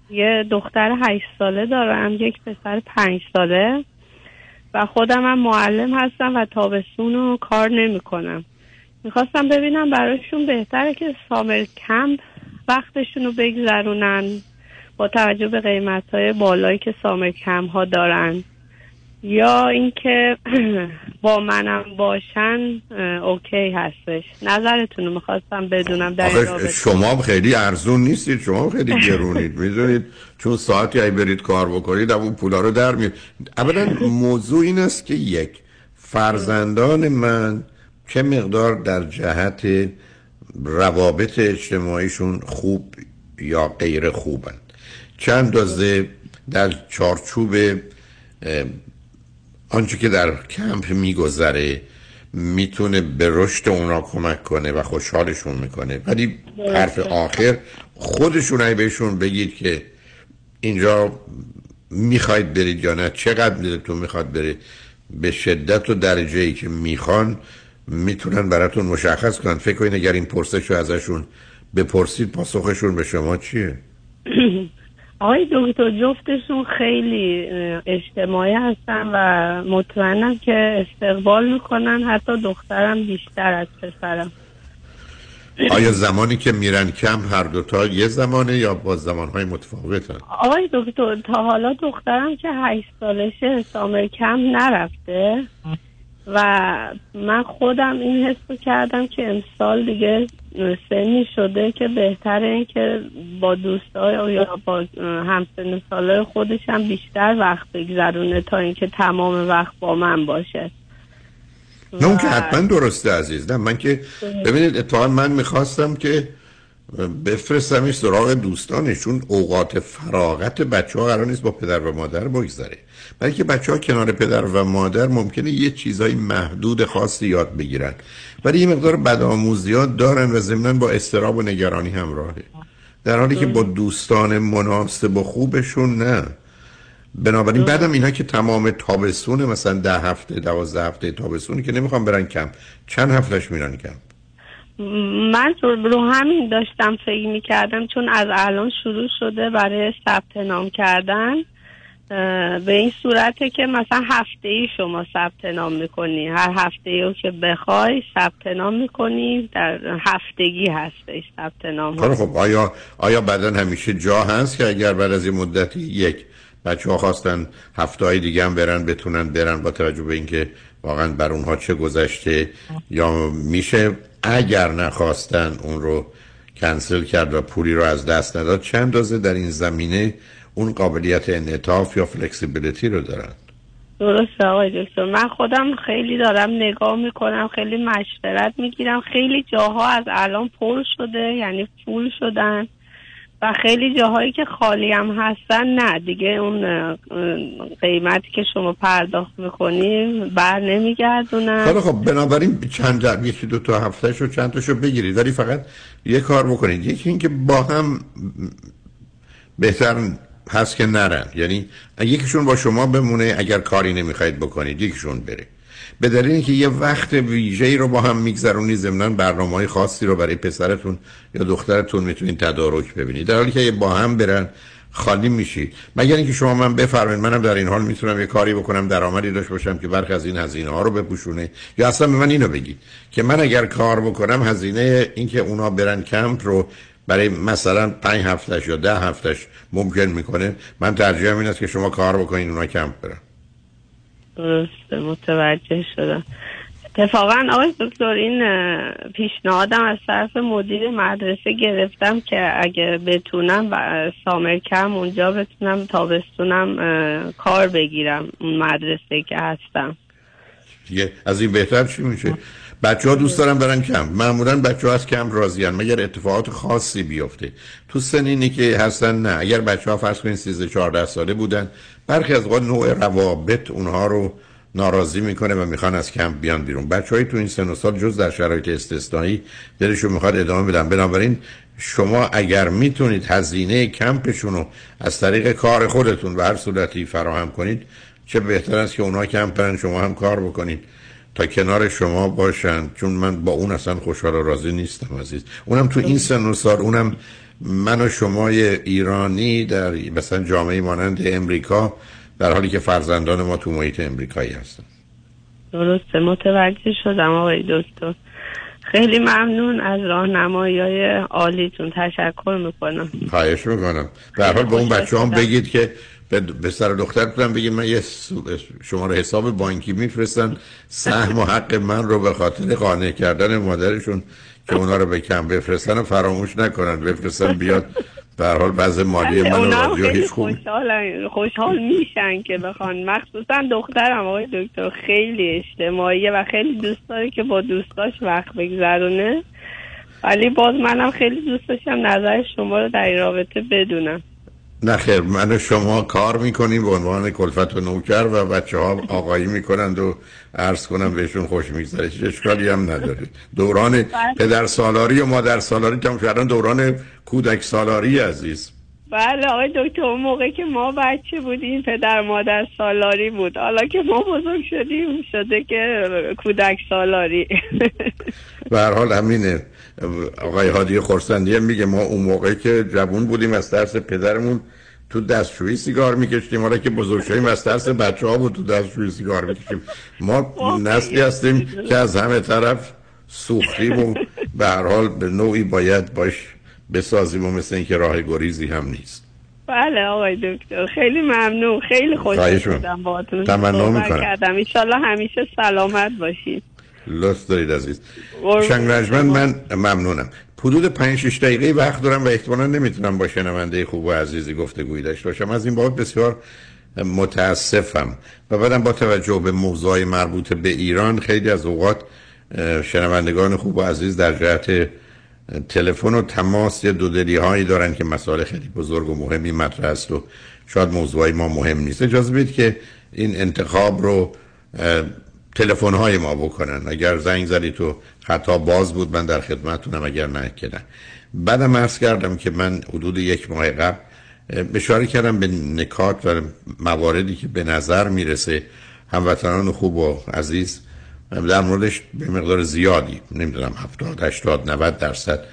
Speaker 52: یه دختر هشت ساله دارم یک پسر پنج ساله و خودم هم معلم هستم و تابستون رو کار نمی‌کنم. می‌خواستم ببینم براشون بهتره که سامر کمپ وقتشون رو بگذرونن با توجه به قیمت های بالایی که سامر کمپ ها دارن. یا اینکه با منم باشن اوکی هستش. نظرتون رو می‌خواستم بدونم در
Speaker 6: شما خیلی ارزون نیستید. شما خیلی گرونید. می‌دونید؟ چون ساعتی ای برید کار بکنید اون پولا رو در میاد اولا موضوع این است که یک فرزندان من چه مقدار در جهت روابط اجتماعیشون خوب یا غیر خوبن چند دازه در چارچوب آنچه که در کمپ میگذره می‌تونه به رشد اونا کمک کنه و خوشحالشون می‌کنه. ولی حرف آخر خودشون ای بهشون بگید که اینجا می‌خواید برید یا نه چقدر دلتون می‌خواد برید به شدت و درجه ای که می‌خوان می‌تونن براتون مشخص کنن. فکر کنید اگر این پرسش رو ازشون بپرسید پاسخشون به شما چیه؟
Speaker 52: آقای دکتر جفتشون خیلی اجتماعی هستن و مطمئنم که استقبال می‌کنن. حتی دخترم بیشتر از پسرم.
Speaker 6: آیا زمانی که میرن کم هر دوتا یه زمانه یا با زمانهای متفاوتن؟
Speaker 52: آقای دکتر تا حالا دخترم که هشت سالشه سامر کم نرفته. و من خودم این حس کردم که امسال دیگه سنی شده که بهتره این که با دوستای یا با همسن ساله خودش هم بیشتر وقت بگذرونه تا اینکه تمام وقت با من باشه.
Speaker 6: نه اون که حتما درسته عزیز. نه من که ببینید اتفاقا من می‌خواستم که بفرستمش سراغ دوستانش چون اوقات فراغت بچه ها قرار نیست با پدر و مادر بگذره. بلکه بچه ها کنار پدر و مادر ممکنه یه چیزای محدود خاصی یاد بگیرن. ولی یه مقدار بدآموزیات دارن و ضمنا با استراب و نگرانی همراهه. در حالی که با دوستان مناسب و خوبشون نه. بنابراین بعدم اینا که تمام تابستون مثلا ده هفته دوازده هفته تابستون که نمی‌خوام برن کم. چند هفتهش میرن کم؟
Speaker 52: من رو همین داشتم فکر می‌کردم چون از الان شروع شده برای ثبت نام کردن به این صورته که مثلا هفته ای شما ثبت نام می‌کنی. هر هفته ای که بخوای ثبت نام می‌کنی در هفتگی هستش ثبت نام.
Speaker 6: خیلی خب آیا آیا بعدا همیشه جا هست که اگر بعد از یه مدتی یک بچه ها خواستن هفته های دیگه هم برن بتونن برن با توجه به اینکه واقعا بر اونها چه گذشته یا میشه؟ اگر نخواستن اون رو کنسل کرد و پولی رو از دست نداد چند اندازه در این زمینه اون قابلیت انعطاف یا فلکسیبیلیتی رو دارن؟
Speaker 52: درسته آقای دکتر. من خودم خیلی دارم نگاه می‌کنم خیلی مشورت می‌گیرم. خیلی جاها از الان پر شده یعنی پول شدن. و خیلی جاهایی که خالی هم هستن نه. دیگه اون قیمتی که شما پرداخت می‌کنی بر نمیگردونن.
Speaker 6: خیلی خب بنابراین چند در یکی دو تا هفتهش رو چند تاشو بگیرید ولی فقط یه کار بکنید. یکی اینکه با هم بهتر هست که نرن. یعنی یکیشون با شما بمونه اگر کاری نمی‌خواید بکنید یکیشون بره. به دلیل اینکه یه وقت ویژه‌ای رو با هم میگذرونی ضمن برنامه های خاصی رو برای پسرتون یا دخترتون می‌تونید تدارک ببینید. در حالی که با هم برن خالی میشید مگر اینکه شما من بفرمایید منم در این حال می‌تونم یه کاری بکنم درآمدی داشته باشم که برخی از این هزینه ها رو بپوشونه. یا اصلا به من اینو بگید که من اگر کار بکنم هزینه اینکه اونا برن کمپ رو برای مثلا پنج هفتش یا ده هفتش ممکن می‌کنه. من ترجیحم این است که شما کار بکنین اونا کمپ برن.
Speaker 52: درسته متوجه شدم. اتفاقا آقای دکتر این پیشنهادم از طرف مدیر مدرسه گرفتم که اگه بتونم و سامر کم اونجا بتونم تابستونم کار بگیرم اون مدرسه که هستم.
Speaker 6: دیگه از این بهتر چی میشه؟ بچه ها دوست دارن برن کم. معمولا بچه ها از کم راضی مگر اتفاقات خاصی بیفته؟ تو سنینی که هستن نه. اگر بچه ها فرض کنین 13 14 ساله بودن برخی از اوقات نوع روابط اونها رو ناراضی می‌کنه و می‌خوان از کمپ بیان بیرون. بچه های تو این سن و سال جز در شرایط استثنایی دلشون می‌خواد ادامه بدن. بنابراین شما اگر می‌تونید هزینه کمپشون رو از طریق کار خودتون و هر صورتی فراهم کنید چه بهتر است که اونا کمپ برن شما هم کار بکنید. تا کنار شما باشن چون من با اون اصلا خوشحال و راضی نیستم عزیز. اونم تو این سن و سال اونم من و شمای ایرانی در مثلا جامعه مانند امریکا در حالی که فرزندان ما تو محیط امریکایی هستن.
Speaker 52: درسته متوجه شدم آقای دکتر. خیلی ممنون از راهنمایی های عالیتون. تشکر می‌کنم.
Speaker 6: خواهش می‌کنم. در حال به اون بچه هم بگید که به, سر دخترتونم بگید من یه شماره حساب بانکی میفرستن. سهم و حق من رو به خاطر قانع کردن مادرشون که اونا رو به کم بفرستن و فراموش نکنن. بفرستن بیاد. به هر حال بعض مالی من رادیو هیچ خوب
Speaker 52: خوشحال خوشحال میشن که بخوان. مخصوصا دخترم آقای دکتر. خیلی اجتماعیه و خیلی دوست داره که با دوستاش وقت بگذرونه. ولی باز منم خیلی دوست داشتم نظر شما رو در این رابطه بدونم.
Speaker 6: نه خیر من و شما کار می‌کنیم به عنوان کلفت و نوکر و بچه ها آقایی می‌کنند و عرض کنم بهشون خوش میگذره. هیچ اشکالی هم نداره. دوران پدر سالاری و مادر سالاری تمام شدن دوران کودک سالاری عزیز.
Speaker 52: بله آقای دکتر اون موقع که ما بچه بودیم پدر مادر سالاری بود. حالا که ما بزرگ شدیم شده که کودک سالاری.
Speaker 6: به هر حال همینه. آقای هادی خورسندی میگه ما اون موقع که جوون بودیم از ترس پدرمون تو دستشویی سیگار می‌کشیم حالا که بزرگ شدیم از ترس بچه ها بود تو دستشویی سیگار می‌کشیم. ما نسلی هستیم که از همه طرف سوختیم و به هر حال به نوعی باید باش بسازیم و مثل اینکه راه گریزی هم نیست.
Speaker 52: بله آقای دکتر. خیلی ممنون. خیلی خوش. بودم باهاتون
Speaker 6: تمنا می‌کنم.
Speaker 52: کردم. همیشه سلامت باشید
Speaker 6: لطف دارید عزیز. شنگ رجمن من ممنونم. حدود 5 6 دقیقه وقت دارم و احتمالا نمی‌تونم با شنونده خوب و عزیزی گفتگویی داشته باشم. از این بابت بسیار متاسفم. و بعدم با توجه به موضوع مربوط به ایران خیلی از اوقات شنوندگان خوب و عزیز در جهت تلفن و تماس یه دودلی هایی دارن که مسائل خیلی بزرگ و مهمی مطرح است و شاید موضوعی ما مهم نیست. اجازه بدید که این انتخاب رو تلفن های ما بکنن. اگر زنگ زدی تو خطا باز بود من در خدمتونم اگر نه که بعدم عرض کردم که من حدود یک ماه قبل اشاره کردم به نکات و مواردی که به نظر می‌رسه هموطنان خوب و عزیز در موردش به مقدار زیادی نمی‌دونم 70 80 90 درصد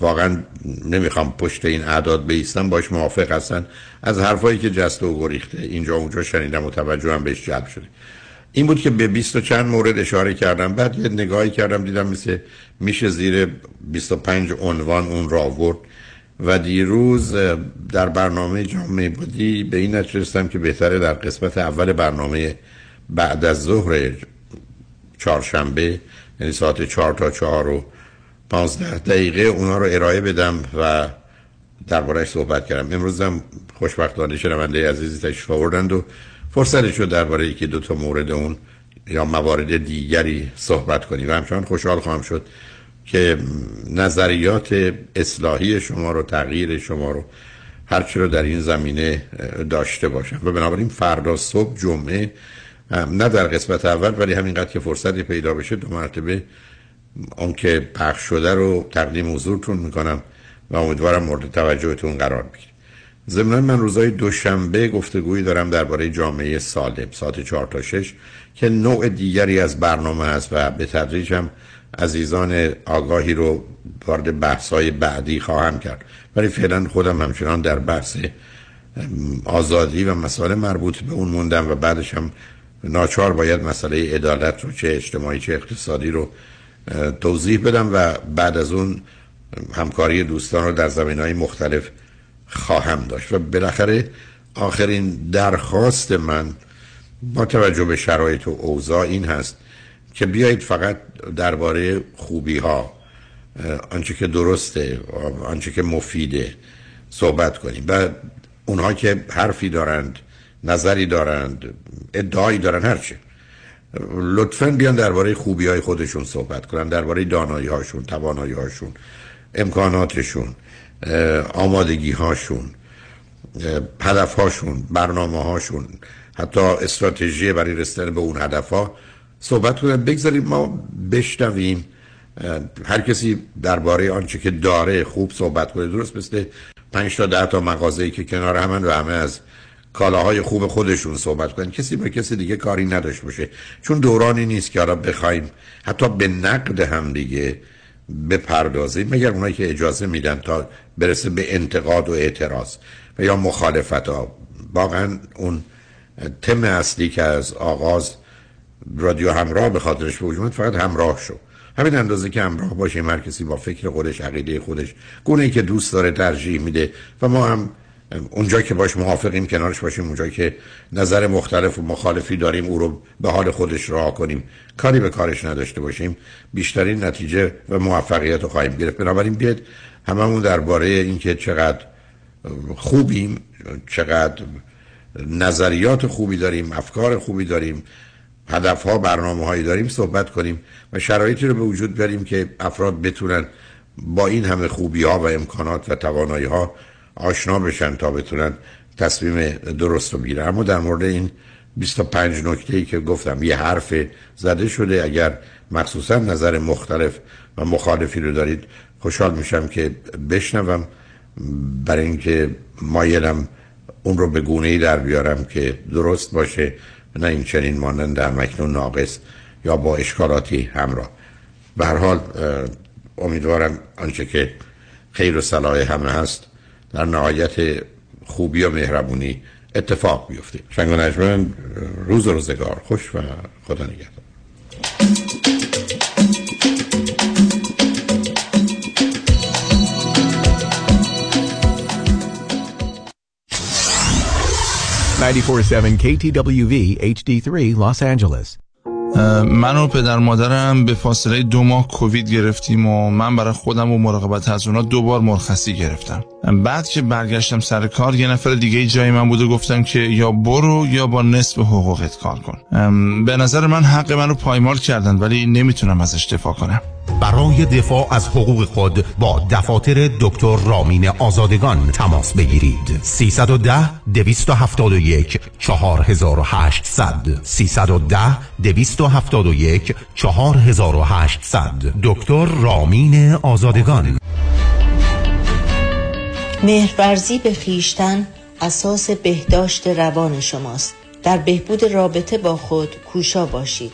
Speaker 6: واقعا نمی‌خوام پشت این اعداد بیستم باش موافق هستن. از حرفایی که جست و گریخته اینجا اونجا شنیدم و توجه هم بهش جلب شده. این بود که به 20 و چند مورد اشاره کردم. بعد یه نگاهی کردم دیدم مثل میشه زیر 25 عنوان اون را آورد. و دیروز در برنامه جامعه بودی به این نتیجه رسیدم که بهتره در قسمت اول برنامه بعد از ظهر چهارشنبه یعنی ساعت چهار تا چهار و پانزده دقیقه اونا رو ارائه بدم و دربارهش صحبت کردم. امروزم خوشبختانه شنونده عزیزی تشریف آوردند و فرصت شد درباره یکی دو تا مورد اون یا موارد دیگری صحبت کنیم. و همچنان خوشحال خواهم شد که نظریات اصلاحی شما رو تغییر شما رو هرچی رو در این زمینه داشته باشم. و بنابراین فردا صبح جمعه نه در قسمت اول ولی همینقدر که فرصتی پیدا بشه دو مرتبه اون که پخش شده رو تقدیم حضورتون می‌کنم و امیدوارم مورد توجهتون قرار بگیره ضمن من روزهای دوشنبه گفتگویی دارم درباره جامعه سالم ساعت 4 تا 6 که نوع دیگری از برنامه است و به تدریج هم عزیزان آگاهی رو وارد بحث‌های بعدی خواهم کرد. ولی فعلا خودم همچنان در بحث آزادی و مسائل مربوط به اون موندم و بعدش هم ناچار باید مسئله عدالت رو چه اجتماعی چه اقتصادی رو توضیح بدم و بعد از اون همکاری دوستان رو در زمین های مختلف خواهم داشت و بالاخره آخرین درخواست من با توجه به شرایط و اوضاع این هست که بیایید فقط درباره خوبی ها آنچه که درسته آنچه که مفیده صحبت کنیم. و اونها که حرفی دارند نظری دارند ادعایی دارند هرچه لطفا بیان درباره خوبی های خودشون صحبت کنن درباره دانایی هاشون توانایی هاشون امکاناتشون. آمادگی هاشون هدف هاشون برنامه هاشون حتی استراتژی برای رسیدن به اون هدف ها صحبت کنن بگذاریم ما بشنویم. هر کسی درباره آنچه که داره خوب صحبت کنه درست مثل پنج تا ده تا مغازه‌ای که کنار همن و همه از کالاهای خوب خودشون صحبت کنن کسی با کسی دیگه کاری نداشت باشه. چون دورانی نیست که حالا بخوایم حتی به نقد هم دیگه بپردازیم مگر اونایی که اجازه میدن تا برسه به انتقاد و اعتراض و یا مخالفت ها. واقعا اون تم اصلی که از آغاز رادیو همراه به خاطرش به فقط همراه شو همین اندازه که همراه باشه هر کسی با فکر خودش عقیده خودش گونه ای که دوست داره ترجیح میده. و ما هم اونجا که باش موافقیم کنارش باشیم اونجا که نظر مختلف و مخالفی داریم او رو به حال خودش راه کنیم. کاری به کارش نداشته باشیم. بیشترین نتیجه و موفقیت رو خواهیم گرفت. بنابراین بیاد هممون درباره اینکه چقدر خوبیم چقدر نظریات خوبی داریم افکار خوبی داریم هدف ها برنامه هایی داریم صحبت کنیم و شرایطی رو به وجود بیاریم که افراد بتونن با این همه خوبی ها و امکانات و توانایی ها آشنا بشن تا بتونن تصمیم درست رو بگیرن. اما در مورد این 25 نکته ای که گفتم یه حرف زده شده. اگر مخصوصا نظر مختلف و مخالفی رو دارید خوشحال میشم که بشنوم. برای اینکه مایلم اون رو به گونه ای در بیارم که درست باشه نه این چنین مانند مکنون ناقص یا با اشکالاتی همراه. به هر حال امیدوارم آنچه که خیر و صلاح همه هست در نهایت خوبی و مهربونی اتفاق بیفته. شنگ و نجمن روز روزگار. خوش و خدا نگهدار.
Speaker 53: KTWV HD3 Los Angeles.
Speaker 54: من و پدر مادرم به فاصله دو ماه کووید گرفتیم و من برای خودم و مراقبت از اونا دو بار مرخصی گرفتم. بعد که برگشتم سر کار یه نفر دیگه جای من بود و گفتم که یا برو یا با نصف حقوقت کار کن. به نظر من حق من رو پایمال کردن ولی نمی‌تونم ازش دفاع کنم.
Speaker 8: برای دفاع از حقوق خود با دفاتر دکتر رامین آزادگان تماس بگیرید. 310 271 4800 310 271 4800 دکتر رامین آزادگان.
Speaker 22: مهرورزی به خیشتن اساس بهداشت روان شماست. در بهبود رابطه با خود کوشا باشید.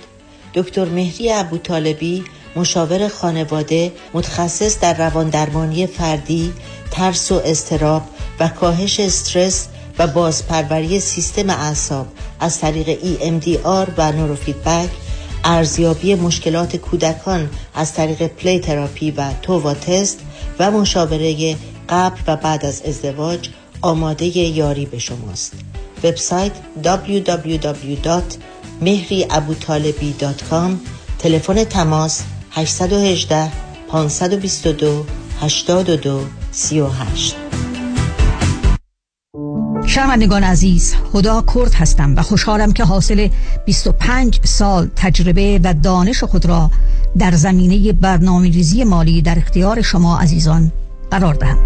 Speaker 22: دکتر مهری ابوطالبی مشاور خانواده متخصص در روان درمانی فردی ترس و استراب و کاهش استرس و بازپروری سیستم اعصاب از طریق EMDR و نوروفیدبک ارزیابی مشکلات کودکان از طریق پلی تراپی و تووا تست و مشاوره قبل و بعد از ازدواج آماده یاری به شماست. وبسایت www.mehriabutalebi.com تلفن تماس 818 522 82 38
Speaker 55: شنوندگان عزیز هدا کرد هستم و خوشحالم که حاصل 25 سال تجربه و دانش خود را در زمینه برنامه ریزی مالی در اختیار شما عزیزان قرار دهم.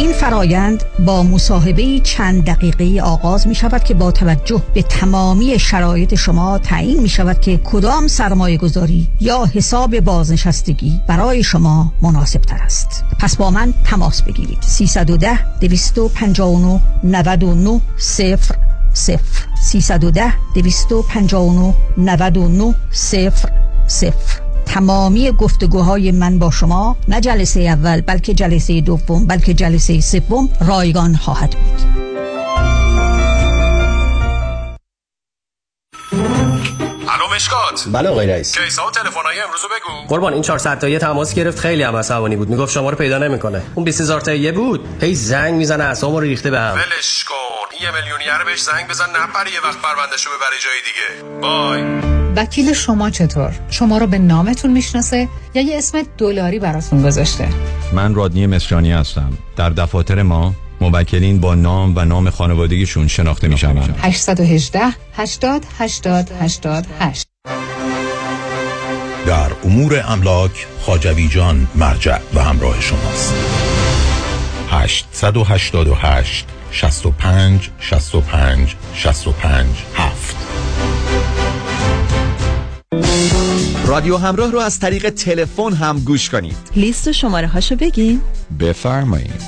Speaker 55: این فرایند با مصاحبه چند دقیقه آغاز می شود که با توجه به تمامی شرایط شما تعیین می شود که کدام سرمایه گذاری یا حساب بازنشستگی برای شما مناسب تر است. پس با من تماس بگیرید. 310 259 99 صفر صفر. 310 259 99 صفر صفر. تمامی گفتگوهای من با شما نه جلسه اول بلکه جلسه دوم بلکه جلسه سوم رایگان خواهد بود.
Speaker 56: مشکات.
Speaker 57: بله آقای رئیس.
Speaker 56: کیسا و تلفن‌های امروز بگو.
Speaker 57: قربان این 400 تایی تماس گرفت. خیلی هم عصبانی بود. می‌گفت شما رو پیدا نمی‌کنه. اون 20000 تایی بود. هی زنگ می‌زنه اعصابمو ریخته بهم
Speaker 56: ولش کن. یه میلیونیر بهش زنگ بزن نپره یه وقت پروندهشو ببره جای دیگه بای
Speaker 58: وکیل شما چطور؟ شما رو به نامتون می‌شناسه یا یه اسم دلاری براتون گذاشته؟
Speaker 59: من رادنی مصریانی هستم. در دفاتر ما موکلین با نام و نام خانوادگیشون شناخته می شوند.
Speaker 58: 818 80 80 88
Speaker 47: در امور املاک خاجوی جان مرجع و همراه شماست 888 65 65 65 7
Speaker 28: رادیو همراه رو از طریق تلفن هم گوش کنید.
Speaker 60: لیست شماره هاشو بگین.
Speaker 59: بفرمایید.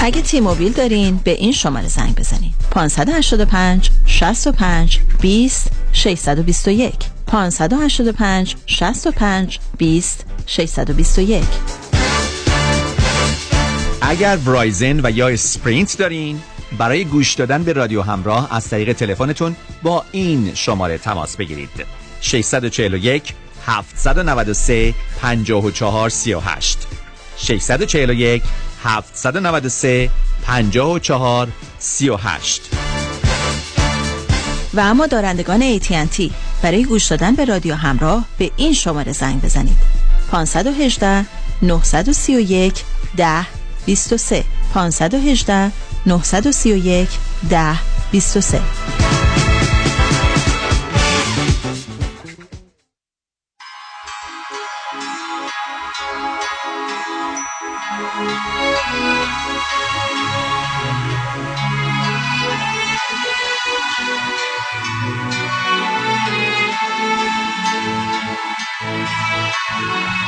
Speaker 60: اگه تی موبیل دارین به این شماره زنگ بزنید 585 65 20 621 585 65 20 621
Speaker 28: اگر ورایزن و یا اسپرینت دارین برای گوش دادن به رادیو همراه از طریق تلفنتون با این شماره تماس بگیرید. 641 793 54 38 641 793 54 38
Speaker 60: و اما دارندگان AT&T برای گوش دادن به رادیو همراه به این شماره زنگ بزنید. 518 931 10 23 518 931 10 23
Speaker 61: Thank